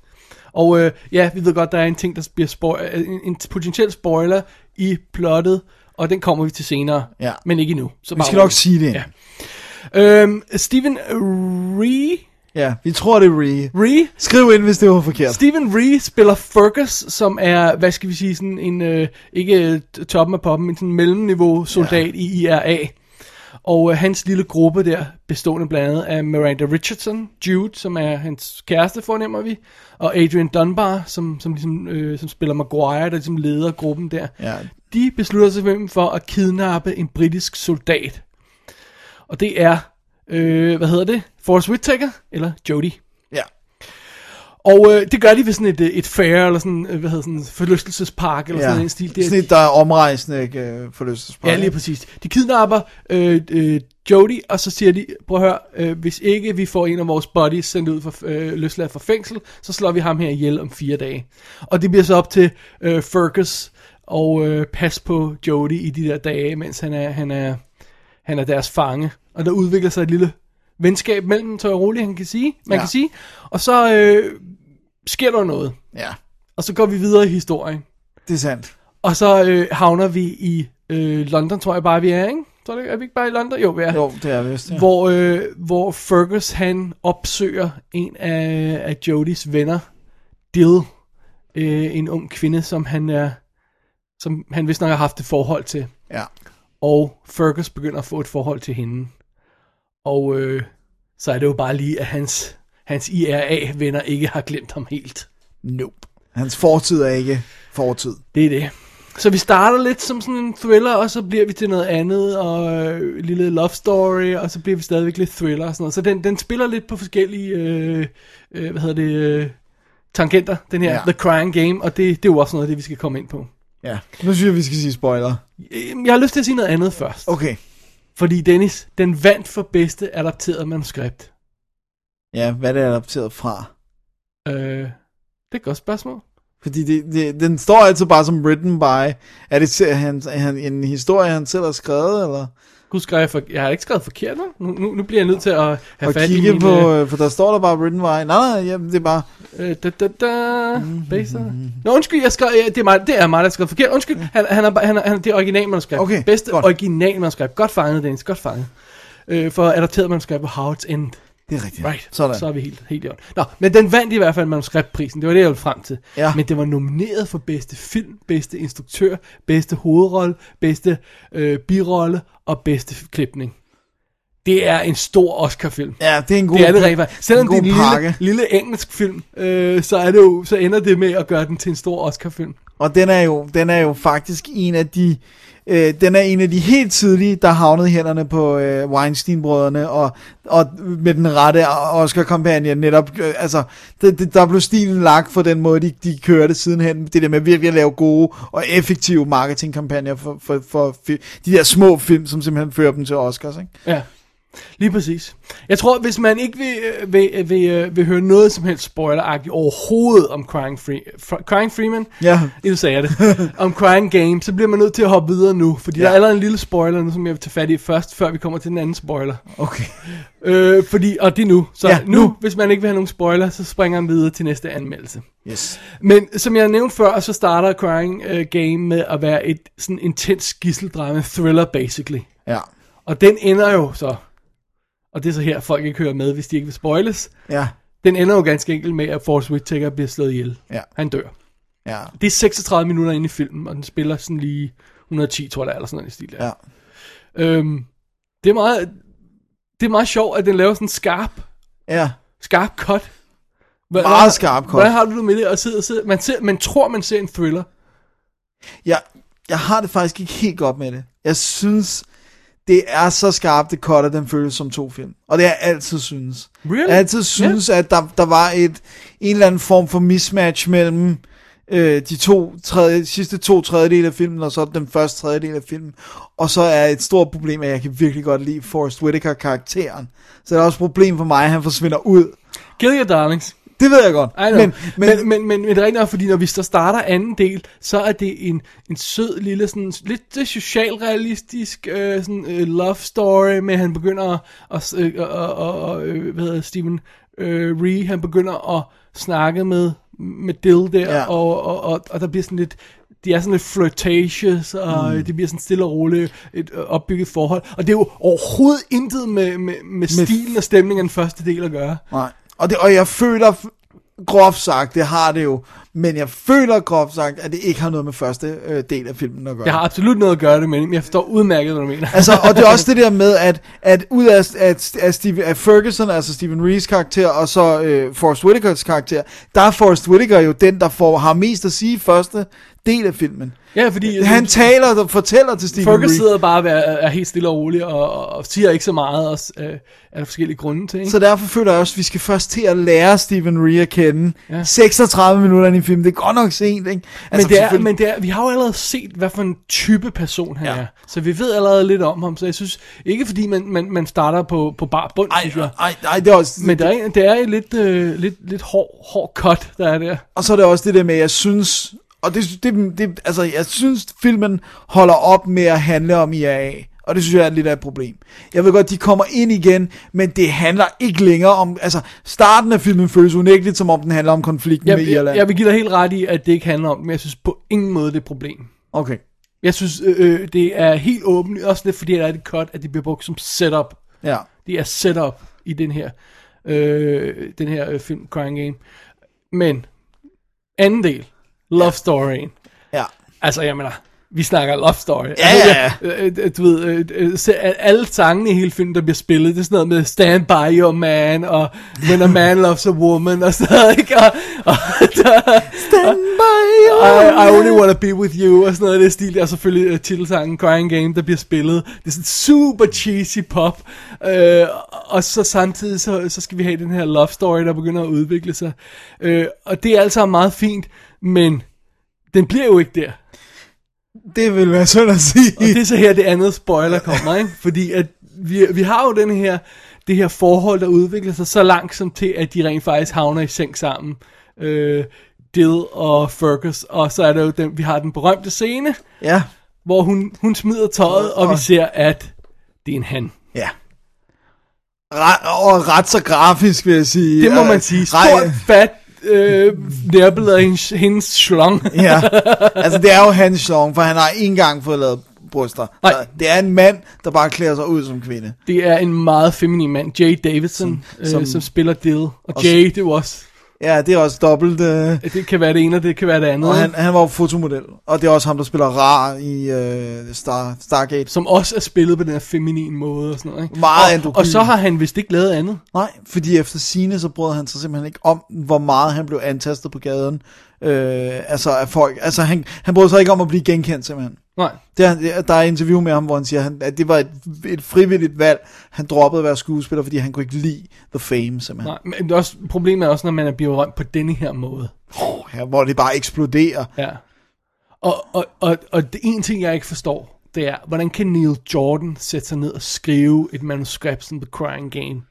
Og øh, ja, vi ved godt, der er en ting, der bliver spoil- en, en potentiel spoiler i plottet, og den kommer vi til senere, Ja. men ikke endnu. Så Vi skal nok sige det. Ja. Øhm, Stephen Ree, Ja, vi tror, det er Ree. Ree Skriv ind, hvis det var forkert. Stephen Ree spiller Fergus, som er, hvad skal vi sige, sådan en, øh, ikke øh, toppen af poppen, men sådan en mellemniveau soldat ja. i IRA. Og øh, hans lille gruppe der, bestående blandt andet af Miranda Richardson, Jude, som er hans kæreste, fornemmer vi, og Adrian Dunbar, som, som, ligesom, øh, som spiller Maguire, der ligesom leder gruppen der. Ja. De beslutter sig for at kidnappe en britisk soldat. Og det er, øh, hvad hedder det? Forrest Whitaker eller Jodie. Og øh, det gør de ved sådan et, øh, et fair, eller sådan, øh, hvad hedder sådan, forlystelsespark, eller ja. sådan en stil. Det, Sådan et, der er omrejsende, ikke øh, forlystelsespark. Ja, lige præcis. De kidnapper øh, øh, Jody, og så siger de, prøv at høre, øh, hvis ikke vi får en af vores buddies sendt ud for øh, løsladt fra fængsel, så slår vi ham her ihjel om fire dage. Og det bliver så op til øh, Fergus og øh, passe på Jody i de der dage, mens han er, han er, han er deres fange. Og der udvikler sig et lille venskab mellem tror jeg roligt, han kan sige, man Ja. kan sige. Og så øh, sker der noget, Ja, og så går vi videre i historien. det er sandt. Og så øh, havner vi i øh, London, tror jeg bare, vi er, ikke? Så er vi ikke bare i London? Jo, vi er. Jo, det er vist, ja. Hvor, øh, hvor Fergus, han opsøger en af, af Jodis venner, Dill, øh, en ung kvinde, som han er, som han vist nok har haft et forhold til. Ja. Og Fergus begynder at få et forhold til hende. Og øh, så er det jo bare lige, at hans, hans IRA-venner ikke har glemt ham helt. Nope. Hans fortid er ikke fortid. Det er det. Så vi starter lidt som sådan en thriller, og så bliver vi til noget andet, og øh, lille love story, og så bliver vi stadigvæk lidt thriller og sådan noget. Så den, den spiller lidt på forskellige, øh, øh, hvad hedder det, øh, tangenter, den her Ja. The Crying Game, og det, det er jo også noget af det, vi skal komme ind på. Ja. Nu synes jeg, vi skal sige spoiler. Øh, Jeg har lyst til at sige noget andet først. Okay. Fordi Dennis, den vandt for bedste adapteret manuskript. Ja, hvad er det adapteret fra? Øh, er et godt spørgsmål. Fordi det, det, den står altid bare som written by. Er det han, han, en historie, han selv har skrevet, eller? Gud, skrev jeg, for, jeg har ikke skrevet forkert, nu, nu, nu bliver jeg nødt til at have Og fat i kigge min... på, øh, for der står der bare written by. Nej, nej, jamen, det er bare... Øh, da, da, da, baser. Nå, undskyld, jeg skrev, ja, det, er mig, det er mig, der har skrevet forkert. Undskyld, han, han, er, han, er, han, det er originalmanuskript. Okay, Bedste godt. originalmanuskript. Godt fanget, Dennis, godt fanget. Øh, for adapteret manuskript på Howard's End. Det er rigtigt. Right, Sådan. så er vi helt, helt i orden. Nå, men den vandt i hvert fald manuskriptprisen. Det var det, jeg ville frem til. Ja. Men det var nomineret for bedste film, bedste instruktør, bedste hovedrolle, bedste øh, birolle og bedste klipning. Det er en stor Oscar-film. Ja, det er en god, det er det faktisk. Selvom det er en lille, pakke. lille engelsk film, øh, så, er det jo, så ender det med at gøre den til en stor Oscar-film. Og den er jo, den er jo faktisk en af de, øh, den er en af de helt tidlige, der havnede i hænderne på øh, Weinstein-brødrene, og, og med den rette Oscar-kampagne netop, øh, altså, det, det, der blev stilen lagt for den måde, de, de kørte sidenhen, det der med virkelig at lave gode og effektive marketingkampagner for, for, for for de der små film, som simpelthen fører dem til Oscars, ikke? Ja, lige præcis. Jeg tror, hvis man ikke vil, øh, vil, øh, vil, øh, vil høre noget som helst spoileragtigt overhovedet om Crying, Free, Fr- Crying Freeman, Ja. nu sagde jeg det, om Crying Game, så bliver man nødt til at hoppe videre nu, fordi ja. der er allerede en lille spoiler nu, som jeg vil tage fat i først, før vi kommer til den anden spoiler. Okay. Øh, fordi, og det er nu. Så Ja, nu. nu, hvis man ikke vil have nogen spoiler, så springer man videre til næste anmeldelse. Yes. Men som jeg nævnte før, så starter Crying uh, Game med at være et sådan intens gisseldrama thriller, basically. Ja. Og den ender jo så, og det er så her, folk ikke hører med, hvis de ikke vil spoiles. Ja. Den ender jo ganske enkelt med, at Forrest Whitaker bliver slået ihjel. Ja. Han dør. Ja. Det er 36 minutter inde i filmen, og den spiller sådan lige 110, tror jeg, er, eller sådan noget i stil der. Ja. Øhm, det er meget, det er meget sjovt, at den laver sådan en skarp, Ja. skarp cut. Hva- Meget hvad- skarp cut. Hvordan har du med det og sidde? Man, ser, man tror, man ser en thriller. Jeg, jeg har det faktisk ikke helt godt med det. Jeg synes, det er så skarpt, det cutter, den føles som to film. Og det har jeg altid synes. Really? Jeg altid synes, at der, der var et, en eller anden form for mismatch mellem øh, de to tredje, sidste to tredjedele af filmen, og så den første tredjedel af filmen. Og så er et stort problem, at jeg kan virkelig godt lide Forrest Whitaker-karakteren. Så det er også et problem for mig, at han forsvinder ud. Kill your darlings. Det ved jeg godt. Men, Men, men, men, men, men det er nok, fordi når vi så starter anden del, så er det en, en sød lille, sådan, lidt øh, socialrealistisk øh, sådan, øh, love story, med han begynder at, øh, og, og, og, øh, hvad hedder Stephen øh, Ree, han begynder at snakke med, med Dill der, Ja. og, og, og, og der bliver sådan lidt, de er sådan lidt flirtatious, og mm. det bliver sådan stille og roligt et øh, opbygget forhold. Og det er jo overhovedet intet med, med, med stilen og stemningen af den første del at gøre. Nej. Og, det, og jeg føler, groft sagt, det har det jo, men jeg føler groft sagt, at det ikke har noget med første øh, del af filmen at gøre. Jeg har absolut noget at gøre det med, men jeg forstår udmærket, hvad du mener. Altså, og det er også det der med, at, at ud af, at, at, Steve, at Ferguson, altså Stephen Rees karakter, og så øh, Forrest Whitakers karakter, der er Forrest Whitaker jo den, der får, har mest at sige i første del af filmen. Ja, fordi... Han taler og fortæller til Stephen Fergus Rees. sidder bare og er, er helt stille og rolig, og, og, og siger ikke så meget, og øh, der forskellige grunde til, ikke? Så derfor føler jeg også, at vi skal først til at lære Stephen Ree at kende. Ja. 36 minutter i filmen, det er godt nok sent, ikke? men, det er, men det er, vi har jo allerede set, hvad for en type person han Ja. er. Så vi ved allerede lidt om ham. Så jeg synes, ikke fordi man, man, man starter på, på bar bund, jeg. Ej, ej, det er også... Men det er, det er et lidt, øh, lidt, lidt hård, hård cut, der er der. Og så er det også det der med, jeg synes, og det, det, det, altså, jeg synes, filmen holder op med at handle om IAA. Og det synes jeg er lidt af et problem. Jeg ved godt, de kommer ind igen, men det handler ikke længere om... Altså, starten af filmen føles unægteligt, som om den handler om konflikten Jeg, med jeg, Irland. jeg vil give dig helt ret i, at det ikke handler om, men jeg synes på ingen måde, det er et problem. Okay. Jeg synes, øh, øh, det er helt åbent, også lidt fordi, der er et cut, at det bliver brugt som setup. Ja. Det er setup i den her, øh, den her øh, film, Crying Game. Men, anden del, Love Storyen. Ja. Altså, jeg mener, vi snakker Love Story. Ja, altså, ja, jeg- øh, du ved, øh, øh, alle sangene i hele filmen, der bliver spillet, det er sådan noget med Stand By Your Man, og When a Man Loves a Woman, og sådan noget, ikke? Og, og der, Stand by your I, I only wanna be with you og sådan noget af det stil. Og selvfølgelig uh, titelsangen Crying Game, der bliver spillet. Det er sådan super cheesy pop. Uh, og så samtidig, så, så skal vi have den her love story, der begynder at udvikle sig. Uh, og det er altså meget fint, men den bliver jo ikke der. Det vil være sådan at sige. Og det er så her, det andet spoiler kommer, ikke? Fordi at vi, vi har jo den her, det her forhold, der udvikler sig så langsomt til, at de rent faktisk havner i seng sammen. Øh, Dill og Fergus, og så er der jo den, vi har den berømte scene, Ja, hvor hun, hun smider tøjet, og vi Og- ser, at det er en han. ja. Ret, og ret så grafisk, vil jeg sige. Det må man sige. Stort, fat øh, nærbillede af hendes, hendes slong. ja, altså det er jo hans song, for han har ikke engang fået lavet bryster. Nej. Det er en mand, der bare klæder sig ud som kvinde. Det er en meget feminin mand, Jay Davidson, som, som- øh, som spiller Dill. Og og Jay, det jo også, Ja, det er også dobbelt. Øh, det kan være det ene, og det kan være det andet. og han, han var fotomodel, og det er også ham, der spiller Ra i øh, Star, Stargate. Som også er spillet på den her feminin måde og sådan noget. Ikke? Meget og, og så har han vist ikke lavet andet. Nej, fordi efter sine så brød han sig simpelthen ikke om, hvor meget han blev antastet på gaden. Øh, altså af folk. Altså han, han brød sig ikke om at blive genkendt simpelthen. Nej. Det er, er- der er et interview med ham, hvor han siger, at det var et, et frivilligt valg. Han droppede at være skuespiller, fordi han kunne ikke lide The Fame simpelthen. Nej, men det er også, problemet er også, når man er berømt på denne her måde. Ja, hvor det bare eksploderer. Ja. Og, og, og, og det ene ting, jeg ikke forstår, det er, hvordan kan Neil Jordan sætte sig ned og skrive et manuskript som The Crying Game,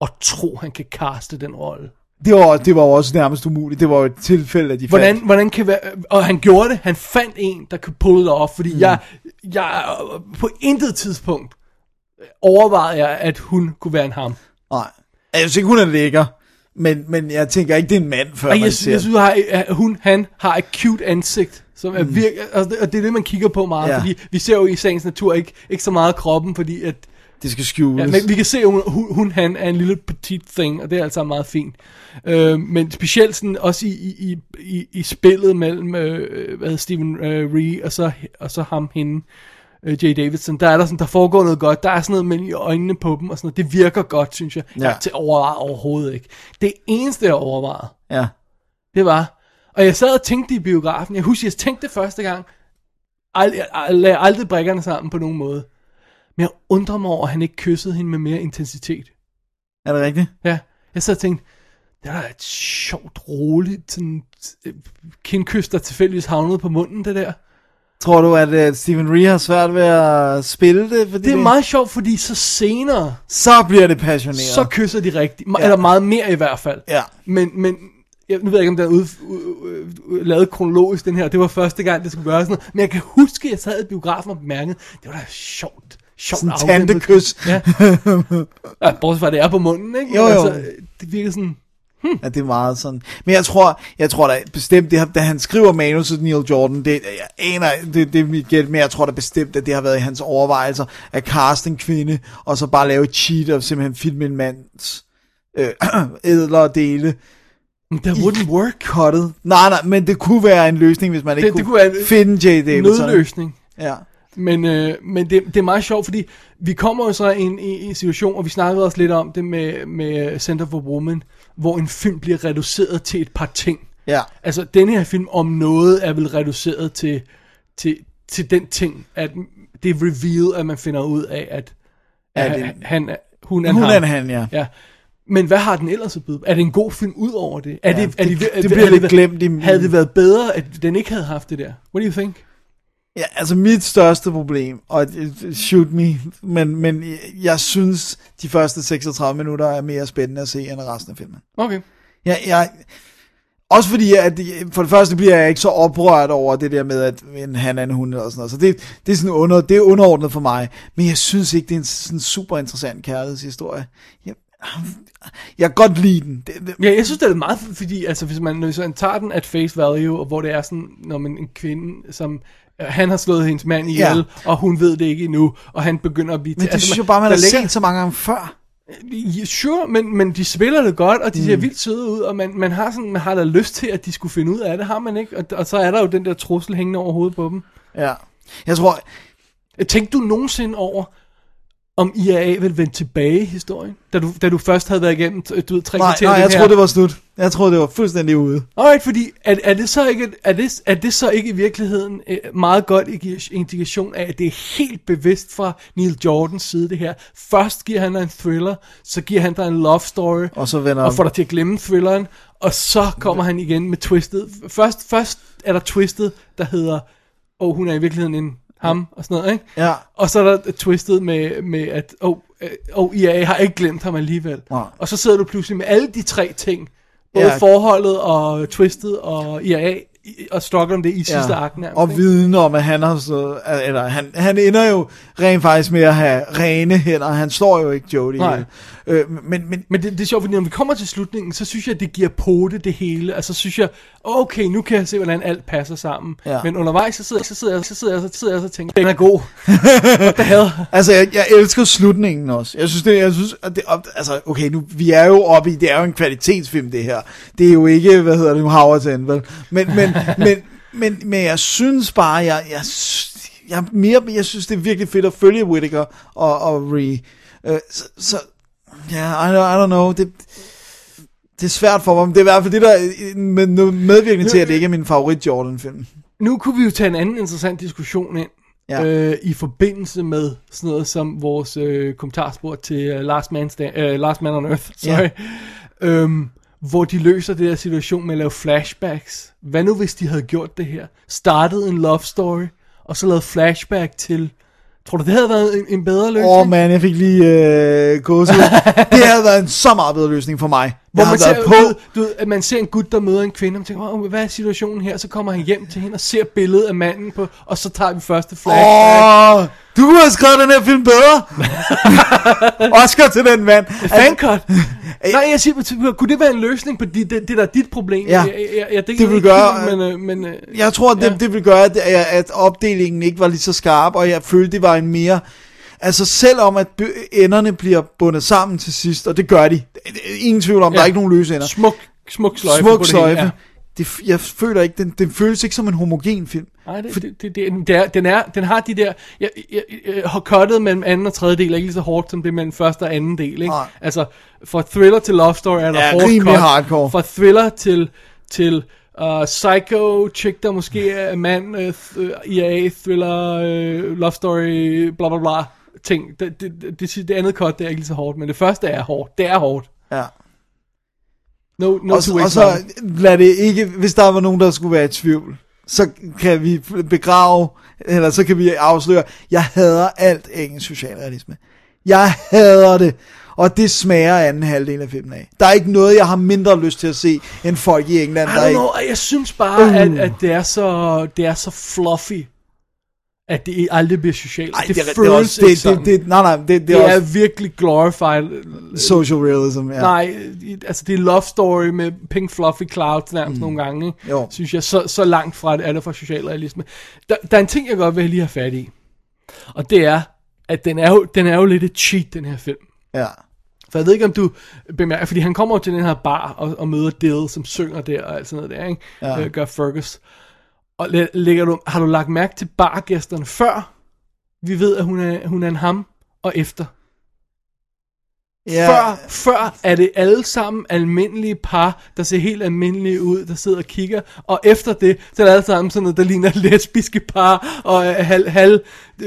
og tro, han kan caste den rolle? Det var, det var også nærmest umuligt. Det var jo et tilfælde, at de Hvordan, fandt. hvordan kan være, og han gjorde det, han fandt en, der kunne pulle det off, fordi mm. jeg, jeg på intet tidspunkt overvejede jeg, at hun kunne være en ham. Nej. Jeg synes ikke, hun er lækker. Men, men jeg tænker ikke, det er en mand, før Og man jeg, ser jeg synes, at hun, han har et cute ansigt, som er virkelig, altså, det- og det er det, man kigger på meget, ja. fordi vi ser jo i sagens natur ikke, ikke så meget kroppen, fordi at, det skal skjules. ja, men vi kan se, at hun, hun, hun, han er en lille petit thing, og det er altså meget fint. Øh, men specielt sådan, også i, i, i, i, spillet mellem øh, hvad Stephen øh, Ree og så, og så ham, hende, øh, Jay Davidson, der er der sådan, der foregår noget godt, der er sådan noget mellem i øjnene på dem, og sådan noget, det virker godt, synes jeg. Ja. Jeg til overvejet overhovedet ikke. Det eneste, jeg overvejede, Ja. det var, og jeg sad og tænkte i biografen, jeg husker, jeg tænkte det første gang, ald, jeg, jeg lagde aldrig brækkerne sammen på nogen måde, men jeg undrer mig over, at han ikke kyssede hende med mere intensitet. Er det rigtigt? Ja, jeg sad og tænkte, det er da et sjovt, roligt, sådan, øh, kindkys, der tilfældigvis havnede på munden, det der. Tror du, at uh, Stephen Ree har svært ved at spille det? Fordi Det er meget sjovt, fordi så senere, Så bliver det passioneret. så kysser de rigtigt, Ja. eller meget mere i hvert fald. Ja. Men, men jeg, nu ved jeg ikke, om den er ud, ud, ud, lavet kronologisk, den her. Det var første gang, det skulle gøres. Men jeg kan huske, at jeg sad i biografen og bemærkede, det var da sjovt. Sjovt Sådan tantekys. Ja. ja, bortset fra, det er på munden, ikke? Jo, jo. Altså, det virker sådan... Ja, det er meget sådan. Men jeg tror, jeg tror da bestemt, det har, da han skriver manuset Neil Jordan, det, jeg aner, det, det er mit gæt, men jeg tror da bestemt, at det har været i hans overvejelser at caste en kvinde, og så bare lave et cheat og simpelthen filme en mands øh, ædlere dele. That wouldn't work. Cuttet. Nej, nej, men det kunne være en løsning, hvis man ikke Det- kunne, det kunne være en finde Jay Davidson. Nødløsning. Ja. Men, øh, men det, det er meget sjovt, fordi vi kommer jo så ind i, i en situation, og vi snakkede også lidt om det med, med Center for Woman, hvor en film bliver reduceret til et par ting. Ja. Altså, denne her film om noget er vel reduceret til, til, til den ting, at det er reveal, at man finder ud af, at, At at en- han, han, er- hun er en Hun ham. er en han, ja. ja. Men hvad har den ellers at byde? Er det en god film ud over det? Er Ja, det, er det- de, er, det bliver havde lidt været- glemt i- Havde det været bedre, at den ikke havde haft det der? What do you think? Ja, altså mit største problem, og shoot me, men, men jeg synes, de første 36 minutter er mere spændende at se end resten af filmen. Okay. Jeg, jeg, også fordi, at for det første bliver jeg ikke så oprørt over det der med, at en han er en hund og sådan noget. Så det, det, er sådan under, det er underordnet for mig. Men jeg synes ikke, det er en sådan super interessant kærlighedshistorie. Jeg, jeg kan godt lide den. Det, det, Ja, jeg synes, det er meget, fordi altså, hvis man, hvis man tager den at face value, og hvor det er sådan, når man en kvinde, som han har slået hendes mand ihjel, Ja. og hun ved det ikke endnu, og han begynder at blive... men det altså, synes jeg bare, man har set så mange gange før. Sure, men, men de spiller det godt, og de ser Mm. vildt søde ud, og man, man, har sådan, man har da lyst til, at de skulle finde ud af det, har man ikke? Og, og så er der jo den der trussel hængende over hovedet på dem. Ja. Jeg tror, Tænkte du nogensinde over, om IAA vil vende tilbage i historien? Da du, da du først havde været igennem, du ved, tre nej, nej, jeg her? troede, det var slut. Jeg troede, det var fuldstændig ude. Alright, fordi er, er, det så ikke, er, det, er det så ikke i virkeligheden øh, meget godt indi- indikation af, at det er helt bevidst fra Neil Jordans side det her. Først giver han dig en thriller, så giver han dig en love story, Og så vender og får dig til at glemme thrilleren, og så kommer han igen med twistet. Først, først er der twistet, der hedder, åh, oh, hun er i virkeligheden en ham, og sådan noget, ikke? Ja. Og så er der twistet med, med at, oh, oh, IA har ikke glemt ham alligevel. Nej. Og så sidder du pludselig med alle de tre ting Både Ja. forholdet og Twisted og IRA i- og struggler om det i sidste ja. akt nærmest. og ikke? viden om, at han har så, eller han, han ender jo rent faktisk med at have rene hænder. Han slår jo ikke Jodie. Nej. Øh, men, men, Men det, det er sjovt, fordi når vi kommer til slutningen, så synes jeg, at det giver pote det hele. Altså så synes jeg, okay, nu kan jeg se, hvordan alt passer sammen. Ja. Men undervejs, så sidder, så sidder jeg, så sidder jeg, så sidder jeg, så tænker, den er god. Hell? Altså, jeg, jeg elsker slutningen også. Jeg synes, det, jeg synes, at det, altså, okay, nu, vi er jo oppe i, det er jo en kvalitetsfilm, det her. Det er jo ikke, hvad hedder det nu, Howard's End, vel? Men, men, men, men, men jeg synes bare, jeg, jeg, jeg, mere, jeg synes, det er virkelig fedt at følge Whittaker og, og Ree. Øh, så, så, ja, I, don't- I don't know, det, det er svært for mig, men det er i hvert fald det, der er med, medvirkende til, at det ikke er min favorit Jordan-film. Nu kunne vi jo tage en anden interessant diskussion ind. Ja. Øh, I forbindelse med sådan noget som vores øh, kommentarspor til uh, Last, Man Sta- uh, Last Man on Earth, sorry. Øhm, hvor de løser det der situation med at lave flashbacks. Hvad nu hvis de havde gjort det her? Startet en love story, og så lavet flashback til... Tror du, det havde været en, en bedre løsning? Åh oh, man, jeg fik lige øh, gåsehud. det havde været en så meget bedre løsning for mig. Hvor man ser, du, ved- du, ved, at man ser en gut, der møder en kvinde, og man tænker, oh, hvad er situationen her? Så kommer han hjem til hende og ser billedet af manden på, og så tager vi første flashback. Åh, oh, du kunne have skrevet den her film bedre. Oscar til den mand. Fancut. Nej, jeg siger, kunne det være en løsning på det, det, det der er dit problem? Ja. jeg, jeg, jeg, Det det vil gøre, film, men, øh, men øh, Jeg tror, at det, Ja. det vil gøre, at, at opdelingen ikke var lige så skarp, og jeg følte, det var en mere... Altså selvom at enderne bliver bundet sammen til sidst, og det gør de. Ingen tvivl om, ja. der er ikke nogen løse ender. smuk, smuk sløjfe Smuk det sløjfe. hele. Ja. Det, jeg føler ikke, den, den føles ikke som en homogen film. Nej, det, det, det, det, det er, den, er, den har de der... Jeg, jeg, jeg har cuttet mellem anden og tredje del, er ikke lige så hårdt som det mellem første og anden del. Ikke? Nej. Altså, fra thriller til love story er der Ja, hårdt cut. hardcore. Fra thriller til, til uh, psycho, chick, der måske er mand, uh, th- IAA, thriller, uh, love story, bla bla bla, ting. Det, det, det, det, det andet cut, det er ikke lige så hårdt, men det første er hårdt. Det er hårdt. Ja. No, no og, two og så lad det ikke, hvis der var nogen, der skulle være i tvivl, så kan vi begrave, eller så kan vi afsløre, jeg hader alt engelsk socialrealisme. Jeg hader det. Og det smager anden halvdel af filmen af. Der er ikke noget, jeg har mindre lyst til at se, end folk i England, I der don't ikke... know, jeg synes bare, Uh. at, at det, er så, det er så fluffy, at det aldrig bliver socialt. Ej, det, det, er- føles det, er også, ikke det, sådan. det, det, nej, nej, det, det, det er, er også virkelig glorified. social realism, ja. Nej, altså det er love story med pink fluffy clouds nærmest mm. nogle gange, ikke? Jo. synes jeg. Så, så langt fra det er det fra socialrealisme. Der, der er en ting, jeg godt vil lige have fat i, og det er, at den er jo, den er jo lidt et cheat, den her film. Ja. For jeg ved ikke, om du bemærker, fordi han kommer til den her bar og, og møder Dill, som synger der og alt sådan noget der, ikke? Ja. Øh, gør Fergus. Og læ- lægger du, har du lagt mærke til bargæsterne før? Vi ved, at hun er, hun er en ham, og efter. Ja. Før, før er det alle sammen almindelige par, der ser helt almindelige ud, der sidder og kigger. Og efter det, så er det alle sammen sådan noget, der ligner lesbiske par, og halv, halv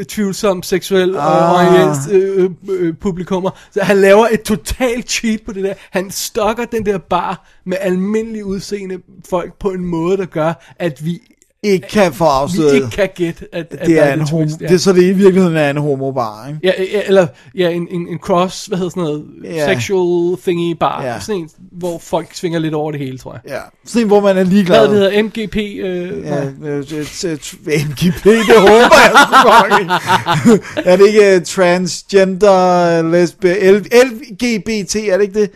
tvivlsom seksuel Ah. ah. øh, øh, øh, publikummer. Så han laver et totalt cheat på det der. Han stokker den der bar med almindelige udseende folk på en måde, der gør, at vi, Ikke kan få vi afsløret, ikke kan gætte, at, at det der er en homo, twist, ja. det er så det i virkeligheden er en homobar, ikke? Ja, ja, eller ja, en, en, en cross, hvad hedder sådan noget, Ja. sexual thingy bar, Ja. sådan en, hvor folk svinger lidt over det hele, tror jeg. Ja. Sådan en, hvor man er ligeglad. Hvad det hedder, MGP, øh, Ja, øh, øh, t- MGP, det håber jeg sgu er det ikke øh, transgender, lesbian, LGBT, er det ikke det?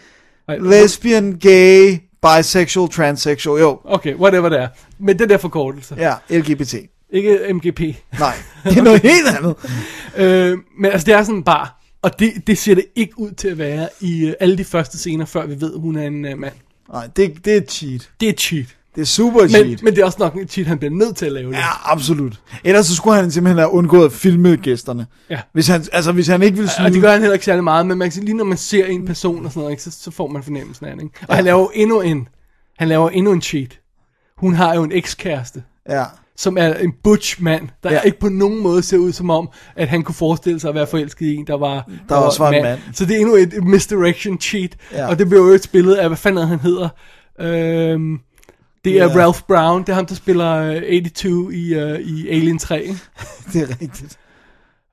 Lesbian, gay, bisexual, transsexual, jo. Okay, whatever det er. Men den der forkortelse. Ja, LGBT. Ikke MGP. Nej, det er noget helt andet. øh, men altså, det er sådan en bar, og det, det ser det ikke ud til at være i øh, alle de første scener, før vi ved, hun er en øh, mand. Nej, det, det er cheat. Det er cheat. Det er super cheat. Men, men det er også nok en cheat, han bliver nødt til at lave det. Ja, absolut. Ellers så skulle han simpelthen have undgået at filme gæsterne. Ja. Hvis han, altså, hvis han ikke ville snyde... Og det gør han heller ikke særlig meget, men man kan lige når man ser en person og sådan noget, ikke, så, så får man fornemmelsen af det. Ikke? Og ja. han laver endnu en, han laver endnu en cheat. Hun har jo en ekskæreste, Ja. som er en butch mand, der Ja. ikke på nogen måde ser ud som om, at han kunne forestille sig at være forelsket i en, der var, Der også var en mand. Så det er endnu et misdirection cheat, Ja. og det bliver jo et spillet af, hvad fanden han hedder? Øhm, det er Ja. Ralph Brown, det er ham, der spiller øh, 82 i, uh, i Alien 3, ikke? Det er rigtigt.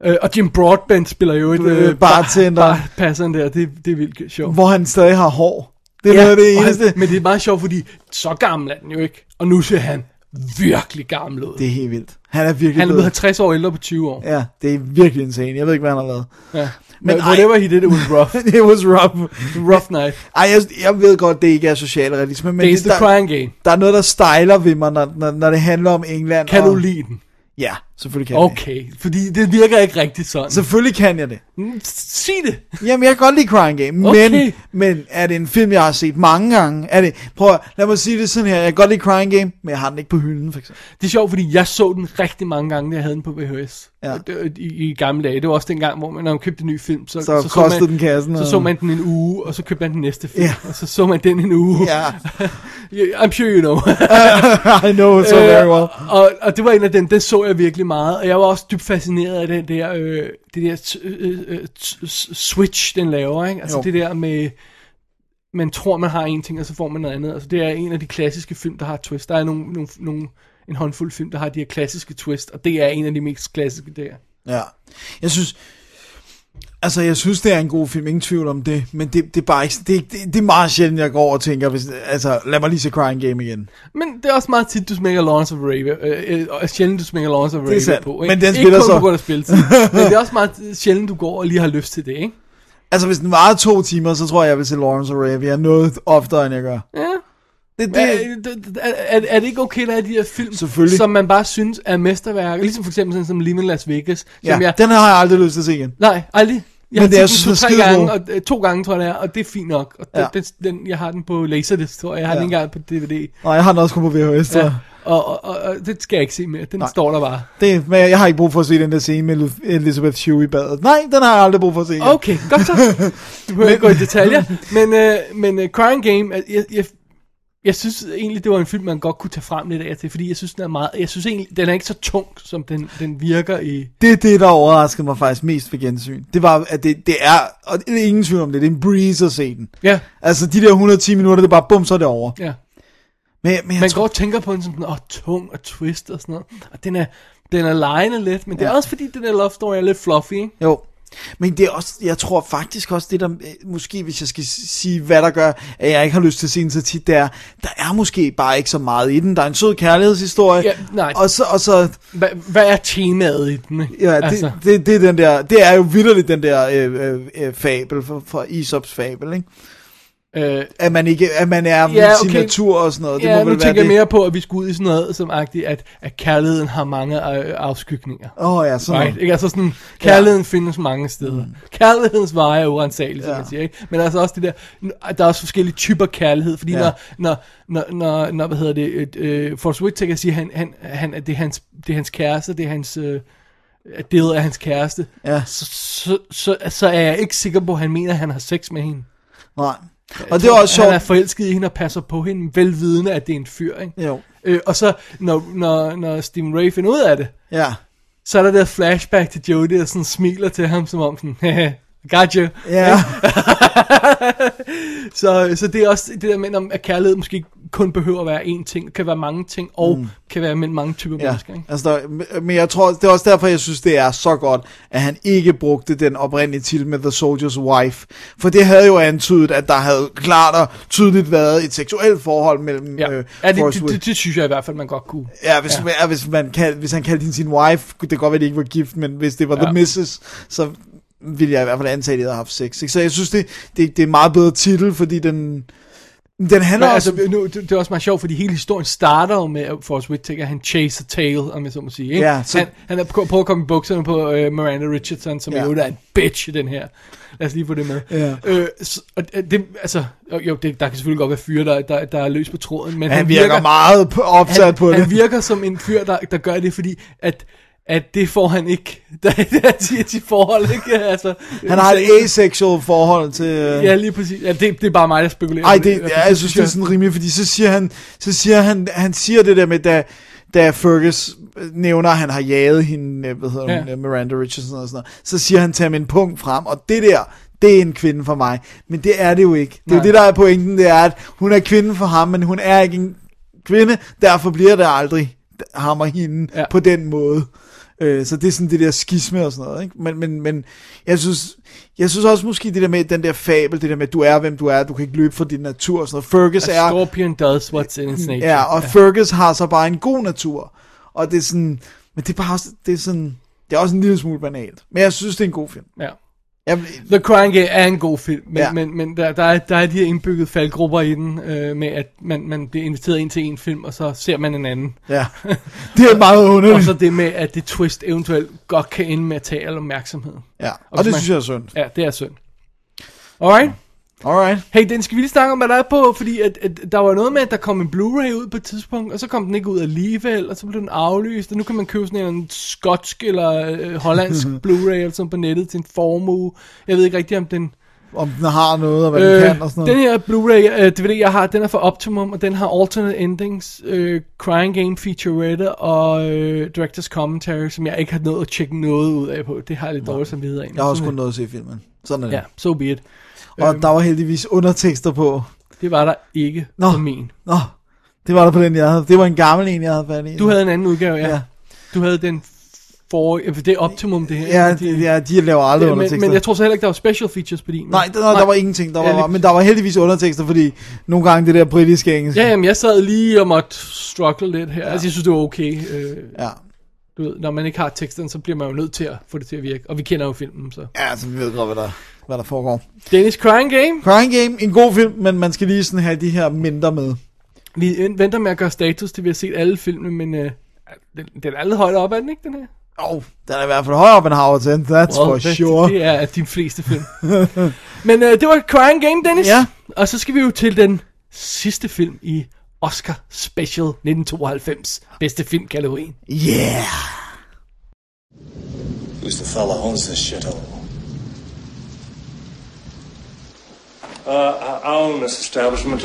Øh, og Jim Broadbent spiller jo et Øh, øh, bartender. Bar, bar, der, det, det er vildt sjovt. Hvor han stadig har hår. Det er ja, noget af det eneste. Han, men det er meget sjovt, fordi så gammel er den jo ikke. Og nu ser han virkelig gammel ud. Det er helt vildt. Han er virkelig han er blevet- blevet 50 år ældre på 20 år. Ja, det er virkelig insane. Jeg ved ikke, hvad han har lavet. Ja. Men Men ej- whatever he did, it was rough. It was rough. rough night. Ej, jeg, jeg ved godt, det ikke er socialrealisme, men Det er game. der er noget, der stejler ved mig, når, når, når det handler om England. Kan og, du lide den? Ja, selvfølgelig kan jeg det. Okay, fordi det virker ikke rigtigt sådan. Selvfølgelig kan jeg det. Mm, Sig det. Jamen, jeg kan godt lide Crying Game, men, Okay. men er det en film, jeg har set mange gange? Er det, prøv at, lad mig sige det sådan her, jeg kan godt lide Crying Game, men jeg har den ikke på hylden, for eksempel. Det er sjovt, fordi jeg så den rigtig mange gange, da jeg havde den på VHS. Ja. Og I, I gamle dage. Det var også dengang, hvor man, når man købte en ny film, så, Så kostede den kassen, Så og- så man den en uge, og så købte man den næste film. Ja. Og så så man den en uge. Yeah, I'm sure you know. I know so very well. Øh, og, og det var en af dem, den så jeg virkelig meget. Og jeg var også dybt fascineret af den der, øh, det der øh, øh, s- switch, den laver. Ikke? Altså Jo. det der med, man tror, man har en ting, og så får man noget andet. Altså det er en af de klassiske film, der har twist. Der er nogle, nogle, nogle, en håndfuld film, der har de her klassiske twist, og det er en af de mest klassiske der. Ja. Jeg synes, altså jeg synes, det er en god film, ingen tvivl om det, men det, det er bare ikke, det, det, det er meget sjældent, jeg går over og tænker, hvis, altså lad mig lige se Crying Game igen. Men det er også meget tit, du smækker Lawrence of Arabia. Øh, øh, sjældent, du smækker Lawrence of Arabia på. Ikke? Men den ikke spiller kun så- på grund af spilletid. men det er også meget sjældent, du går og lige har lyst til det, ikke? Altså hvis den varede to timer, så tror jeg, jeg vil se Lawrence Arabia noget oftere, end jeg gør. Ja. Det, Det, er, er, er det ikke okay, der er de her film, som man bare synes er mesterværker? Ligesom for eksempel sådan som Living Las Vegas. Som ja, jeg, den har jeg aldrig lyst til at se igen. Nej, aldrig. Jeg Men har det er set den så tre gange, og, øh, to gange tror jeg det er, og det er fint nok. Og Ja. den, den, jeg har den på Laserdisc, tror jeg. Jeg har Ja. den ikke engang på DVD. Nej, jeg har den også kun på VHS, Ja. Og, og, og, og, det skal jeg ikke se mere. Den Nej. står der bare. Det, men jeg har ikke brug for at se den der scene med Elizabeth Shue i badet. Nej, den har jeg aldrig brug for at se igen. Okay, godt så. Du behøver ikke gå i detaljer. Men, øh, men uh, Crying Game, jeg, jeg, jeg synes egentlig, det var en film, man godt kunne tage frem lidt af til, fordi jeg synes, den er meget, jeg synes egentlig, den er ikke så tung, som den, den virker i... Det er det, der overraskede mig faktisk mest ved gensyn. Det var, at det, det er, og det er ingen tvivl om det, det er en breeze at se den. Ja. Altså, de der 110 minutter, det er bare bum, så er det over. Ja. Men, men jeg Man tror, går og tænker på en sådan, åh, tung og twist og sådan noget. Og den er, den er lejende lidt, men det er Ja. også fordi, den der love story er lidt fluffy, ikke? jo. Men det er også, jeg tror faktisk også det der, øh, måske hvis jeg skal sige, hvad der gør, at jeg ikke har lyst til at se den så tit, det er, der er måske bare ikke så meget i den. Der er en sød kærlighedshistorie, Ja, nej. og så, og så Hvad, hvad er temaet i den, ikke? Ja, det, altså. det, det, er den der, det er jo vidderligt den der øh, øh, øh, fabel fra, fra Aesop's fabel, ikke? Øh, At man, ikke, at man er Ja, sin okay. natur og sådan noget. Det ja, må nu vel være tænker jeg det. mere på, at vi skulle ud i sådan noget som agtigt, at, at kærligheden har mange øh, afskygninger. Åh oh, ja, sådan Right? Ikke? Altså sådan, kærligheden ja. findes mange steder. Mm. Kærlighedens veje er urensagelige, som Ja. man siger. Ikke? Men altså også det der, der er også forskellige typer kærlighed, fordi Ja. når, når, når, når, når, hvad hedder det, et, øh, Forrest Whitaker siger, han, han, han, at det er hans, det er hans kæreste, det er hans, øh, at det er hans kæreste, Ja. så, så, så, så er jeg ikke sikker på, at han mener, at han har sex med hende. Nej. Jeg Og det tror, også Han er sjovt. forelsket i hende og passer på hende, velvidende, at det er en fyr, ikke? Jo. Øh, og så, når, når, når Stephen Ray finder ud af det, Ja. så er der der flashback til Jodie, der sådan smiler til ham, som om sådan, "Haha, got you. Ja. Så, så det er også det der med, om, at kærlighed måske ikke kun behøver at være én ting, kan være mange ting, og mm. kan være mellem mange typer Ja, mennesker. Ikke? altså der, men jeg tror, det er også derfor, jeg synes, det er så godt, at han ikke brugte den oprindelige titel med The Soldier's Wife. For det havde jo antydet, at der havde klart og tydeligt været et seksuelt forhold mellem Ja, øh, ja det, det, det, det, synes jeg i hvert fald, man godt kunne. Ja, hvis, Ja. ja. hvis, man kald, hvis han kaldte hende sin wife, det godt være, at de ikke var gift, men hvis det var ja. The missus, så ville jeg i hvert fald antage, at de havde haft sex. Ikke? Så jeg synes, det, det, det er en meget bedre titel, fordi den, den handler Men, også... altså, nu, det, det er også meget sjovt, fordi hele historien starter jo med, at Forrest Whitaker, han chaser tail, om jeg så må sige. Ikke? Ja, så- han, han er på, på at komme i bukserne på uh, Miranda Richardson, som Ja. jo er en bitch i den her. Lad os lige få det med. Ja. Øh, så, og det, altså, jo, det, der kan selvfølgelig godt være fyre, der, der, der er løs på tråden, men han, han virker, virker meget opsat han, på det. Han virker som en fyr, der, der gør det, fordi at, at det får han ikke, der, siger til forhold, ikke? Altså, Han har et asexual forhold til... øh, Ja, lige præcis. Ja, det, det er bare mig, der spekulerer. Ej, på det, ja, jeg synes, det er sådan rimeligt, fordi så siger han, så siger han, han siger det der med, da, da Fergus nævner, at han har jaget hende, øh, hvad hedder Ja. hun, øh, Miranda Richardson og sådan noget, så siger han, tag min punkt frem, og det der, det er en kvinde for mig. Men det er det jo ikke. Det er jo Nej. det, der er pointen, det er, at hun er kvinde for ham, men hun er ikke en kvinde, derfor bliver det aldrig ham og hende ja. på den måde. Øh, så det er sådan det der skisme og sådan noget, ikke? Men, men, men jeg synes, jeg synes også måske det der med den der fabel, det der med, at du er, hvem du er, du kan ikke løbe fra din natur og sådan noget. Fergus A er... scorpion does what's in its nature. Ja, og Fergus har så bare en god natur. Og det er sådan, men det er bare, også- det er sådan, det er også en lille smule banalt. Men jeg synes, det er en god film. Ja. Jeg, The Crying Game er en god film, men, Ja. ja. men, men der, der, er, der er de her indbygget faldgrupper i den, øh, med at man, man bliver inviteret ind til en film, og så ser man en anden. ja, det er meget underligt. og så det med, at det twist eventuelt godt kan ende med at tage al opmærksomhed. ja, og, hvis det man- synes jeg er synd. Ja, det er synd. Alright. Alright. Hey, den skal vi lige snakke om, hvad der er på, fordi at, at der var noget med, at der kom en Blu-ray ud på et tidspunkt, og så kom den ikke ud alligevel, og så blev den aflyst, og nu kan man købe sådan en skotsk eller øh, hollandsk Blu-ray eller sådan på nettet til en formue. Jeg ved ikke rigtig, om den... Om den har noget, og hvad den kan og sådan noget. Den her Blu-ray øh, DVD, jeg har, den er for Optimum, og den har alternate endings, øh, Crying Game featurette og øh, Director's Commentary, som jeg ikke har nået at tjekke noget ud af på. Det har jeg lidt dårligt som videre Jeg har også kun noget at se filmen. Sådan er det. Ja, so be it. Og Øhm, der var heldigvis undertekster på. Det var der ikke Nå. på min. Nå, det var der på den, jeg havde. Det var en gammel en, jeg havde fat i. Du havde en anden udgave, ja. Ja. ja. Du havde den for... Det er Optimum, det her. Ja, de, ja, de laver aldrig Det- undertekster. men, men jeg tror så heller ikke, der var special features på din. Nej, der, der, der var ingenting. Der Ja, var, lige- men der var heldigvis undertekster, fordi nogle gange det der britiske engelsk. Ja, jamen, jeg sad lige og måtte struggle lidt her. Ja. Altså, jeg synes, det var okay. Øh, ja. Du ved, når man ikke har teksten, så bliver man jo nødt til at få det til at virke. Og vi kender jo filmen, så. Ja, så vi ved godt, hvad der, hvad der foregår. Dennis Crying Game. Crying Game, en god film, men man skal lige sådan have de her mindre med. Vi venter med at gøre status til, vi har set alle filmene, men øh, den, den er lidt højt op, er den ikke, den her? Åh, oh, den er i hvert fald højere op end Howard's End, that's for det, sure. Det er de fleste film. men øh, det var Crying Game, Dennis. Ja. Og så skal vi jo til den sidste film i Oscar Special 1992. Bedste filmkategorien. Yeah! Who's the fella who owns this shithole? Uh, I I own this establishment.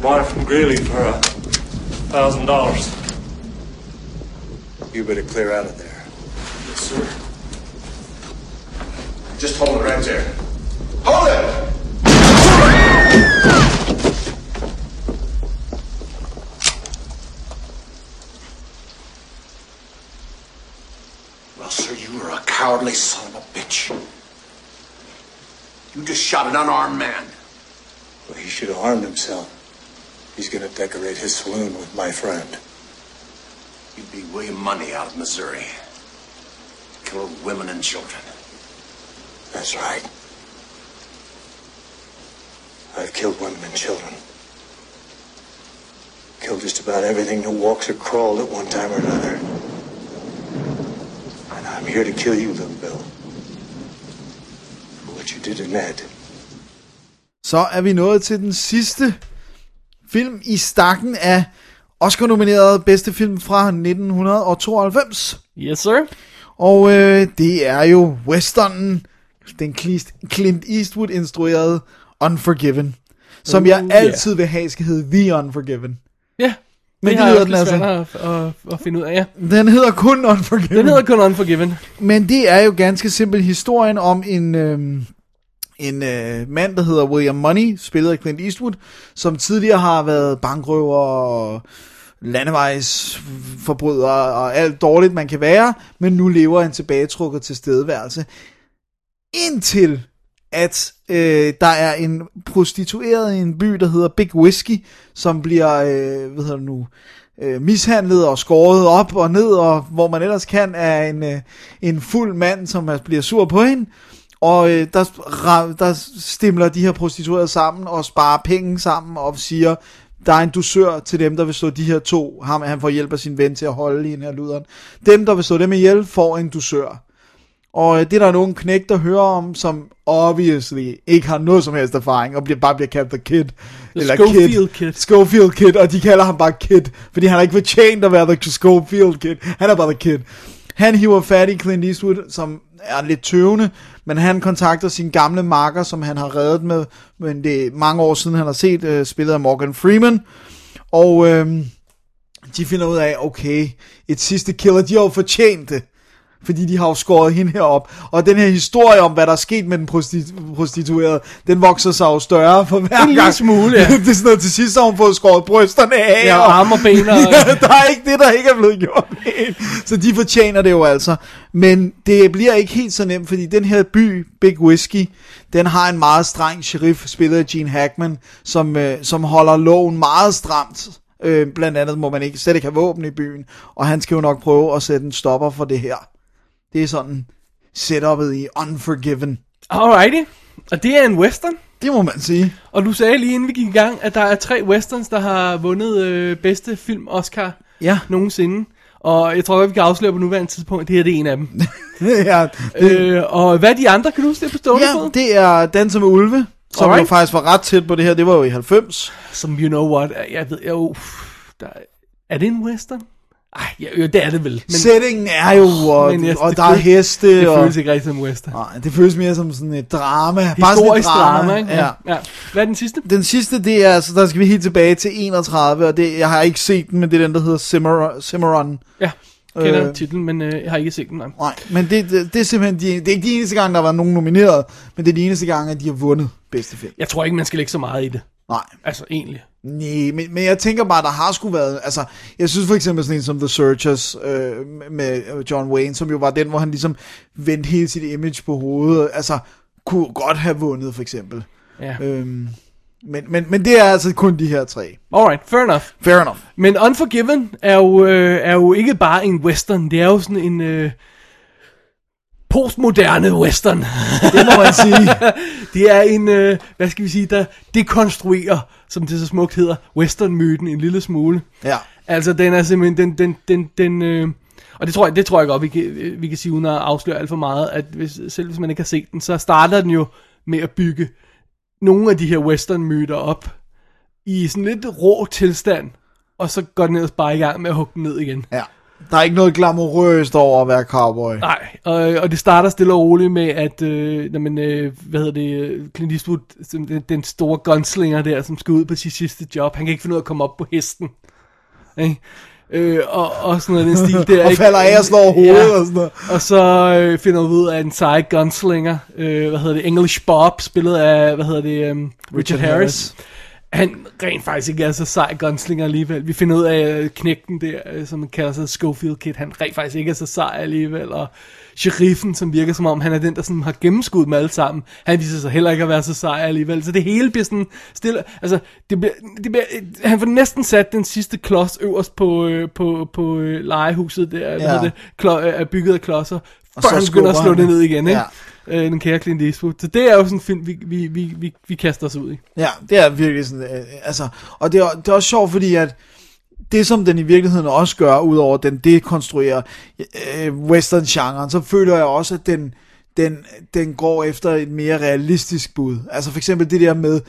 Bought it from Greeley for a thousand dollars. You better clear out of there. Yes, sir. Just hold it right there. Hold it! Well, sir, you are a cowardly son of a bitch. You just shot an unarmed man. Well, he should have harmed himself. He's gonna decorate his saloon with my friend. You beat William Money out of Missouri. Killed women and children. That's right. I've killed women and children. Killed just about everything that walks or crawled at one time or another. And I'm here to kill you, little Bill. For what you did to Ned. Så er vi nået til den sidste film i stakken af Oscar-nomineret bedste film fra 1992. Yes, sir. Og øh, det er jo westernen, den Clint- Clint Eastwood instruerede Unforgiven. Som Uh, jeg altid vil have skal hedde The Unforgiven. Ja. Men det det hedder den altså. at, at, at finde ud af, ja. Den hedder kun Unforgiven. Den hedder kun Unforgiven. Men det er jo ganske simpelt historien om en, øhm, en øh, mand, der hedder William Money, spillet af Clint Eastwood, som tidligere har været bankrøver og landevejsforbryder og alt dårligt, man kan være, men nu lever en tilbagetrukket tilstedeværelse. Indtil at øh, der er en prostitueret i en by, der hedder Big Whiskey, som bliver, øh, hvad hedder det nu, øh, mishandlet og skåret op og ned, og hvor man ellers kan, er en, øh, en fuld mand, som er- bliver sur på hende. Og øh, der, der stimler de her prostituerede sammen og sparer penge sammen og siger, der er en dusør til dem, der vil slå de her to. Ham, han får hjælp af sin ven til at holde i den her luderen. Dem, der vil slå dem ihjel, får en dusør. Og øh, det er der nogle knæk, der hører om, som obviously ikke har noget som helst erfaring, og bliver, bare bliver kaldt The Kid. Schofield Kid. Schofield Kid, og de kalder ham bare Kid, fordi han har ikke fortjent at være The Schofield Kid. Han er bare The Kid. Han hiver fat i Clint Eastwood, som er lidt tøvende, men han kontakter sin gamle marker, som han har reddet med, men det er mange år siden, han har set øh, spillet af Morgan Freeman. Og øh, de finder ud af, okay, et sidste killer, de har jo fortjent det. Fordi de har jo skåret hende herop. Og den her historie om, hvad der er sket med den prosti- prostituerede, den vokser sig jo større for hver En gang. smule, ja. det er sådan noget, til sidst har hun fået skåret brysterne af. Ja, og arme og ben og- der er ikke det, der ikke er blevet gjort. Så de fortjener det jo altså. Men det bliver ikke helt så nemt, fordi den her by, Big Whiskey, den har en meget streng sheriff, spillet af Gene Hackman, som, øh, som holder loven meget stramt. Øh, blandt andet må man ikke slet ikke have våben i byen, og han skal jo nok prøve at sætte en stopper for det her. Det er sådan setupet i Unforgiven. Alrighty. Og det er en western. Det må man sige. Og du sagde lige inden vi gik i gang, at der er tre westerns, der har vundet øh, bedste film Oscar ja. nogensinde. Og jeg tror godt, vi kan afsløre på nuværende tidspunkt, at det her det er en af dem. ja, øh, og hvad er de andre? Kan du huske det på stående Ja, det er Danser med Ulve, som Alright. jo faktisk var ret tæt på det her. Det var jo i 90. Som you know what, jeg ved jo... Der, er det en western? Ej, ja, jo, det er det vel. Men, Settingen er jo, og, Men jeg- og der er føles- heste. det og, føles ikke rigtig som western. Nej, det føles mere som sådan et drama. Bare sådan et Historisk drama, ikke? Ja. ja. Hvad er den sidste? Den sidste, det er, altså, der skal vi helt tilbage til 31, og det, jeg har ikke set den, men det er den, der hedder Simmer, Cimarron. Ja, kender Øh. øh, titlen, men øh, jeg har ikke set den. Nej. Nej, men det, det, det er simpelthen, de, det er ikke de eneste gange, der var nogen nomineret, men det er de eneste gange, at de har vundet bedste film. Jeg tror ikke, man skal lægge så meget i det. Nej. Altså, egentlig. Nej, men, men jeg tænker bare, der har sgu været, altså, jeg synes for eksempel sådan en som The Searchers øh, med John Wayne, som jo var den, hvor han ligesom vendte hele sit image på hovedet, altså, kunne godt have vundet for eksempel. Ja. Øhm, men, men, men det er altså kun de her tre. Alright, fair enough. Fair enough. Men Unforgiven er jo, øh, er jo ikke bare en western, det er jo sådan en øh, postmoderne western. Det må man sige. det er en, øh, hvad skal vi sige, der dekonstruerer, som det så smukt hedder, western-myten en lille smule. Ja. Altså, den er simpelthen, den, den, den, den øh, og det tror, jeg, det tror jeg godt, vi kan, vi kan sige, uden at afsløre alt for meget, at hvis, selv hvis man ikke har set den, så starter den jo med at bygge nogle af de her western-myter op i sådan lidt rå tilstand, og så går den ellers bare i gang med at hugge den ned igen. Ja. Der er ikke noget glamourøst over at være cowboy. Nej, og, og det starter stille og roligt med, at, øh, man, øh, hvad hedder det, øh, Clint Eastwood, den, den store gunslinger der, som skal ud på sit sidste job, han kan ikke finde ud af at komme op på hesten. Ikke? Øh, og, og sådan noget den stil der. Og falder af og slår hovedet og sådan noget. Og så øh, finder vi ud af en sej gunslinger, øh, hvad hedder det, English Bob, spillet af, hvad hedder det, um, Richard, Richard Harris. Harris. Han rent faktisk ikke er så sej gunslinger alligevel. Vi finder ud af øh, knægten der, øh, som man kalder sig Schofield Kid, han rent faktisk ikke er så sej alligevel. Og sheriffen, som virker som om han er den, der sådan har gennemskuddet dem alle sammen, han viser sig heller ikke at være så sej alligevel. Så det hele bliver sådan stille, altså det bliver, det bliver, han får næsten sat den sidste klods øverst på, øh, på, på øh, legehuset der, ja. hvad det, klo, øh, er bygget af klodser, Og før så han begynder at slå han det. ned igen, ikke? Ja. Øh, den kære Clint Eastwood. Så det er jo sådan en film, vi, vi, vi, vi, vi kaster os ud i. Ja, det er virkelig sådan, øh, altså, og det er, det er også sjovt, fordi at det, som den i virkeligheden også gør, udover at den dekonstruerer øh, western-genren, så føler jeg også, at den, den, den går efter et mere realistisk bud. Altså for eksempel det der med,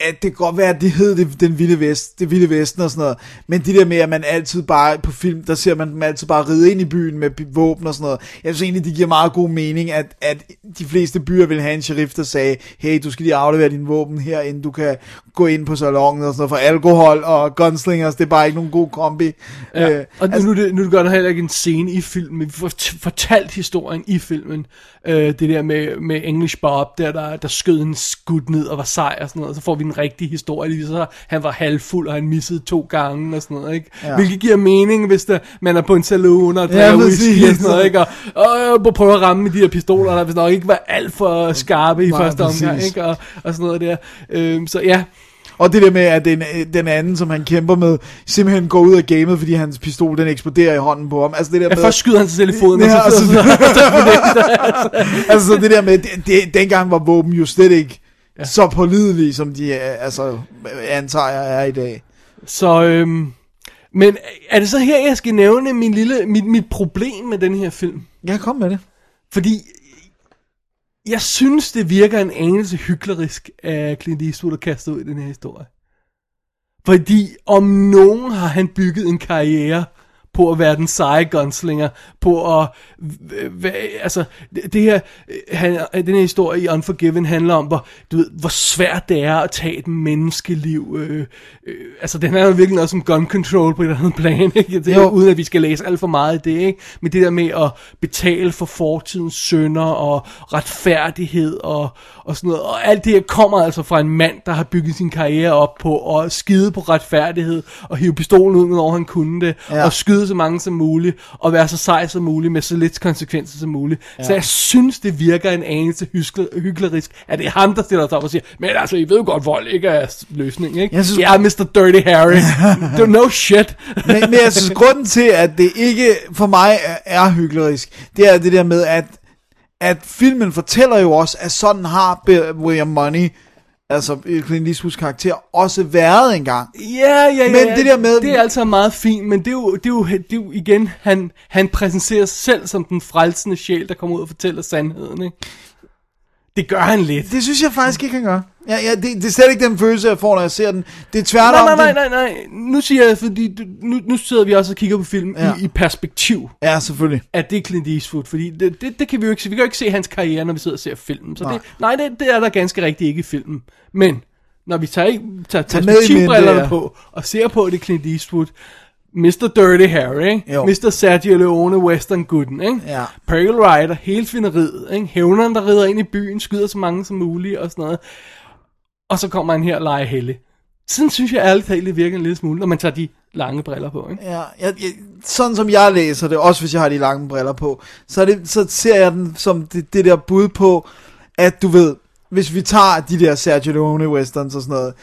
at det kan godt være, at det hed det, den vilde vest, det vilde vesten og sådan noget, men det der med, at man altid bare på film, der ser man dem altid bare ride ind i byen med våben og sådan noget. Jeg synes egentlig, det giver meget god mening, at, at de fleste byer vil have en sheriff, der sagde, hey, du skal lige aflevere din våben her, inden du kan gå ind på salongen og sådan noget, for alkohol og gunslingers, det er bare ikke nogen god kombi. Ja. Øh, og altså, nu, nu det godt, der heller ikke en scene i filmen. Vi får fortalt historien i filmen. Øh, det der med, med English Bob, der, der, der skød en skud ned og var sej og sådan noget. Så får vi en rigtig historie. Det viser sig, han var halvfuld, og han missede to gange og sådan noget. Ikke? Ja. Ja. Hvilket giver mening, hvis der, man er på en saloon og Ja, drikker whisky præcis. og sådan noget. Ikke? Og, og, og prøver at ramme med de her pistoler, der hvis nok ikke var alt for skarpe i Nej, første omgang. Ikke? Og, og sådan noget der. Øh, så ja, Og det der med, at den, den anden, som han kæmper med, simpelthen går ud af gamet, fordi hans pistol, den eksploderer i hånden på ham. Altså det der ja med, først skyder han sig selv i foden, Ja, og så, altså- altså så det der med, det, det, dengang var våben jo slet ikke ja. så pålidelige, som de er, altså, antager er i dag. Så, øhm, men er det så her, jeg skal nævne min lille, mit, mit problem med den her film? Ja, kom med det. Fordi jeg synes, det virker en anelse hyklerisk af Clint Eastwood at kaste ud i den her historie. Fordi om nogen har han bygget en karriere på at være den seje gunslinger, på at, v- altså, det det her, han, den her historie i Unforgiven handler om, hvor, du ved, hvor svært det er at tage et menneskeliv, øh, øh, altså den handler virkelig også om gun control på et eller andet plan, ikke? Det er, Jo. uden at vi skal læse alt for meget i det, ikke? Men det der med at betale for fortidens synder og retfærdighed og, og sådan noget, og alt det her kommer altså fra en mand, der har bygget sin karriere op på at skide på retfærdighed og hive pistolen ud, når han kunne det, ja. og skyde så mange som muligt, og være så sej som muligt, med så lidt konsekvenser som muligt. Ja. Så jeg synes, det virker en anelse hyklerisk, at det er ham, der stiller sig op og siger, men altså, I ved godt, vold ikke er løsningen, ikke? Jeg synes- Ja, Mr. Dirty Harry. Do no shit. men, men jeg synes, grunden til, at det ikke for mig er, er hyklerisk, det er det der med, at, at filmen fortæller jo også, at sådan har William Money, altså Clint Eastwoods karakter, også været engang. Ja, ja, ja. Men ja. det der med- Det er altså meget fint, men det er jo, det er jo, det er jo igen, han, han præsenterer sig selv som den frelsende sjæl, der kommer ud og fortæller sandheden, ikke? Det gør han lidt. Det synes jeg faktisk ikke, han gør. Ja, ja, det, det er slet ikke den følelse, jeg får, når jeg ser den. Det er Nej, tværtom. nej, nej, det- nej, nej. Nu siger jeg, fordi nu, nu sidder vi også og kigger på film Ja. i, i perspektiv. Ja, selvfølgelig. At det er Clint Eastwood, fordi det, det, det kan vi jo ikke se. Vi kan jo ikke se hans karriere, når vi sidder og ser filmen. Så Nej. det, nej, det, det er der ganske rigtigt ikke i filmen. Men når vi tager, tager perspektivbrillerne ja. på og ser på, at det er Clint Eastwood, Mr. Dirty Harry, ikke? Jo. Mr. Sergio Leone, Western Gooden, ikke? Ja. Pearl Rider, hele svineriet, ikke? Hævneren, der rider ind i byen, skyder så mange som muligt og sådan noget. Og så kommer han her og leger heldig. Sådan synes jeg ærligt talt, det virker en lille smule, når man tager de lange briller på, ikke? Ja, jeg, jeg, sådan som jeg læser det, også hvis jeg har de lange briller på, så, det, så ser jeg den som det, det der bud på, at du ved, hvis vi tager de der Sergio Leone westerns og sådan noget,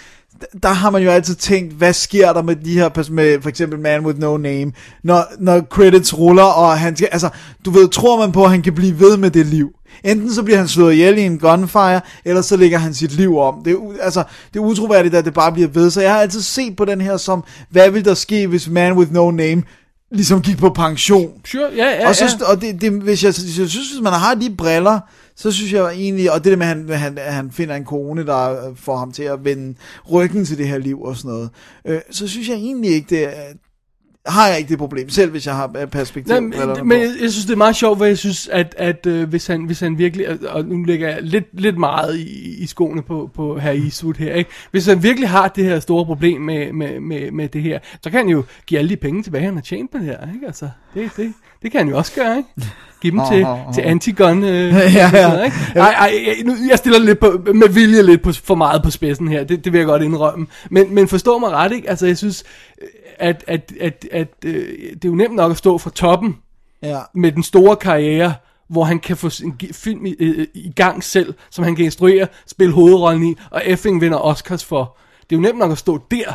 der har man jo altid tænkt, hvad sker der med de her, med for eksempel Man With No Name, når, når credits ruller, og han skal, altså, du ved, tror man på, at han kan blive ved med det liv? Enten så bliver han slået ihjel i en gunfire, eller så lægger han sit liv om. Det er, altså, det er utroværdigt, at det bare bliver ved. Så jeg har altid set på den her som, hvad vil der ske, hvis Man With No Name ligesom gik på pension? Sure, ja, ja, og så, ja. og det, det, hvis jeg, jeg synes, hvis man har de briller, så synes jeg egentlig, og det der med, at han, han, han finder en kone, der øh, får ham til at vende ryggen til det her liv og sådan noget, øh, så synes jeg egentlig ikke, det er, har jeg ikke det problem, selv hvis jeg har øh, perspektiv. Nej, men, men jeg, jeg synes, det er meget sjovt, for jeg synes, at, at øh, hvis, han, hvis han virkelig, og nu lægger jeg lidt, lidt meget i, i skoene på, på herr Eastwood her, ikke? hvis han virkelig har det her store problem med, med, med, med det her, så kan han jo give alle de penge tilbage, han har tjent på det her, ikke? Altså, det, det, det kan han jo også gøre, ikke? Give dem til, Åh, åh, åh. til anti-gun. Øh, Ja, ja. sådan ikke? Ej, ej, jeg, nu, jeg stiller lidt på, med vilje lidt på, for meget på spidsen her, det, det vil jeg godt indrømme. Men, men forstå mig ret, ikke? Altså, jeg synes, at, at, at, at øh, det er jo nemt nok at stå fra toppen Ja. med den store karriere, hvor han kan få sin gi- film i, øh, i gang selv, som han kan instruere, spille hovedrollen i, og effing vinder Oscars for. Det er jo nemt nok at stå der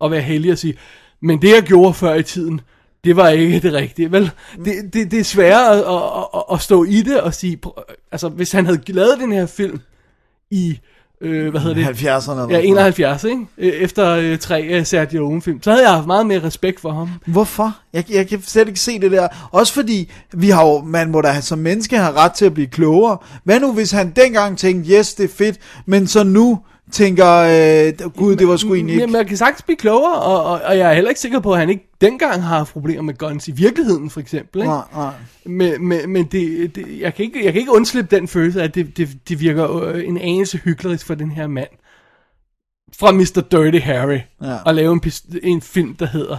og være heldig og sige, men det jeg gjorde før i tiden, det var ikke det rigtige, vel? Det, det, det er sværere at, at, at, at stå i det og sige, altså hvis han havde lavet den her film i, øh, hvad hedder det? 70'erne eller sådan Ja, noget. 71, ikke? Øh, Efter øh, tre øh, Sergio Leone film. Så havde jeg haft meget mere respekt for ham. Hvorfor? Jeg, jeg kan slet ikke se det der. Også fordi, vi har jo, man må da som menneske have ret til at blive klogere. Hvad nu, hvis han dengang tænkte, yes, det er fedt, men så nu tænker, øh, gud, det var sgu egentlig ikke... Jamen, jeg kan sagtens blive klogere, og, og, og jeg er heller ikke sikker på, at han ikke dengang har haft problemer med guns i virkeligheden, for eksempel. Ikke? Nej, nej. Men, men, men det, det, jeg, kan ikke, jeg kan ikke undslippe den følelse, at det, det, det virker øh, en anelse hyklerisk for den her mand. Fra Mr. Dirty Harry. Ja. At lave en, en film, der hedder,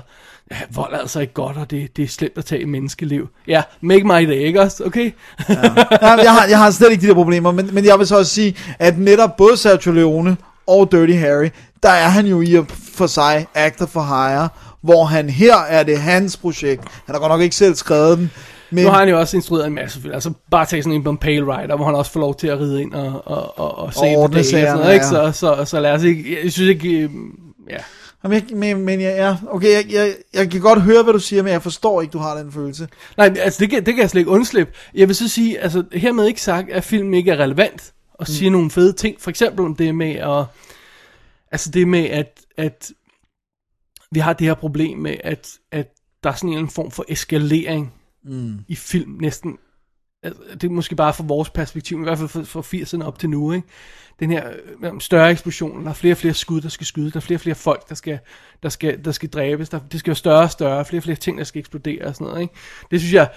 ja, vold er altså ikke godt, og det, det er slemt at tage menneskeliv. Ja, make my day, ikke også? Okay? Nej, jeg, har, jeg har slet ikke de der problemer, men, men jeg vil så også sige, at netop både Sergio Leone og Dirty Harry, der er han jo i og for sig actor for hire, hvor han her er det hans projekt. Han har godt nok ikke selv skrevet den, men Nu har han jo også instrueret en masse film. Altså bare tage sådan en på en Pale Rider, hvor han også får lov til at ride ind og, og, og, og se på det og sådan noget, ikke? ja. Så, så, så lad os ikke, jeg synes ikke, øh, ja. Jamen, jeg, men, men ja, ja, okay, jeg, jeg, jeg kan godt høre, hvad du siger, men jeg forstår ikke, du har den følelse. Nej, altså det kan, det kan jeg slet ikke undslippe. Jeg vil så sige, altså hermed ikke sagt, at filmen ikke er relevant og siger nogle fede ting. For eksempel om det med at, altså det med at, at vi har det her problem med, at, at der er sådan en eller anden form for eskalering Mm. i film næsten altså, det er måske bare fra vores perspektiv, men i hvert fald fra, fra 80'erne op til nu, ikke? Den her øh, større eksplosion, der er flere og flere skud, der skal skyde, der er flere og flere folk, der skal, der skal, der skal dræbes, der, det skal være større og større, flere og flere ting, der skal eksplodere og sådan noget, ikke? Det synes jeg,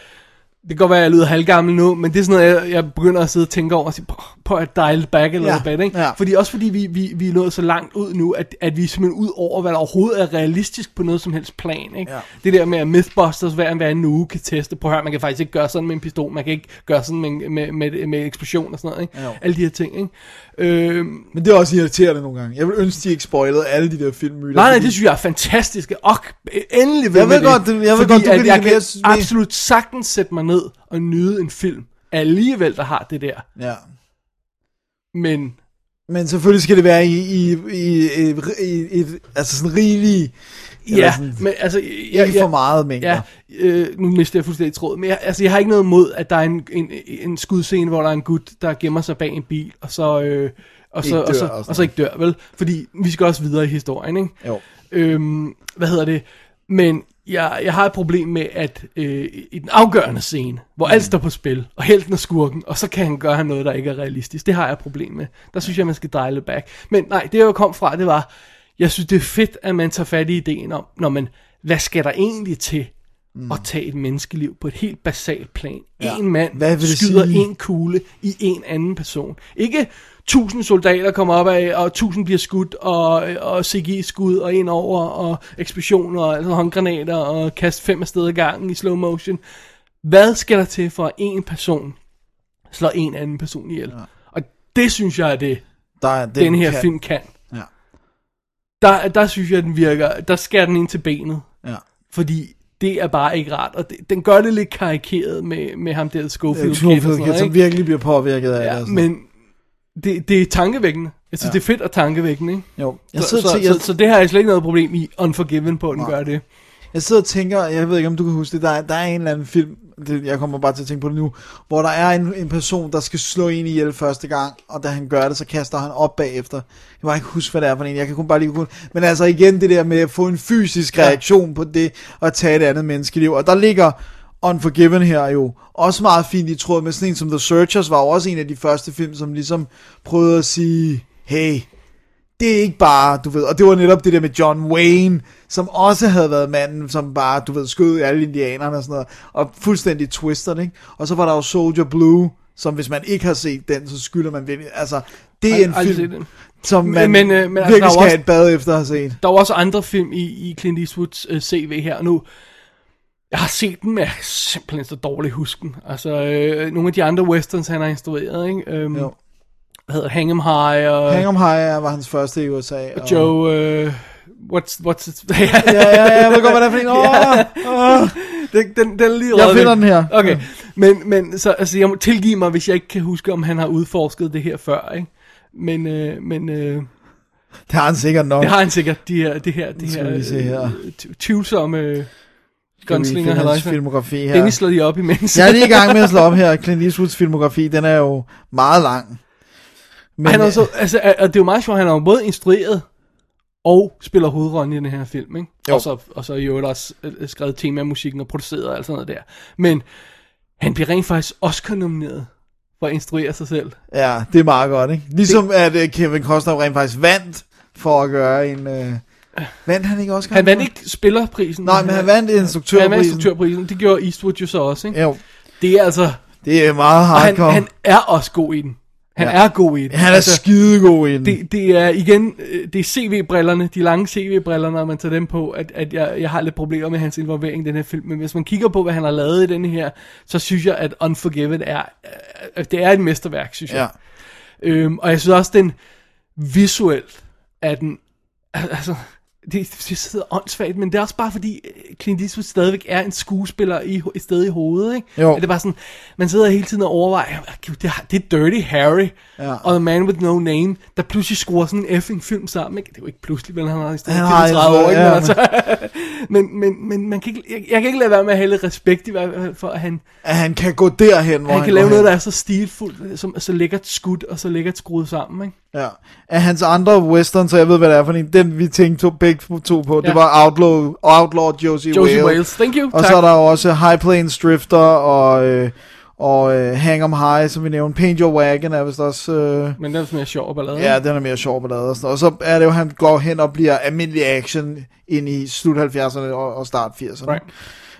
det kan godt være, at jeg lyder halvgammel nu, men det er sådan noget, jeg, jeg begynder at sidde og tænke over og sige, "Prøv- prøv at dial back little Ja, bit, ikke? ja. Fordi også fordi vi, vi, vi er nået så langt ud nu, at, at vi er simpelthen ud over, hvad der overhovedet er realistisk på noget som helst plan, ikke? Ja. Det der med, at Mythbusters hver, hver en uge kan teste, at høre, man kan faktisk ikke gøre sådan med en pistol, man kan ikke gøre sådan med, med, med, med eksplosion og sådan noget, ikke? Jo. Alle de her ting, ikke? Øhm, Men det er også irriterende nogle gange. Jeg vil ønske, de ikke spoilede alle de der filmmyter. Nej, nej, fordi- det synes jeg er fantastisk. Og endelig Jeg med ved godt, det- jeg ved Fordi godt, du at kan jeg kan jeg synes- absolut sagtens sætte mig ned og nyde en film alligevel, der har det der. Ja. Men Men selvfølgelig skal det være i, i, i, i, i et, altså sådan rigelig... Ja, sådan, men altså... ikke for meget mængder. Ja, øh, nu mister jeg fuldstændig tråd. Men jeg, altså, jeg har ikke noget imod, at der er en, en, en skudscene, hvor der er en gut, der gemmer sig bag en bil, og så... Øh, og så, og, så, og og så ikke dør, vel? Fordi vi skal også videre i historien, ikke? Jo. Øhm, hvad hedder det? Men jeg, jeg har et problem med, at øh, i den afgørende scene, hvor alt står på spil, og helten er skurken, og så kan han gøre noget, der ikke er realistisk. Det har jeg et problem med. Der synes jeg, man skal dreje lidt back. Men nej, det jeg kom fra, det var, jeg synes, det er fedt, at man tager fat i ideen om, når man, hvad skal der egentlig til mm. at tage et menneskeliv på et helt basalt plan? Ja. En mand Hvad skyder sige? en kugle i en anden person. Ikke tusind soldater kommer op af, og tusind bliver skudt, og, og CGI-skud, og ind over, og eksplosioner, og altså håndgranater, og kast fem afsted i gangen i slow motion. Hvad skal der til for at en person slår en anden person ihjel? Ja. Og det synes jeg er det, Der, er- den, den her kan- film kan. Ja. Der, der synes jeg, den virker, der skærer den ind til benet. Ja. Fordi det er bare ikke rart, og det, den gør det lidt karikeret med, med ham der Schofield, Schofield Kid, noget, som virkelig bliver påvirket af det. Ja, sådan men det, det er tankevækkende. Jeg synes, Ja. ja. det er fedt og tankevækkende, ikke? Jo. Jeg Så, så, til- jeg- så, så, det har jeg slet ikke noget problem i Unforgiven på, at den Nej. gør det. Jeg sidder og tænker, jeg ved ikke om du kan huske det, der er, der er en eller anden film, det, jeg kommer bare til at tænke på det nu, hvor der er en, en person, der skal slå en ihjel første gang, og da han gør det, så kaster han op bagefter. Jeg må ikke huske, hvad det er for en, jeg kan kun bare lige kun... Men altså igen det der med at få en fysisk Ja. reaktion på det, og tage et andet menneskeliv, og der ligger Unforgiven her jo også meget fint i tråd med sådan en som The Searchers, var jo også en af de første film, som ligesom prøvede at sige, hey, det er ikke bare, du ved, og det var netop det der med John Wayne, som også havde været manden, som bare, du ved, skød alle indianerne og sådan noget, og fuldstændig twisted, ikke? Og så var der jo Soldier Blue, som hvis man ikke har set den, så skylder man virkelig, altså, det er Ald- en aldrig film, som man men, øh, men altså, virkelig er skal jo have også- et bad efter at have set. Der er jo også andre film i, i Clint Eastwoods øh, CV her nu. Jeg har set dem, men jeg kan simpelthen så dårligt huske dem. Altså, øh, nogle af de andre westerns, han har instrueret, ikke? Øhm, Jo. Hvad hedder det? Hang 'em High og... Hang 'em High var hans første i USA. Og Joe... Øh, what's, what's it? ja, ja, ja, jeg ved godt, hvad det er for en. Åh, åh. Den, den, den lige Jeg finder den her. Okay, men, men så, altså, jeg må tilgive mig, hvis jeg ikke kan huske, om han har udforsket det her før, ikke? Men, øh, men øh, Det har han sikkert nok. det har han sikkert, de her, det her, det her, se her. øh, tv- tvivlsomme øh, gunslinger. hans filmografi her? Dennis slår lige op imens. Jeg er lige i gang med at slå op her. Clint Eastwoods filmografi, den er jo meget lang. Men, han er også, altså, og det er jo meget sjovt, han har både instrueret og spiller hovedrollen i den her film, ikke? Jo. Og så, og så i øvrigt også øh, skrevet temamusikken og produceret og alt sådan noget der. Men han bliver rent faktisk Oscar-nomineret for at instruere sig selv. Ja, det er meget godt, ikke? Ligesom det... at uh, Kevin Costner rent faktisk vandt for at gøre en... Uh... Vandt han ikke Oscar? Han vandt ikke spillerprisen. Nej, men han vandt instruktørprisen. Han vandt instruktørprisen. Det gjorde Eastwood jo så også, ikke? Jo. Det er altså... Det er meget Og hardcore. han, han er også god i den. Han Ja. ja. er god i den. Han er skidegod i den. Det, det er igen, øh, det er CV-brillerne, de lange CV-briller, når man tager dem på, at, at jeg, jeg har lidt problemer med hans involvering i den her film. Men hvis man kigger på, hvad han har lavet i den her, så synes jeg, at Unforgiven er, øh, det er et mesterværk, synes jeg. Øhm, og jeg synes også, den visuelt er den, al- altså, det, det sidder åndssvagt, men det er også bare fordi øh, Clint Eastwood stadigvæk er en skuespiller i, et sted i hovedet, ikke? Jo. At det er bare sådan, man sidder hele tiden og overvejer, "Ah, det, er- det er Dirty Harry Ja. og The Man With No Name, der pludselig skruer sådan en effing film sammen, ikke? Det er jo ikke pludselig, vel, han har i stedet Han for har 30 år, ikke? ja, Men, altså, men, men, men man kan ikke, jeg, jeg kan ikke lade være med at lidt respekt i hvert fald for, at han, At han kan gå derhen, hvor han han kan lave noget, der er så stilfuldt, som, så lækkert skudt og så lækkert skruet sammen, ikke? Ja. Af hans andre western, så jeg ved, hvad det er for en, den vi tænkte to, begge to på, ja. det var Outlaw, Outlaw Josie, Josie Wales. Wales. Thank you. Og tak. så er der jo også High Plains Drifter og... Øh, og øh, Hang Em High, som vi nævnte. Paint Your Wagon er vist også... Øh, Men den er mere sjov ballade. Ja, den er mere sjov ballade. Og, og så er det jo, han går hen og bliver almindelig action ind i slut 70'erne og, og start 80'erne. Right.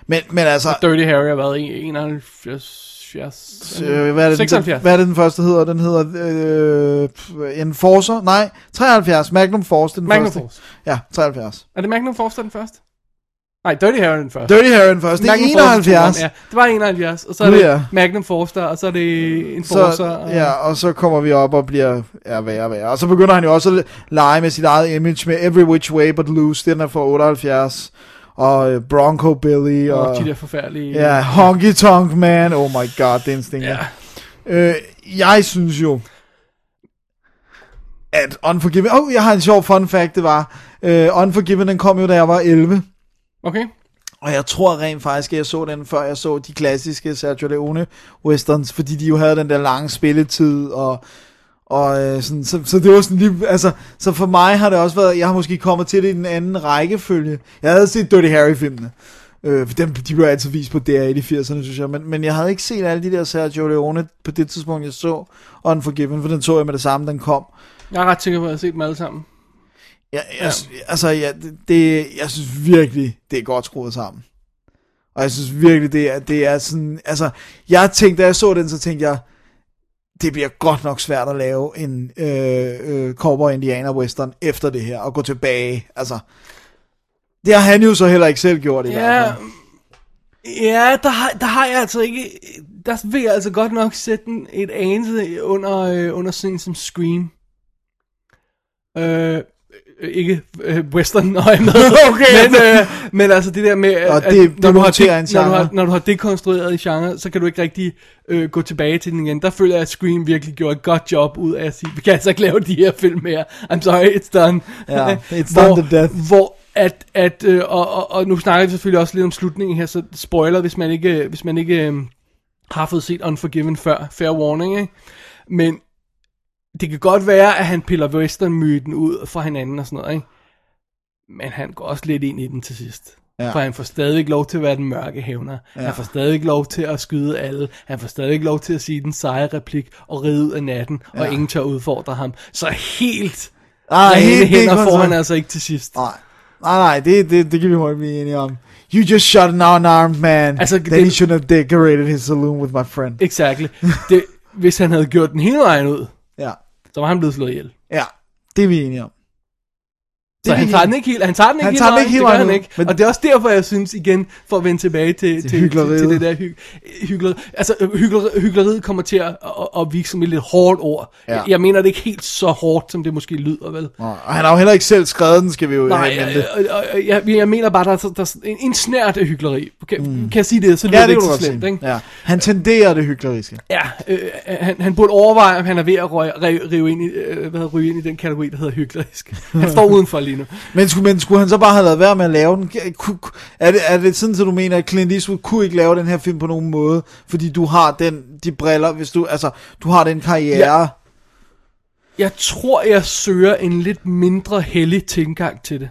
Men, men altså... Og Dirty Harry har været 81 70... Øh, hvad, er det, 76. Hvad er det, den første hedder? Den hedder øh, Enforcer? Nej, 73. Magnum Force, den Magnum første. Force. Ja, 73. Er det Magnum Force, den første? Nej, Dirty Harry den første. Dirty Harry den første. Det er 71. Ja. Det var 71, og så er det ja. Magnum Force, og så er det Enforcer. Så. Ja, og så kommer vi op og bliver ja, værre og værre. Og så begynder han jo også at lege med sit eget image med Every Which Way But Loose. Den er fra 78. Og øh, Bronco Billy. Og, Og de der forfærdelige... Ja, Honky Tonk Man. Oh my god, det er en stinker. Ja. Øh, jeg synes jo, at Unforgiven... Åh, oh, jeg har en sjov fun fact, det var... Uh, Unforgiven, den kom jo, da jeg var 11. Okay. Og jeg tror rent faktisk, at jeg så den, før jeg så de klassiske Sergio Leone westerns, fordi de jo havde den der lange spilletid, og, og øh, sådan, så, så det var sådan lige, altså, så for mig har det også været, jeg har måske kommet til det i den anden rækkefølge. Jeg havde set Dirty Harry-filmene, øh, for dem, de blev altid vist på DR1 i 80'erne, synes jeg, men, men jeg havde ikke set alle de der Sergio Leone på det tidspunkt, jeg så Unforgiven, for den så jeg med det samme, den kom. Jeg er ret sikker på, at jeg har set dem alle sammen. Jeg, jeg, altså, ja, det, det, jeg synes virkelig, det er godt skruet sammen. Og jeg synes virkelig, det er, det er sådan, altså, jeg tænkte, da jeg så den, så tænkte jeg, det bliver godt nok svært at lave en øh, øh, cowboy indianer western efter det her, og gå tilbage, altså. Det har han jo så heller ikke selv gjort i hvert Ja, fald. ja der, har, der har jeg altså ikke... Der vil jeg altså godt nok sætte den et anelse under, øh, under sådan en som Scream. Øh, ikke øh, western, når jeg er med. Okay. men, øh, men altså det der med, at, Og det- at når, du har de, når, du har, når du har dekonstrueret en genre, så kan du ikke rigtig øh, gå tilbage til den igen. Der føler jeg, at Scream virkelig gjorde et godt job ud af at sige, vi kan altså ikke lave de her film mere. I'm sorry, it's done. Ja, it's hvor, done to death. Hvor at, at øh, og, og, og nu snakker vi selvfølgelig også lidt om slutningen her, så spoiler, hvis man ikke, hvis man ikke øh, har fået set Unforgiven før, fair warning, ikke? Men det kan godt være, at han piller western-myten ud fra hinanden og sådan noget, ikke? Men han går også lidt ind i den til sidst. Ja. For han får stadigvæk lov til at være den mørke hævner. Ja. Han får stadigvæk lov til at skyde alle. Han får stadigvæk lov til at sige den seje replik og ride ud af natten, ja. Og ingen tør udfordre ham. Så helt Ah, helt- hænder får han altså ikke til sidst. Nej, nej, nej det, det, det kan vi hurtigt blive enige om. You just shot an unarmed man. Altså, Then det- he shouldn't have decorated his saloon with my friend. Exactly. Det, hvis han havde gjort den hele vejen ud, Ja. så var han blevet slået ihjel. Ja, det er vi enige om. Så han tager den ikke helt, han tager den ikke Han helt tager den ikke helt det gør han ikke. men- Og det er også derfor, jeg synes igen, for at vende tilbage til, til, til, til det der hy, hyggeleri. Altså, hyggeleri, hykleriet kommer til at, at, at virke som et lidt hårdt ord. Ja. Jeg, jeg mener det ikke helt så hårdt, som det måske lyder, vel? Og han har jo heller ikke selv skrevet den, skal vi jo Nej, have jeg, jeg, jeg, jeg mener bare, der er, der er en, en snært af hykleri. Kan, mm. kan jeg sige det, så lyder Ja, det det ikke så slemt, ikke? Ja. Han tenderer det hykleriske. Ja, øh, han, han burde overveje, om han er ved at røge, rive, rive ind i, øh, hvad hedder, ryge ind i den kategori, der hedder hyklerisk. Han står udenfor lige nu. Men skulle, men skulle han så bare have lavet være med at lave den? Er det, er det sådan, at du mener, at Clint Eastwood kunne ikke lave den her film på nogen måde, fordi du har den, de briller, hvis du, altså, du har den karriere. Ja. Jeg tror, jeg søger en lidt mindre hellig tilgang til det.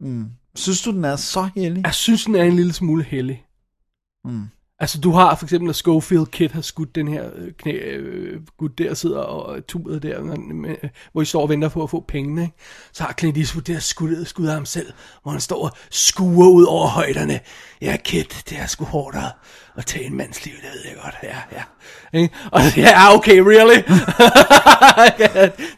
Mm. Synes du, den er så heldig? Jeg synes, den er en lille smule hellig. Mm. Altså, du har for eksempel, at Schofield Kid har skudt den her øh, knæ, øh, gut der, sidder og øh, turet der, med, øh, hvor I står og venter på at få pengene, ikke? Så har Clint Eastwood der skudt, øh, skudt af ham selv, hvor han står og skuer ud over højderne. Ja, Kid, det er sgu hårdt at, tage en mands liv, det ved jeg godt. Ja, ja. Ikke? Og ja, okay, really?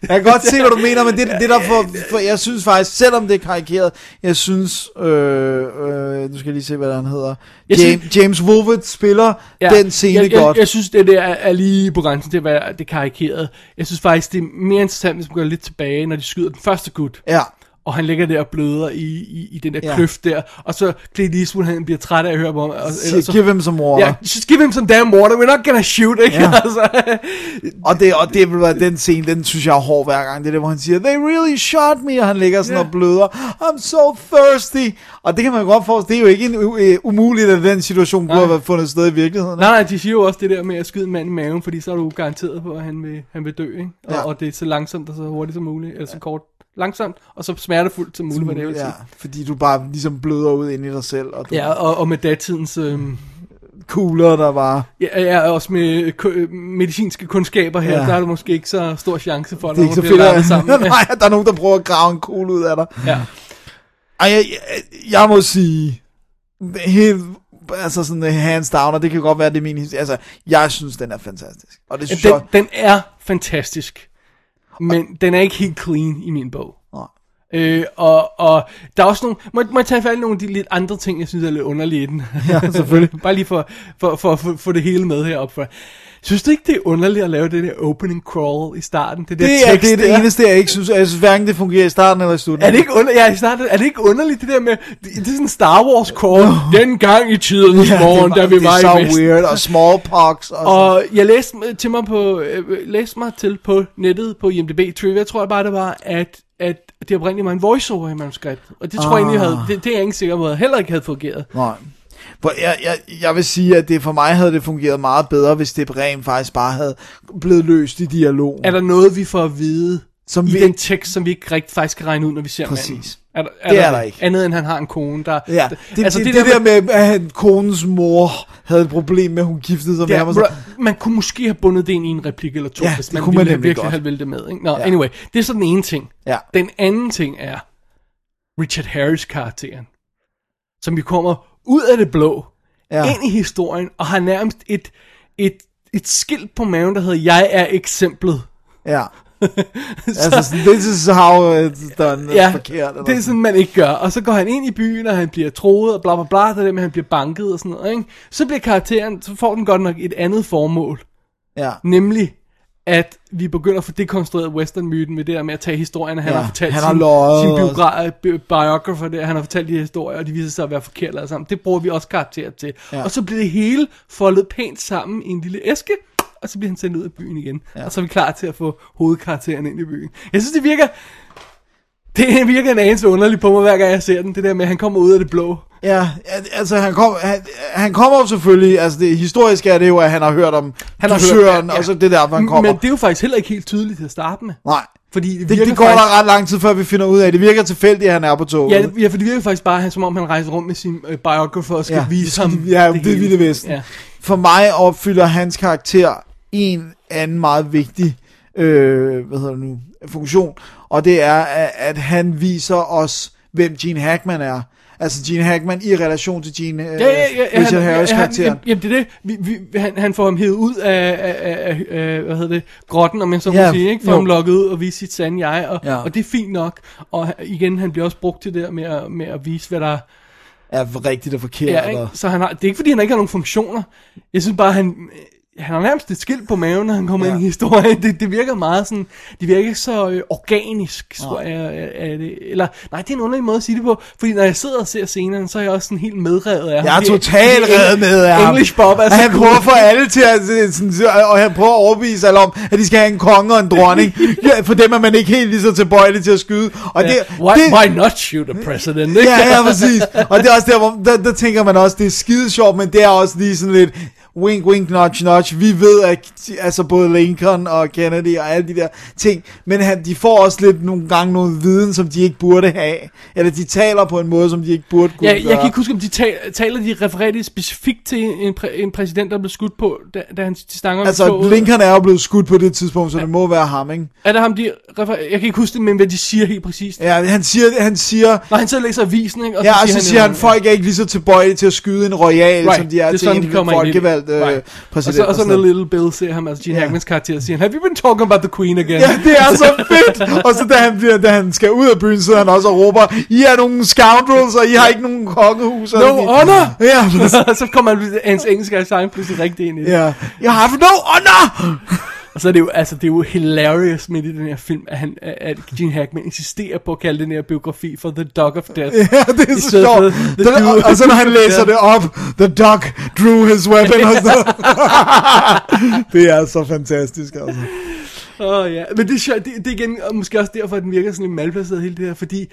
Jeg kan godt se, hvad du mener, men det, det der for, for, jeg synes faktisk, selvom det er karikeret, jeg synes, øh, øh, nu skal jeg lige se, hvad han hedder, Jeg James, synes- James Woolworth spiller ja, den scene jeg, godt. Jeg, jeg synes, det der er, lige på grænsen til at være det karikerede. Jeg synes faktisk, det er mere interessant, hvis man går lidt tilbage, når de skyder den første gut. Ja. Og han ligger der og bløder i, i, i den der Ja. kløft der. Og så Clint Eastwood, han bliver træt af at høre på ham. Og, Siger, give him some water. Ja, just give him some damn water. We're not gonna shoot, ikke? Ja. altså, Og det, og det vil være den scene, den synes jeg er hård hver gang. Det er det, hvor han siger, they really shot me, og han ligger sådan Ja. og bløder. I'm so thirsty. Og det kan man godt forstå, det er jo ikke en, uh, umuligt, at den situation kunne have fundet sted i virkeligheden. nej, nej, de siger jo også det der med at skyde en mand i maven, fordi så er du garanteret på, at han vil, han vil dø, ikke? Og, Ja. og det er så langsomt og så hurtigt som muligt, eller så kort. Langsomt, og så smertefuldt som muligt, hvad det vil sige. ja, fordi du bare ligesom bløder ud ind i dig selv. Og du, Ja, og, og med datidens øhm, kugler, der var... Ja, ja også med ku- medicinske kundskaber her, Ja. der er der måske ikke så stor chance for, at Det er nogen bliver at, sammen. nej, der er nogen, der prøver at grave en kugle ud af dig. Ja. Ej, jeg, jeg, jeg må sige, helt, altså sådan øh, hands down, og det kan godt være, det er min, his- altså, jeg synes, den er fantastisk. Og det synes Den, jeg, den er fantastisk, men den er ikke helt clean i min bog. Nej. Øh, og, og der er også nogle, må, må jeg tage fat i nogle af de lidt andre ting, jeg synes er lidt underlige i den? Ja, selvfølgelig. Bare lige for, for, for, for, for det hele med heroppe for. Synes du ikke, det er underligt at lave det der opening crawl i starten? Det, der det, er, tekst det er det eneste, jeg ikke synes. Jeg synes hverken det fungerer i starten eller i slutningen. Er det ikke, under, ja, i starten, er det ikke underligt, det der med, det, det er sådan en Star Wars crawl, den gang i tidernes Ja, morgen, det da vi det var er så i Vesten. weird, og smallpox. Og, Og jeg læste til mig på, øh, læste mig til på nettet på IMDb Trivia, tror jeg bare det var, at, at det oprindeligt var en voiceover i manuskriptet. Og det tror jeg egentlig Ah. havde, det, det er jeg ikke sikker på, heller ikke havde fungeret. Nej. For jeg, jeg, jeg vil sige, at det for mig havde det fungeret meget bedre, hvis det rent faktisk bare havde blevet løst i dialogen. Er der noget, vi får at vide Som i vi- den tekst, som vi ikke rigtig faktisk kan regne ud, når vi ser Præcis. manden? Er der, Det er der ikke. Andet end han har en kone, der... Ja, det, altså, det, det, det der med, at han, konens mor havde et problem med, at hun giftede sig med ham. Ja, Og så, man kunne måske have bundet det ind i en replik eller to, Ja, hvis man man ville, nemlig virkelig godt. have ville det med. Ikke? Nå, Ja. anyway, det er så den ene ting. Ja. Den anden ting er Richard Harris karakteren, som vi kommer ud af det blå, Ja. ind i historien, og har nærmest et, et, et skilt på maven, der hedder, jeg er eksemplet. ja. altså, sådan, this is how it's done. Ja, forkert, eller det er sådan, man ikke gør. Og så går han ind i byen, og han bliver troet, og bla bla bla, det der med, han bliver banket og sådan noget. Ikke? Så bliver karakteren, så får den godt nok et andet formål. Ja. Nemlig, at vi begynder at få dekonstrueret westernmyten med det der med at tage historierne, han Ja, har fortalt han har sin, sin og- biogra- bi- biographer der, han har fortalt de historier, og de viser sig at være forkerte alle sammen. Det bruger vi også karakter til. Ja. Og så bliver det hele foldet pænt sammen i en lille æske, og så bliver han sendt ud af byen igen. Ja. Og så er vi klar til at få hovedkarakteren ind i byen. Jeg synes, det virker... Det virker en anelse underligt på mig, hver gang jeg ser den. Det der med, at han kommer ud af det blå. Ja, altså han, kom, han, han kommer jo selvfølgelig, altså det historiske er det jo, at han har hørt om han dusøren, ja, ja. og så det er derfor han kommer. Men det er jo faktisk heller ikke helt tydeligt til at starte med. Nej, Fordi det, det, det går faktisk, der ret lang tid, før vi finder ud af. Det virker tilfældigt, at han er på toget. Ja, det, ja, for det virker faktisk bare, som om han rejser rundt med sin øh, biographer og skal Ja, vise ham Ja, det, det vilde vesten. Ja. For mig opfylder hans karakter en anden meget vigtig øh, hvad hedder det nu, funktion, og det er, at, at han viser os, hvem Gene Hackman er. Altså Gene Hackman i relation til Gene øh, Ja, ja, ja, ja, Richard Harris karakteren. jamen, det er det. Vi, vi, han, han får ham hævet ud af, af, af, af hvad hedder det, grotten, om man så må Ja, sige, ikke? Får jo. ham lukket ud og vise sit sande jeg, og, Ja. og det er fint nok. Og igen, han bliver også brugt til det der med at, med at vise, hvad der er rigtigt og forkert. Ja, ikke? Så han har, det er ikke fordi, han ikke har nogen funktioner. Jeg synes bare, han, han har nærmest et skilt på maven, når han kommer Ja. ind i historien. Det, det virker meget sådan, det virker ikke så øh, organisk, tror jeg, er, er det. Eller, nej, det er en underlig måde at sige det på, fordi når jeg sidder og ser scenerne, så er jeg også sådan helt medrevet af ham. Jeg er totalt reddet med af ham. English Bob er så han prøver få alle til at, sådan, og han prøver at overbevise alle om, at de skal have en konge og en dronning. Ja, For dem er man ikke helt lige så tilbøjelig til at skyde. Og Ja. det, why, det, why not shoot a president? ikke? Ja, ja, præcis. Og det er også der, hvor der, der tænker man også, det er skide sjovt, men det er også lige sådan lidt wink, wink, nudge, nudge. Vi ved, at altså både Lincoln og Kennedy og alle de der ting, men han, de får også lidt nogle gange noget viden, som de ikke burde have. Eller de taler på en måde, som de ikke burde kunne Ja, jeg gøre. kan ikke huske, om de taler, taler de refererer specifikt til en, præ, en præsident, der blev skudt på, da, da han stanger Altså, Lincoln er jo blevet skudt på det tidspunkt, så det må være ham, ikke? Er det ham, de refererer? Jeg kan ikke huske det, men hvad de siger helt præcist. Ja, han siger, han siger... Når han så læser avisen, ikke? ja, og så siger han, folk er ikke lige så tilbøjelige til at skyde en royal, Right, som de er, det er til sådan, en de kommer folkevalgt øh, Right. præsident. Og så, og så når Little Bill ser ham, altså Gene Ja. Hackmans karakter, siger han, have you been talking about the queen again? Ja, det er så fedt. Og så da han, bliver, da han skal ud af byen, sidder han også og råber, I er nogle scoundrels, og I har ikke nogen kongehus. No honor! Ja, så kommer han, hans engelske accent pludselig rigtig ind i det. ja. You have no honor! Og så er det jo, altså, det er jo hilarious midt i den her film, at, han, at Gene Hackman insisterer på at kalde den her biografi for The Dog of Death. Ja, det er så sjovt. Det, og, og så når han læser det op, The dog drew his weapon. Og så. det er så fantastisk, altså. Åh oh, ja, men det er, sjovt, det, det er igen, og måske også derfor, at den virker sådan lidt malplaceret hele det her, fordi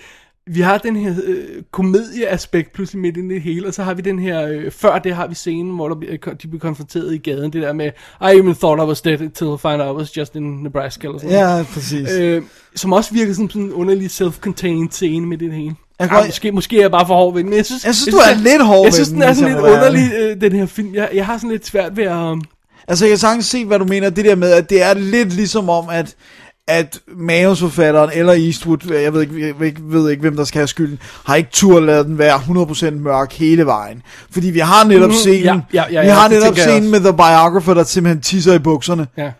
vi har den her øh, komedieaspekt pludselig midt i det hele, og så har vi den her, øh, før det har vi scenen, hvor der, bliver- de bliver konfronteret i gaden, det der med, I even thought I was dead until I found out I was just in Nebraska, eller sådan noget. Ja, præcis. Øh, som også virker som sådan en underlig self-contained scene med det hele. Jeg Jeg godt- måske, måske er jeg bare for hård ved den, men jeg synes... Jeg synes, du er lidt hård Jeg synes, den, er sådan jeg lidt underlig, øh, den her film. Jeg, jeg har sådan lidt svært ved at... Um... Altså, jeg kan sagtens se, hvad du mener. Det der med, at det er lidt ligesom om, at at manusforfatteren eller Eastwood, jeg ved ikke, jeg ved ikke, ved ikke hvem der skal have skylden, har ikke tur lade den være 100% mørk hele vejen. Fordi vi har netop Mhm, scenen, ja, ja, ja, vi ja, har det netop scenen med The Biographer, der simpelthen tisser i bukserne. Ja.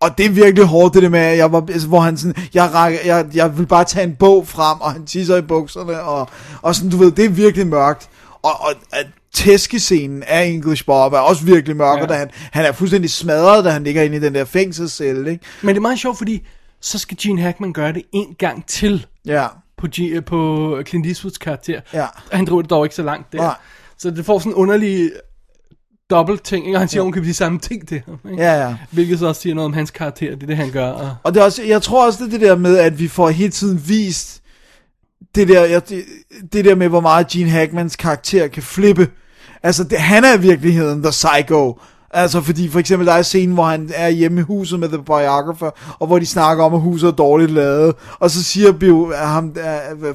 Og det er virkelig hårdt, det der med, jeg var, altså, hvor han sådan, jeg, rækker, jeg, jeg vil bare tage en bog frem, og han tisser i bukserne, og, og sådan, du ved, det er virkelig mørkt. Og, og at tæskescenen af English Bob er også virkelig mørk. Ja. og da han, han er fuldstændig smadret, da han ligger inde i den der fængselscelle, ikke? Men det er meget sjovt, fordi så skal Gene Hackman gøre det en gang til Ja. på, G, på Clint Eastwoods karakter. Ja. Han driver det dog ikke så langt der. Nej. Så det får sådan en underlig dobbelt ting, ikke? Og han siger, Ja. ja. kan de samme ting til ham, ikke? Ja, ja. Hvilket så også siger noget om hans karakter, det er det, han gør. Og... Og det er også, jeg tror også, det er det der med, at vi får hele tiden vist det der, jeg, det, det der med, hvor meget Gene Hackmans karakter kan flippe. Altså, det, han er i virkeligheden the psycho. Altså, fordi for eksempel, der er scenen, hvor han er hjemme i huset med The Biographer, og hvor de snakker om, at huset er dårligt lavet. Og så siger bio, ham,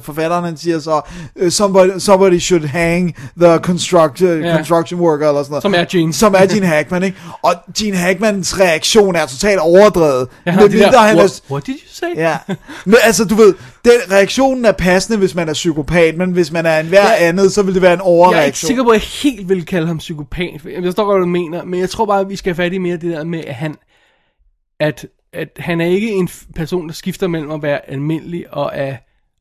forfatteren, han siger så, øh, somebody, somebody should hang the construct, Ja. construction worker, eller sådan noget. Som er Gene. Som er Gene Hackman, ikke? Og Gene Hackmans reaktion er totalt overdrevet. Ja, Med det der, han what, what did you say? Ja. Men altså, du ved, den reaktionen er passende, hvis man er psykopat, men hvis man er en hver Ja. andet, så vil det være en Jeg er ikke overreaktion. sikker på, at jeg helt vil kalde ham psykopat. Jeg forstår godt, hvad du mener, men jeg tror bare, at vi skal have fat i mere det der med, at han, at, at han er ikke en person, der skifter mellem at være almindelig og at,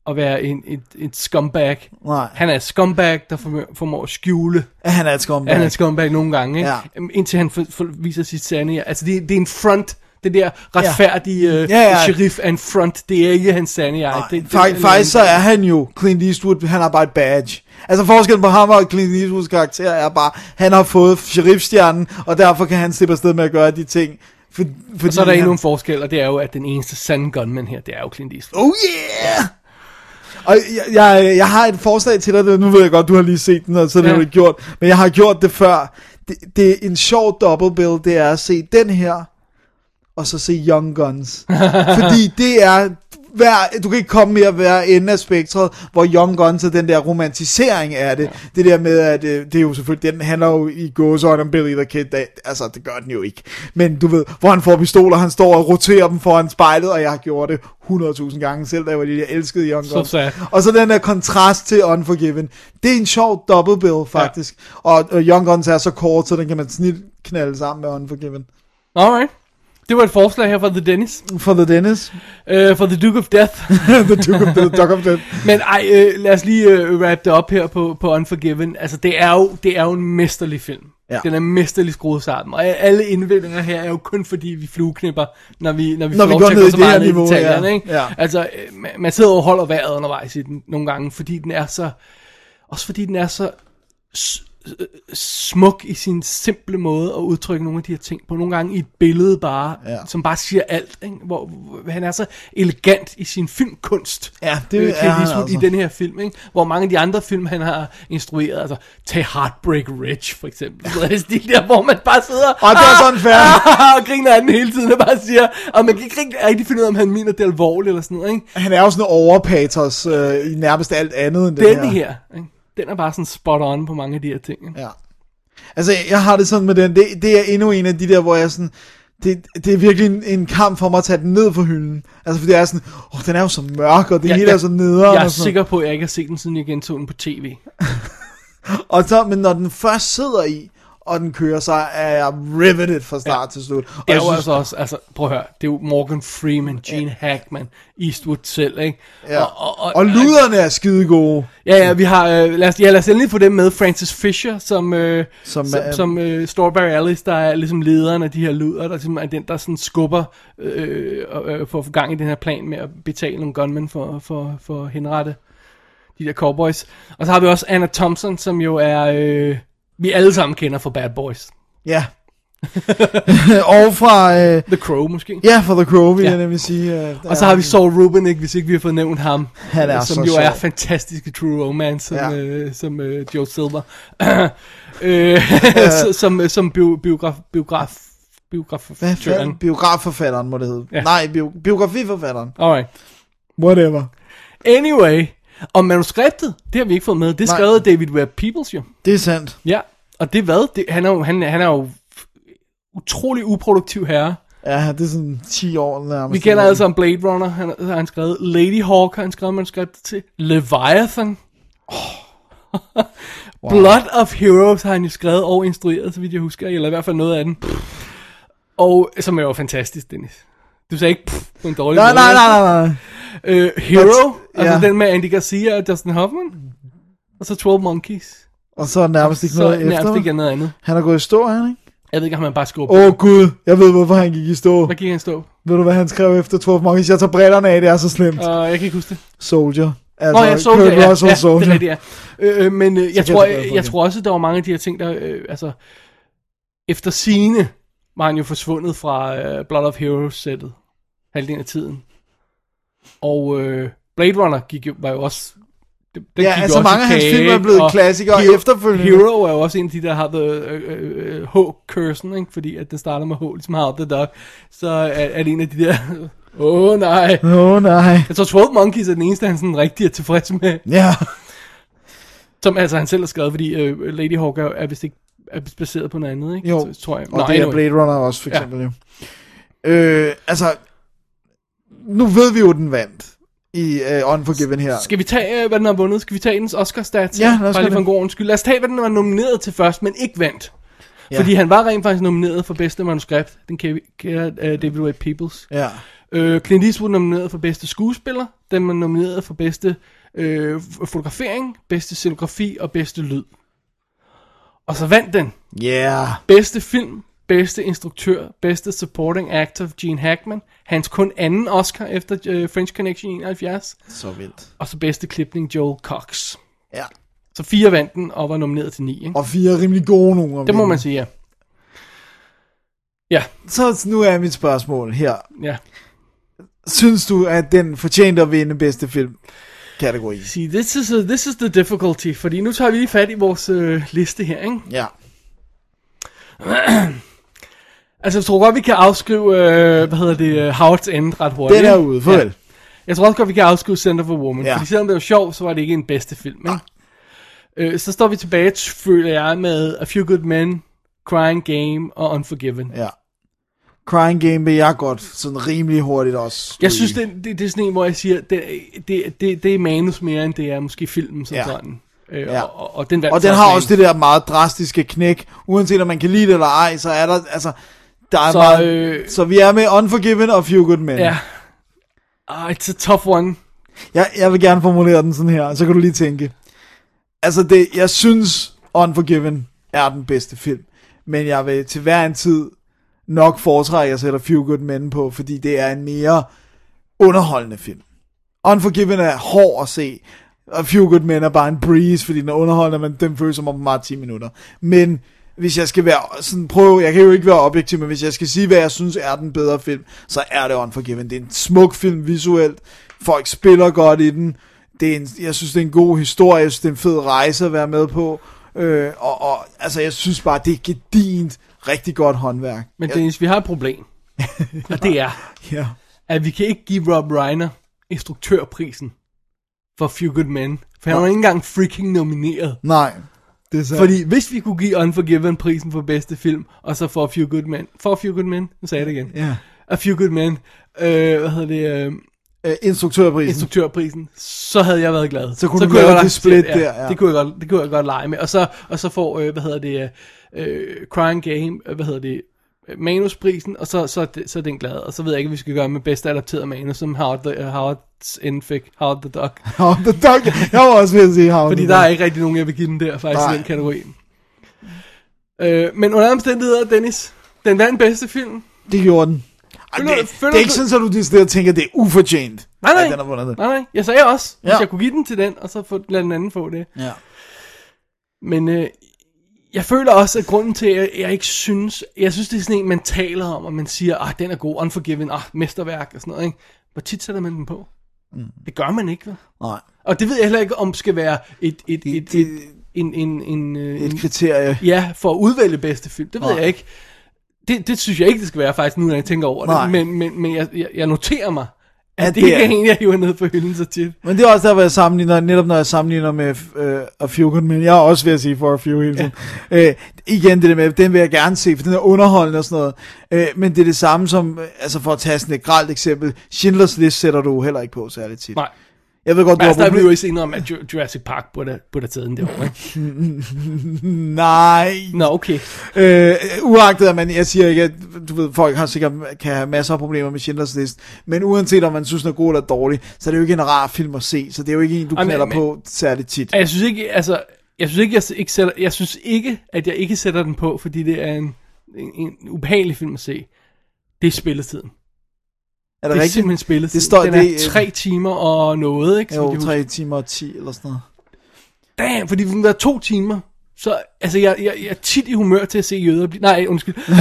at være en, et, et scumbag. Nej. Han er et scumbag, der formår, formår at skjule. At han er et scumbag. Han er et scumbag nogle gange, ikke? Ja. Indtil han for, for, viser sit sande. Altså, det, det er en front. Det der retfærdige ja. Ja, ja. sheriff er en front. Det er ikke hans sande jeg. Det, det, Fak- faktisk så er han jo Clint Eastwood, han har bare et badge. Altså forskellen på ham og Clint Eastwoods karakter er bare, han har fået sheriffstjernen, og derfor kan han slippe afsted med at gøre de ting. For, fordi Og så er der han... endnu en forskel, og det er jo, at den eneste sande gunman her, det er jo Clint Eastwood. Oh yeah! Og jeg, jeg, jeg har et forslag til dig, nu ved jeg godt, du har lige set den, og så er det Ja. jo ikke gjort, men jeg har gjort det før. Det, det er en sjov double bill, det er at se den her, og så se Young Guns. Fordi det er, hver, du kan ikke komme mere hver ende af spektret, hvor Young Guns er den der romantisering af det. Ja. Det der med, at øh, det er jo selvfølgelig, den handler jo i gåsøjne om Billy the Kid, der, altså det gør den jo ikke. Men du ved, hvor han får pistoler, han står og roterer dem foran spejlet, og jeg har gjort det 100.000 gange selv, da jeg var lille, jeg elskede Young Så Guns. sad. Og så den der kontrast til Unforgiven. Det er en sjov double bill, faktisk. Ja. Og, og Young Guns er så kort, så den kan man snit knalde sammen med Unforgiven. Alright. Det var et forslag her fra The Dennis. For The Dennis. Uh, for The Duke of Death. the Duke of, the Duke of Death. Men ej, øh, lad os lige øh, wrap det op her på, på Unforgiven. Altså, det er jo, det er jo en mesterlig film. Ja. Den er mesterligt skruet sammen. Og alle indvendinger her er jo kun fordi, vi flueknipper, når vi, når vi Når får vi går ned i så det her niveau, ja. Ikke? Ja. Altså, øh, man, man sidder og holder vejret undervejs i den nogle gange, fordi den er så... Også fordi den er så øh, smuk i sin simple måde at udtrykke nogle af de her ting på. Nogle gange i et billede bare, Ja. som bare siger alt. Ikke? Hvor, hvor han er så elegant i sin filmkunst. Ja, det øh, er han altså. i den her film. Ikke? Hvor mange af de andre film, han har instrueret, altså tag Heartbreak Ridge for eksempel. Ja. Det de der, hvor man bare sidder Og det er sådan fair. og griner af den hele tiden og bare siger, og man kan ikke rigtig, rigtig finde ud af, om han mener det alvorligt eller sådan noget. Ikke? Han er jo sådan en overpatos øh, i nærmest alt andet end den Denne her. her, ikke? Den er bare sådan spot on på mange af de her ting. Ja. Altså, jeg har det sådan med den. Det, det er endnu en af de der, hvor jeg sådan... Det, det er virkelig en, en kamp for mig at tage den ned for hylden. Altså, for det er sådan, åh, den er jo så mørk, og det Jeg- hele er jeg- så nederen. Jeg er sikker på, at jeg ikke har set den, siden jeg gentog den på tv. Og så, men når den først sidder i, og den kører, så er jeg riveted fra start ja. til slut. Og Det er jo synes- altså også, altså, prøv at høre, det er jo Morgan Freeman, Gene Hackman, Eastwood selv, ikke? Ja. Og, og, og luderne er skide gode. Ja, ja, vi har, øh, lad os, ja, lad os endelig få dem med, Francis Fisher, som, øh, Som, som, øh, som, øh, Strawberry Alice, der er ligesom lederen af de her luder, der ligesom er den, der sådan skubber øh, øh, for at få gang i den her plan med at betale nogle gunmen for, for, for at henrette de der cowboys. Og så har vi også Anna Thompson, som jo er, øh, vi alle sammen kender fra Bad Boys. Ja. og fra... Øh, The Crow måske. ja, fra The Crow, vil Ja. jeg nemlig sige. Øh, Og så har vi Saul Rubinik, hvis ikke vi har fået nævnt ham. Han er som så jo er sjov. fantastisk i True Romance, som, Ja. øh, som øh, Joe Silver. øh, som, som bio, biograf, biograf, biograf, Hvad fanden? Biografforfatteren må det hedde. Ja. Nej, bio, biografiforfatteren. Alright. Whatever. Anyway, Og manuskriptet, det har vi ikke fået med. Det Nej. af David Webb Peoples jo. Det er sandt. Ja, og det hvad? Det, han, er jo, han, han er jo utrolig uproduktiv herre. Ja, det er sådan 10 år nærmest. Vi kender altså om Blade Runner, han har han skrevet. Lady Hawk har han skrevet manuskriptet til. Leviathan. wow. Blood of Heroes har han jo skrevet og instrueret, så vidt jeg husker, eller i hvert fald noget af den. Og som er jo fantastisk, Dennis. Du sagde ikke pff, på en dårlig Nej, måde. nej, nej, nej, nej. Øh, Hero, But- altså ja. den med Andy Garcia og Justin Hoffman. Og så 12 Monkeys. Og så nærmest ikke så noget nærmest efter. ikke noget andet. Han er gået i stå, han ikke? Jeg ved ikke, om han bare skubber. Åh oh, gud, jeg ved hvorfor han gik i stå. Hvad gik han i stå? Ved du hvad han skrev efter 12 Monkeys? Jeg tager brillerne af, det er så slemt. Uh, jeg kan ikke huske det. Soldier. Altså, Nå ja, Soldier, Kurt ja, Russell ja, Soldier. det er rigtigt, ja. Øh, øh, men øh, jeg, Så tror, jeg jeg, jeg, det. tror også, der var mange af de her ting, der, øh, altså, efter sine var han jo forsvundet fra øh, Blood of Heroes-sættet, halvdelen af tiden. Og øh, Blade Runner gik jo, var jo også, det, den Ja, gik jo altså også mange af hans film er blevet klassikere Hero, efterfølgende. Hero er jo også en af de, der har the øh, øh, H-cursen, ikke? fordi at den starter med H, ligesom How the Dog, så er, er det en af de der, åh oh, nej. Åh oh, nej. Jeg tror 12 Monkeys er den eneste, han sådan rigtig er tilfreds med. Ja. Som altså han selv har skrevet, fordi øh, Lady Hawk er, er vist ikke er baseret på noget andet, ikke? Jo, Så, tror jeg. og Nå, det er. Blade Runner også, for eksempel. Ja. Øh, altså, nu ved vi jo, den vandt i uh, Unforgiven her. Skal vi tage, øh, hvad den har vundet? Skal vi tage dens Oscar-stats? Ja, lad os Bare lige for en god ordens skyld. Lad os tage, hvad den var nomineret til først, men ikke vandt. Ja. Fordi han var rent faktisk nomineret for bedste manuskript, den kære uh, David Wade Peoples. Ja. Øh, Clint Eastwood nomineret for bedste skuespiller, den var nomineret for bedste f- fotografering, bedste scenografi og bedste lyd. Og så vandt den Yeah. bedste film, bedste instruktør, bedste supporting actor Gene Hackman, hans kun anden Oscar efter øh, French Connection i 71, Så vildt. og så bedste klipning Joel Cox. Ja. Så fire vandt den og var nomineret til ni, ikke? Og fire rimelig gode nogle. Det må man sige, ja. Ja, Så nu er mit spørgsmål her. ja. Synes du, at den fortjente at vinde bedste film? Kategori. See, this is, a, this is the difficulty, fordi nu tager vi lige fat i vores øh, liste her, ikke? Ja. Altså, jeg tror godt, vi kan afskrive, øh, hvad hedder det, øh, Howard's End ret hurtigt. Den er ude, farvel. Ja. Jeg tror også godt, vi kan afskrive Center for Woman, Ja. fordi selvom det var sjovt, så var det ikke en bedste film, ikke? Øh, så står vi tilbage, føler jeg, med A Few Good Men, Crying Game og Unforgiven. Ja. Crying Game vil jeg godt sådan rimelig hurtigt også. Jeg synes, det, det, det er sådan en, hvor jeg siger, det, det, det, det er manus mere, end det er måske filmen som Ja. sådan. Øh, Ja. og, og, den, Og den har også det der meget drastiske knæk. Uanset om man kan lide det eller ej, så er der, altså, der er Så, meget, øh, så vi er med Unforgiven og Few Good Men. Ja. Ah, it's a tough one. Jeg, jeg vil gerne formulere den sådan her, så kan du lige tænke. Altså, det, jeg synes, Unforgiven er den bedste film. Men jeg vil til hver en tid nok foretrække at sætte Few Good Men på, fordi det er en mere underholdende film. Unforgiven er hård at se, og Few Good Men er bare en breeze, fordi den er underholdende, men den føles som om bare 10 minutter. Men hvis jeg skal være sådan prøve, jeg kan jo ikke være objektiv, men hvis jeg skal sige, hvad jeg synes er den bedre film, så er det Unforgiven. Det er en smuk film visuelt, folk spiller godt i den, det er en, jeg synes, det er en god historie, jeg synes, det er en fed rejse at være med på, øh, og, og altså, jeg synes bare, det er gedint, rigtig godt håndværk. Men Dennis, vi har et problem. og det er, Ja. at vi kan ikke give Rob Reiner instruktørprisen for Few Good Men. For han var ikke engang freaking nomineret. Nej, det er så. Fordi hvis vi kunne give Unforgiven prisen for bedste film, og så for A Few Good Men, for A Few Good Men, nu sagde jeg det igen, Ja. A Few Good Men, øh, hvad hedder det, øh, Øh, instruktørprisen. instruktørprisen, så havde jeg været glad. Så kunne du jeg lave godt det split der, ja. Det kunne jeg godt, det kunne jeg godt lege med. Og så, og så får, øh, hvad hedder det, øh, Crying Game, øh, hvad hedder det, øh, manusprisen, og så, så, er så er den glad. Og så ved jeg ikke, hvad vi skal gøre med bedste adapteret manus, som Howard, the, uh, Howard's End fik, Howard the Duck. Howard the Duck. Jeg var også ved at sige Howard Fordi the der er Duck. ikke rigtig nogen, jeg vil give den der, faktisk, Nej. i den kategori. Øh, men under omstændigheder, Dennis, den vandt bedste film. Det gjorde den. Ej, Føler- det, føler det er ikke du- sådan, at du decideret tænker, at det er ufortjent. Nej, nej. At den har vundet det. Nej, nej. Jeg sagde også, hvis Ja. jeg kunne give den til den, og så få, lade den anden få det. Ja. Men øh, jeg føler også, at grunden til, at jeg ikke synes... Jeg synes, det er sådan en, man taler om, og man siger, ah, den er god, Unforgiven, ah, mesterværk og sådan noget, ikke? Hvor tit sætter man den på? Mm. Det gør man ikke, vel? Nej. Og det ved jeg heller ikke, om skal være et... et, et, et en, en, en, øh, Et kriterie. Ja, for at udvælge bedste film. Det ved Nej. jeg ikke. Det, det synes jeg ikke, det skal være faktisk, nu når jeg tænker over Nej. det. Men, men, men jeg, jeg, jeg noterer mig, Ja, det, det er- en, jeg hiver ned på hylden så tit. Men det er også der, hvor jeg sammenligner, netop når jeg sammenligner med øh, A Few Good Men. Jeg er også ved at sige for A Few hele tiden. Ja. Øh, igen, det der med, den vil jeg gerne se, for den er underholdende og sådan noget. Øh, men det er det samme som, altså for at tage sådan et gralt eksempel, Schindlers List sætter du heller ikke på særligt tit. Nej. Jeg ved godt, du Men altså, har der er jo også enige om, at Ju- Jurassic Park burde, burde have taget den derovre, ikke? Nej. Nå, okay. Øh, uagtet at man, jeg siger ikke, at du ved, folk har sikkert kan have masser af problemer med Schindlers List, men uanset om man synes, den er god eller dårlig, så er det jo ikke en rar film at se, så det er jo ikke en, du Ej, men- knaller men- på særligt tit. Jeg synes ikke, altså, jeg synes ikke, jeg, ikke sætter, jeg synes ikke, at jeg ikke sætter den på, fordi det er en, en, en ubehagelig film at se. Det er spilletiden. Er det det er rigtigt? simpelthen spilletid. Det står- den det- er tre timer og noget, ikke? Jo. 3 timer og 10 eller sådan noget. Damn, fordi den var to timer. Så altså, jeg, jeg, jeg er tit i humør til at se jøder blive... Nej, undskyld.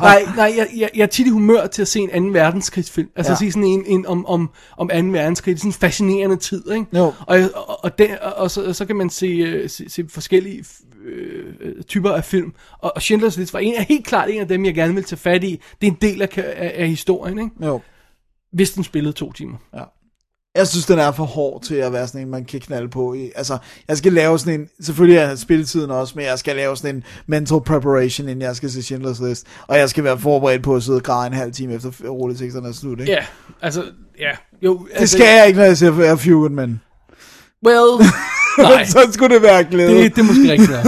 nej, nej jeg, jeg, jeg er tit i humør til at se en anden verdenskrigsfilm. Altså Ja. ja. se sådan en, en om, om, om anden verdenskrig. Det er sådan en fascinerende tid, ikke? Jo. Og, og, og, den, og, så, og så kan man se, øh, se, se forskellige øh, typer af film. Og, og Schindlers List var en, er helt klart en af dem, jeg gerne vil tage fat i. Det er en del af, af, af historien, ikke? Jo. Hvis den spillede to timer. Ja. Jeg synes, den er for hård til at være sådan en, man kan knalde på. i. Altså, jeg skal lave sådan en, selvfølgelig er spilletiden også, men jeg skal lave sådan en mental preparation, inden jeg skal se Schindlers List. Og jeg skal være forberedt på at sidde og græde en halv time efter rulleteksterne er slut, ikke? Ja, altså, ja. Jo, Det skal jeg ikke, når jeg ser A Few Good Men. Well, nej. så skulle det være glæde. Det, det er måske rigtigt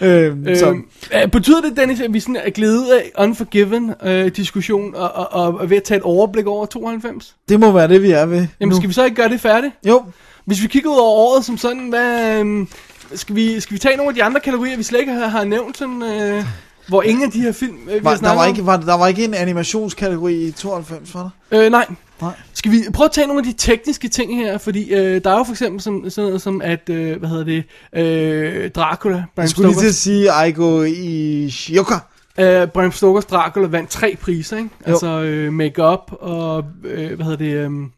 øhm, så. Øhm, øh, betyder det, Dennis, at vi sådan er glædet af Unforgiven-diskussion og, og, og er ved at tage et overblik over 92? Det må være det, vi er ved Jamen, nu. skal vi så ikke gøre det færdigt? Jo. Hvis vi kigger ud over året som sådan, hvad, øhm, skal, vi, skal vi tage nogle af de andre kategorier, vi slet ikke har, har nævnt, sådan, øh, hvor ingen af de her film, øh, vi Var, der, var om? ikke, var, der var ikke en animationskategori i 92, var der? Øh, nej. Nej. Skal vi prøve at tage nogle af de tekniske ting her, fordi øh, der er jo for eksempel som, sådan noget som, at, øh, hvad hedder det, øh, Dracula, Bram Jeg skulle lige til at sige, Aigo i Shioka. Uh, Bram Stokers Dracula vandt tre priser, ikke? Jo. Altså uh, make-up og, uh, hvad hedder det, um,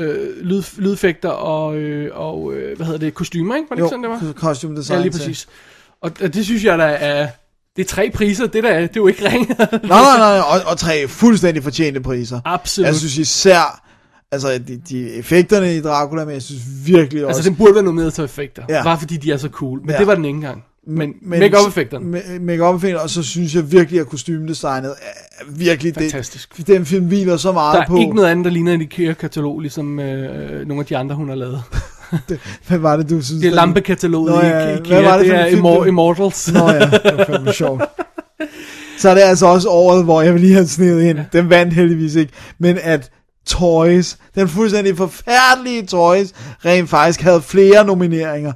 uh, lyd, lydfægter og, uh, og uh, hvad hedder det, kostymer, ikke? Var det Jo, ikke sådan, det var? costume design Ja, lige til. præcis. Og, og det synes jeg, der er, det er tre priser, det der er, det er jo ikke ringe. Nej, nej, nej, og, og tre fuldstændig fortjente priser. Absolut. Jeg synes især, altså de, de effekterne i Dracula, men jeg synes virkelig også... Altså, den burde være nomineret til effekter, Ja. bare fordi de er så cool. Men Ja. det var den ikke engang. Men, men make-up-effekterne. ma- Make-up-effekterne, og så synes jeg virkelig, at kostymedesignet er virkelig... Fantastisk. Det, den film hviler så meget Der er på... ikke noget andet, der ligner en IKEA-katalog, ligesom øh, nogle af de andre, hun har lavet. Hvad var det, du synes? Det er lampekataloget Nå i ja, IKEA. hvad var det det er film, Immor- Immortals. Nå ja, det var fandme sjovt. Så er det altså også året, hvor jeg vil lige have snedet ind. Den vandt heldigvis ikke. Men at Toys, den fuldstændig forfærdelige Toys, rent faktisk havde flere nomineringer.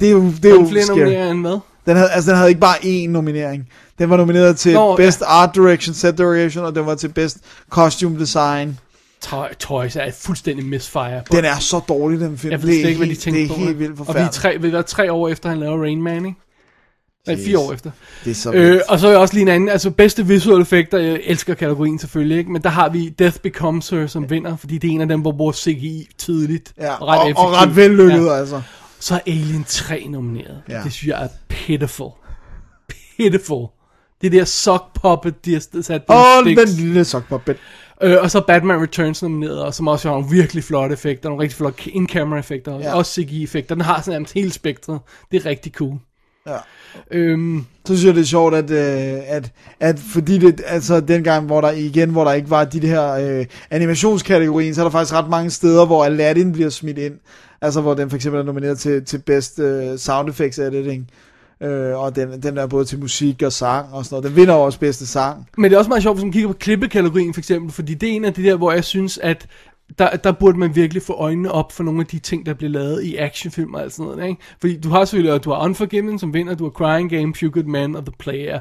Det er jo, det er jo flere scary. nomineringer end hvad? Den havde, altså, den havde ikke bare én nominering. Den var nomineret til Nå, Best Art Direction, Set Direction, og den var til Best Costume Design. Toy- Toys er et fuldstændig misfire. Den er så dårlig, den film. Jeg ved slet ikke, hvad de tænkte det er på. helt vildt Og vi er, tre, vi er tre år efter, han laver Rain Man, ikke? Nej, fire år efter. Det er så Øh, og så er også lige en anden, altså bedste visuelle effekter, jeg elsker kategorien selvfølgelig, ikke? Men der har vi Death Becomes Her som vinder, fordi det er en af dem, hvor bruger CGI tidligt. Ja, og ret, og- og ret vellykket, altså. Så er Alien 3 nomineret. Ja. Det synes jeg er pitiful. Pitiful. Det der sock puppet, de har sat på Åh, den lille sockpuppet. Øh, og så Batman Returns nomineret, og som også har nogle virkelig flotte effekter, nogle rigtig flotte in-camera effekter, Ja. ja. også CGI-effekter. Den har sådan nærmest hele spektret. Det er rigtig cool. Ja. Øhm, Så synes jeg, det er sjovt, at, øh, at, at fordi det, altså dengang, hvor der igen, hvor der ikke var de her øh, animationskategorien, så er der faktisk ret mange steder, hvor Aladdin bliver smidt ind. Altså, hvor den for eksempel er nomineret til, til Best øh, Sound Effects Editing. Øh, og den, den er både til musik og sang og sådan noget. Den vinder også bedste sang. Men det er også meget sjovt, hvis man kigger på klippekategorien for eksempel, fordi det er en af de der, hvor jeg synes, at der, der burde man virkelig få øjnene op for nogle af de ting, der bliver lavet i actionfilm og alt sådan noget. Ikke? Fordi du har selvfølgelig, du har Unforgiven som vinder, du har Crying Game, Few Good Men og The Player.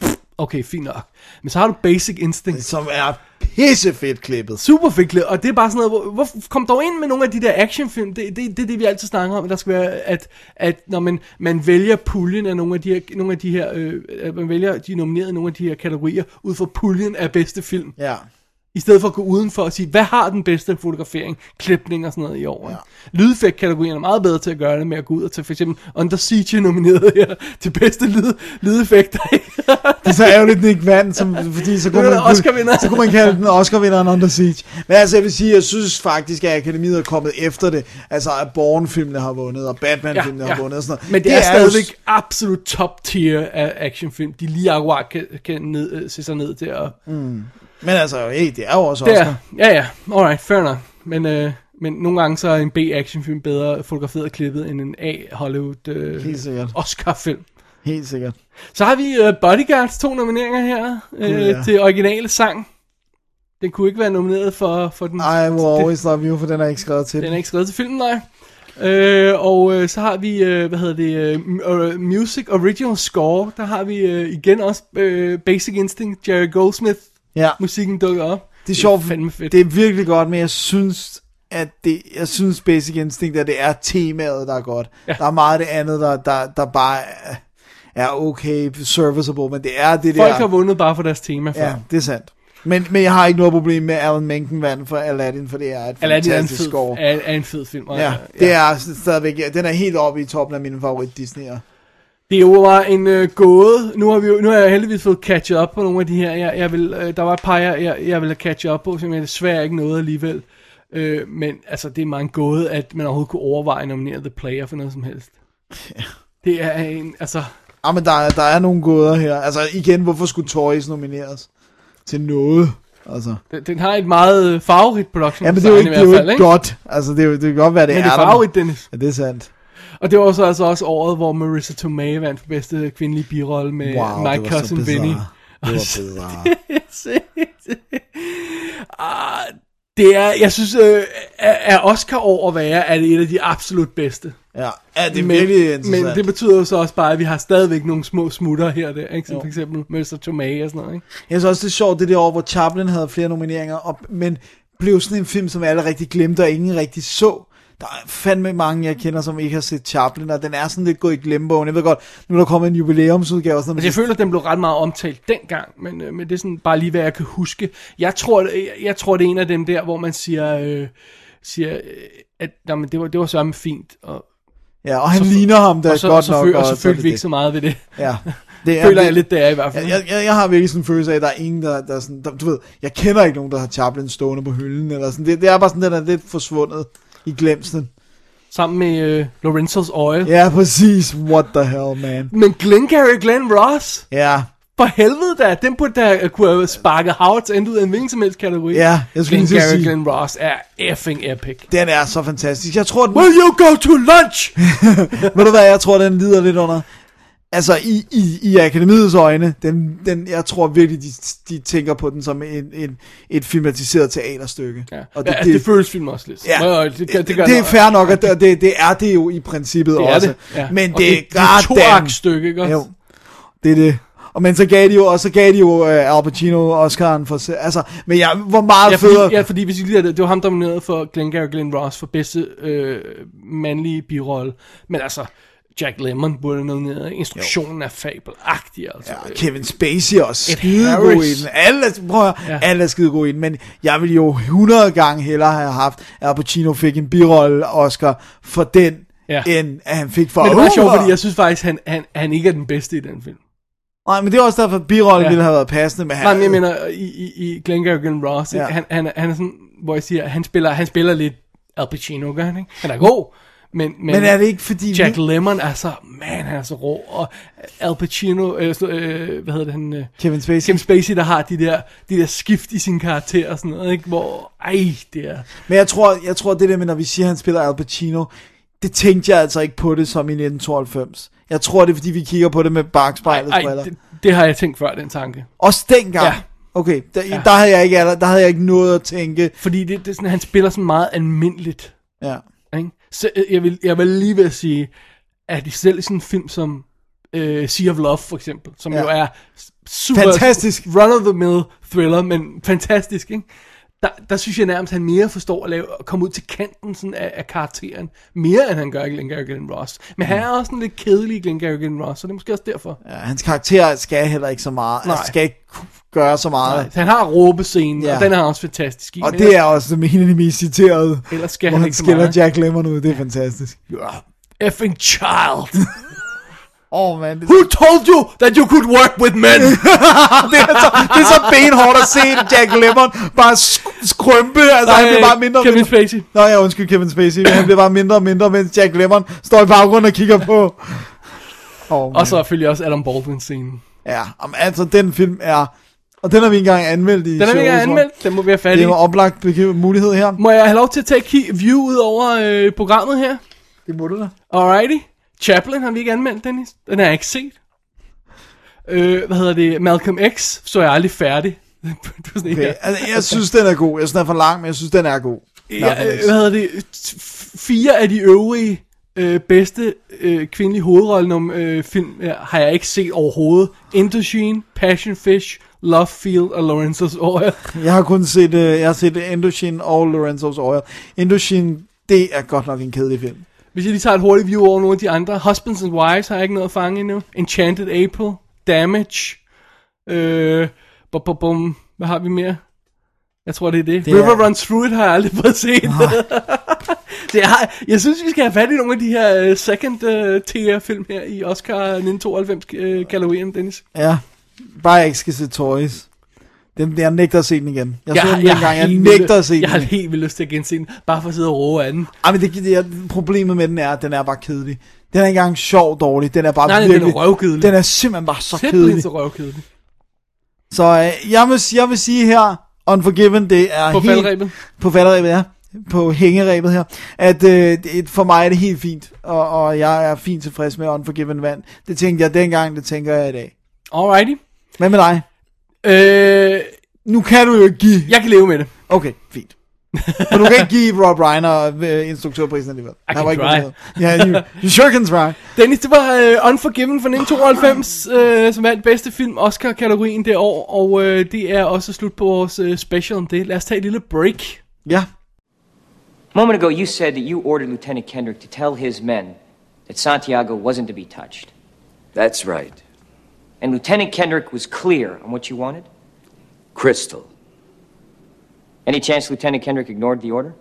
Pff, Okay, fint nok. Men så har du Basic Instinct. Som er pissefedt klippet. Super fedt klippet, og det er bare sådan noget, hvor, hvor kom dog ind med nogle af de der actionfilm, det, det, det er det, vi altid snakker om, der skal være, at, at når man, man vælger puljen af nogle af de her, nogle af de her øh, at man vælger de nominerede nogle af de her kategorier, ud fra puljen af bedste film. Ja. I stedet for at gå udenfor og sige, hvad har den bedste fotografering, klipning og sådan noget i år. Ja. Lydeffekt-kategorien er meget bedre til at gøre det med at gå ud og tage for eksempel Under Siege nomineret her til bedste lyd, lydeffekter. Det er så ærgerligt, den ikke vandt, som, fordi så kunne, man, Oscar-vinder. så kunne man kalde den Oscar-vinderen Under Siege. Men altså, jeg vil sige, jeg synes faktisk, at Akademiet er kommet efter det. Altså, at Bourne-filmene har vundet, og Batman-filmene har vundet og sådan noget. Men det, det er, er jo stadigvæk absolut top tier af actionfilm. De lige akkurat kan, kan ned, øh, se sig ned til at... Mm. Men altså, hey, det er jo også Det Oscar. er, ja, ja, alright, fair nok. Men, øh, men nogle gange så er en B-actionfilm bedre fotograferet og klippet end en A-Hollywood øh. Oscar-film. Helt sikkert. Så har vi øh, Bodyguards to nomineringer her øh, Gud, ja. til originale sang. Den kunne ikke være nomineret for, for den... I will always love you, for den er ikke skrevet til Den er ikke skrevet til filmen, nej. Øh, og øh, så har vi, øh, hvad hedder det, øh, øh, Music Original Score. Der har vi øh, igen også øh, Basic Instinct, Jerry Goldsmith. Ja. Musikken dukker op. Det er sjovt, fandme fedt. det er virkelig godt, men jeg synes, at det, jeg synes Basic Instinct, at det er temaet, der er godt. Ja. Der er meget af det andet, der, der, der bare er, er okay, serviceable, men det er det Folk der... har vundet bare for deres tema før. Ja, det er sandt. Men, men jeg har ikke noget problem med Alan Menken vandt for Aladdin, for det er et Aladdin er en fantastisk fed, score. er, er en fed film. og, Ja, det er stadigvæk, den er helt oppe i toppen af mine favorit Disney'er. Det jo var en øh, gåde. Nu har, vi jo, nu har jeg heldigvis fået catchet op på nogle af de her. Jeg, jeg vil, øh, der var et par, jeg, jeg, jeg ville have catchet op på, som jeg desværre ikke nåede alligevel. Øh, men altså, det er meget en gåde, at man overhovedet kunne overveje at nominere The Player for noget som helst. Ja. Det er en, altså... Ah, men der, er- der er nogle gåder her. Altså igen, hvorfor skulle Toys nomineres til noget? Altså. Den, den har et meget øh, farverigt production Ja, men det er jo ikke, det er jo fald, ikke godt. Altså, det, er jo, det kan godt være, det Men er det er farverigt, Dennis. Ja, det er sandt. Og det var så altså også året, hvor Marissa Tomei vandt for bedste kvindelige birolle med Wow, My Cousin. Vinny. Det var bizarre. ah, det er, jeg synes, øh, er, Oscar over at være, er det et af de absolut bedste. Ja, ja det er men, virkelig interessant. Men det betyder jo så også bare, at vi har stadigvæk nogle små smutter her der, ikke? Som Jo. for eksempel Marissa Tomei og sådan noget, ikke? Jeg synes også, det er sjovt, det der år, hvor Chaplin havde flere nomineringer, og, men blev sådan en film, som alle rigtig glemte, og ingen rigtig så. Der er fandme mange, jeg kender, som ikke har set Chaplin, og den er sådan lidt gået i glemmebogen. Jeg ved godt, nu er der kommet en jubilæumsudgave og sådan noget. Altså, jeg føler, at den blev ret meget omtalt dengang, men, øh, men det er sådan bare lige, hvad jeg kan huske. Jeg tror, jeg, jeg tror det er en af dem der, hvor man siger, øh, siger øh, at jamen, det, var, det var sørme fint. Og, Ja, og han så- ligner ham da og så, godt og så nok, og, og så så er følte vi ikke så meget ved det. Ja. Det føler jeg lidt, det er i hvert fald. Jeg, jeg, jeg har virkelig sådan en følelse af, at der er ingen, der, der er sådan, der, du ved, jeg kender ikke nogen, der har Chaplin stående på hylden, eller sådan. Det, det er bare sådan, den er lidt forsvundet i glemslen. Sammen med øh, Lorenzo's Oil. Ja, præcis. What the hell, man. Men Glengarry Glenn Ross, Ja, for helvede da, den burde da kunne have sparket Howards end ud af en hvilken som helst kategori. Ja, jeg skulle at Glengarry sige. Glenn Ross er effing epic. den er så fantastisk. Jeg tror, den, Will you go to lunch? ved du hvad, jeg tror, den lider lidt under? Altså, i, i, i akademiets øjne, den, den, jeg tror virkelig, de, de tænker på den som en, en, et filmatiseret teaterstykke. Ja. Og det, ja, det, det føles film også lidt. Ja, Nå, det, det, det, det, er fair nok, og det, det, det er det jo i princippet Det er også. det, ja. Men Og det, det- det er et goddamn- toaktstykke, ikke også? Jo, det er det. Og men så gav de jo, og så gav de jo uh, Al Pacino Oscar'en for, altså, men jeg, hvor meget Ja, federe. fordi, ja, fordi hvis I lige det, det var ham, nomineret for Glengarry Glenn Ross for bedste øh, mandlige birolle. Men altså, Jack Lemmon burde nomineret. Instruktionen er fabelagtig, altså. Ja, Kevin Spacey er skidegod i den. Alle, prøv at, Ja. alle er skidegode i den, men jeg vil jo 100 gange hellere have haft, at Al Pacino fik en birolle Oscar for den, Ja. end at han fik for Men det var sjovt, fordi jeg synes faktisk, han, han, han ikke er den bedste i den film. Nej, men det er også derfor, at birollen Ja. ville have været passende med Nej, men jeg mener, i, i, i Glengarry Glenn Ross, ja. Han, han, han er sådan, hvor jeg siger, han spiller, han spiller lidt Al Pacino, gør han ikke? Han er god, men, men, Men er det ikke fordi... Jack Lemmon er så, man, han er så rå, og Al Pacino, øh, øh, hvad hedder det, han, øh, Kevin Spacey. Kevin Spacey, der har de der, de der skift i sin karakter og sådan noget, ikke? Hvor, ej, det er... Men jeg tror, jeg tror det der med, når vi siger, at han spiller Al Pacino, det tænkte jeg altså ikke på det som i 1992. Jeg tror, det er, fordi vi kigger på det med bagspejlets Ej, briller. det, det, har jeg tænkt før, den tanke. Også dengang? Ja. Okay, der, Ja. der, havde jeg ikke, der havde jeg ikke noget at tænke. Fordi det, det er sådan, han spiller sådan meget almindeligt. Ja. Så øh, jeg vil, jeg vil lige ved at sige, at selv i sådan en film som øh, Sea of Love for eksempel, som Ja. jo er super Fantastisk. run-of-the-mill thriller, men fantastisk, ikke? Der, der synes jeg nærmest, at han mere forstår at, lave, at komme ud til kanten sådan af, af karakteren, mere end han gør i Glengarry Glenn Ross. Men han er også en lidt kedelig i Glengarry Glenn Ross, så det er måske også derfor. Ja, hans karakter skal heller ikke så meget. Nej. Altså, skal ikke gøre så meget. Nej, han har råbescenen, ja. Ja. og den er også fantastisk i. Og det er også en af de mest citerede, Ellers skal hvor han han ikke skiller. Jack Lemmon ud. Det er fantastisk. You're a effing child. Åh, oh, man. Det, Who told you that you could work with men? det, er så, det er så benhårdt at se Jack Lemmon bare sk- skrømpe. Altså, Nej, han bliver bare mindre og Kevin mindre. Spacey. Nå, ja, undskyld Kevin Spacey. Han bliver bare mindre og mindre, mens Jack Lemmon står i baggrunden og kigger på. Oh, og så selvfølgelig også Adam Baldwin-scenen. Ja, om, altså den film er... Og den har vi engang anmeldt i Den er vi jeg. anmeldt, den må vi have fat Det i. er en oplagt mulighed her. Må jeg have lov til at tage et view ud over øh, programmet her? Det må du da. Alrighty. Chaplin har vi ikke anmeldt, Dennis. Den har jeg ikke set. Øh, hvad hedder det? Malcolm X så jeg aldrig færdig. Okay. ja. Altså, jeg synes, den er god. Jeg synes, den er for lang, men jeg synes, den er god. Ja, øh, hvad hedder det? Fire af de øvrige øh, bedste øh, kvindelige hovedrollernum øh, film øh, har jeg ikke set overhovedet. Indochine, Passion Fish, Love Field og Lorenzo's Oil. Jeg har kun set, uh, jeg har set Indochine og Lorenzo's Oil. Indochine, det er godt nok en kedelig film. Hvis jeg lige tager et hurtigt view over nogle af de andre. Husbands and Wives har jeg ikke noget at fange endnu. Enchanted April, Damage, øh, bum, bum, bum. hvad har vi mere? Jeg tror, det er det. Det River er- Runs Through It har jeg aldrig fået set. det er, jeg synes, vi skal have fat i nogle af de her uh, second uh, tier film her i Oscar 1992 uh, kategorien, Dennis. Ja, bare ikke skal se Toys. Den, jeg nægter at se den igen. Jeg, så den jeg, dengang, jeg nægter at se Jeg har den. helt vildt lyst til at gense den, bare for at sidde og roe af den. Ej, men det, det, problemet med den er, at den er bare kedelig. Den er ikke engang sjov dårlig. Den er bare Nej, nej, den er virkelig... røvkedelig. Den er simpelthen bare så Simpelthen kedelig. så røvkedelig. Så øh, jeg, vil, jeg vil sige her, Unforgiven, det er På helt... falderebet. På falderebet, ja. På hængerebet her. At øh, det, for mig er det helt fint, og, og jeg er fint tilfreds med Unforgiven vand. Det tænkte jeg dengang, det tænker jeg i dag. Alrighty. Hvad med dig? Øh, nu kan du jo ikke give... Jeg kan leve med det. Okay, fint. Men du kan ikke give Rob Reiner øh, instruktørprisen alligevel. I Der can var ikke try. Ja, you, you sure can try. Dennis, det var uh, Unforgiven fra 1992, uh, som vandt bedste film Oscar-kategorien det år, og uh, det er også slut på vores uh, special om det. Lad os tage et lille break. Ja. A moment ago, you said that you ordered Lieutenant Kendrick to tell his men that Santiago wasn't to be touched. That's right. And Lieutenant Kendrick was clear on what you wanted? Crystal. Any chance Lieutenant Kendrick ignored the order?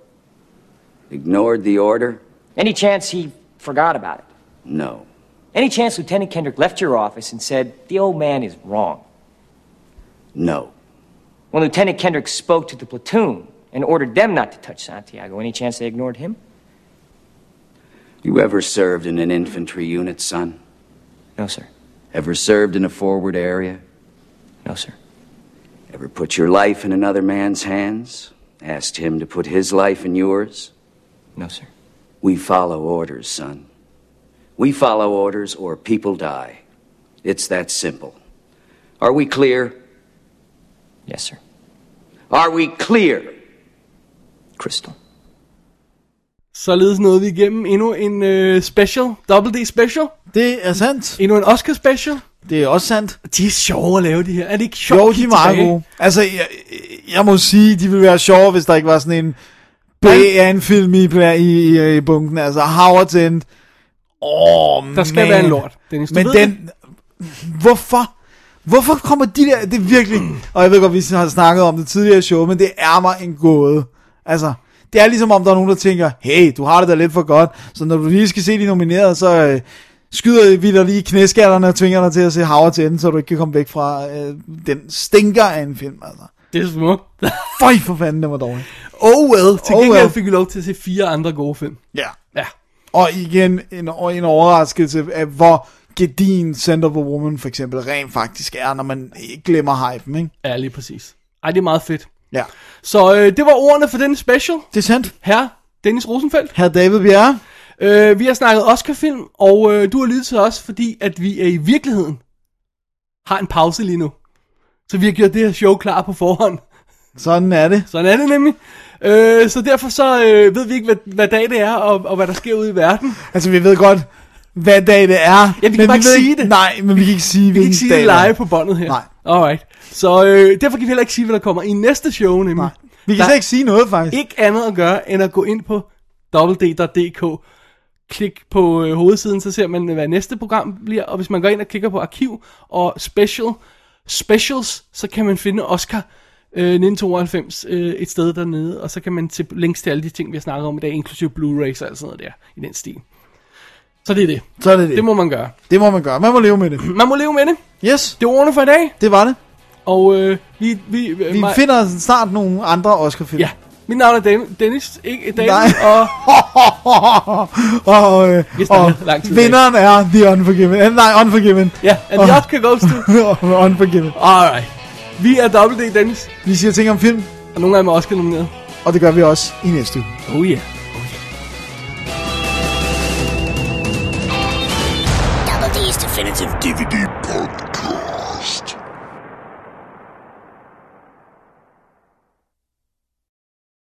Ignored the order? Any chance he forgot about it? No. Any chance Lieutenant Kendrick left your office and said, the old man is wrong? No. When Lieutenant Kendrick spoke to the platoon and ordered them not to touch Santiago, any chance they ignored him? You ever served in an infantry unit, son? No, sir. Ever served in a forward area? No, sir. Ever put your life in another man's hands? Asked him to put his life in yours? No, sir. We follow orders, son. We follow orders or people die. It's that simple. Are we clear? Yes, sir. Are we clear? Crystal. Således nåede vi igennem endnu en uh, special, Double D special. Det er sandt. Endnu en Oscar special. Det er også sandt. De er sjove at lave de her. Er det ikke sjovt? Jo, de er meget tilbage? gode. Altså, jeg, jeg må sige, de ville være sjove, hvis der ikke var sådan en B af en film i, i, i, i bunken. Altså, Howard's End. Åh, oh, Der skal man. være en lort, Dennis, Men den... Hvorfor? Hvorfor kommer de der... Det er virkelig... Og jeg ved godt, vi har snakket om det tidligere show, men det er mig en gåde. Altså, det er ligesom om, der er nogen, der tænker, hey, du har det da lidt for godt, så når du lige skal se de nominerede, så øh, skyder vi dig lige i knæskallerne og tvinger dig til at se Howard End, så du ikke kan komme væk fra øh, den stinker af en film, altså. Det er smukt. Føj for fanden, det var dårligt. oh well. Til Oh gengæld well. fik vi lov til at se fire andre gode film. Ja. Ja. Og igen, en, en overraskelse af, hvor gedin Center for Woman for eksempel rent faktisk er, når man ikke glemmer hypen, ikke? Ja, lige præcis. Ej, det er meget fedt. Ja. Så øh, det var ordene for denne special. Det er sandt. Her, Dennis Rosenfeldt. Herr David Bjerre. Øh, vi har snakket Oscar-film, og øh, du har lyttet til os, fordi at vi er i virkeligheden har en pause lige nu. Så vi har gjort det her show klar på forhånd. Sådan er det. Sådan er det nemlig. Øh, så derfor så øh, ved vi ikke, hvad, hvad dag det er, og, og hvad der sker ude i verden. Altså, vi ved godt, hvad dag det er. Ja, vi kan men bare ikke ved sige det. Nej, men vi kan ikke sige, Vi kan ikke sige det live på båndet her. Nej. Alright. Så øh, derfor kan vi heller ikke sige, hvad der kommer i næste show, nemlig. Nej. Vi kan slet ikke sige noget, faktisk. Ikke andet at gøre, end at gå ind på www.dk, klik på øh, hovedsiden, så ser man, hvad næste program bliver, og hvis man går ind og klikker på arkiv og special, specials, så kan man finde Oscar øh, 1992 øh, et sted dernede, og så kan man til links til alle de ting, vi har snakket om i dag, inklusive Blu-rays og alt sådan noget der, i den stil. Så det er det. Så er det det. Det må man gøre. Det må man gøre. Man må leve med det. Man må leve med det. Yes. Det var ordene for i dag. Det var det. Og øh, vi... Vi, Vi finder snart nogle andre Oscar-film. Ja. Mit navn er Den- Dennis, ikke David, Nej. og og, øh, og lang tid vinderen er The Unforgiven. Eh, nej, Unforgiven. Ja, and the Oscar goes to... Unforgiven. Alright. Vi er Double D, Dennis. Vi siger ting om film. Og nogle af dem er Oscar nomineret. Og det gør vi også i næste uge. Oh yeah. Double D's Definitive DVD Podcast.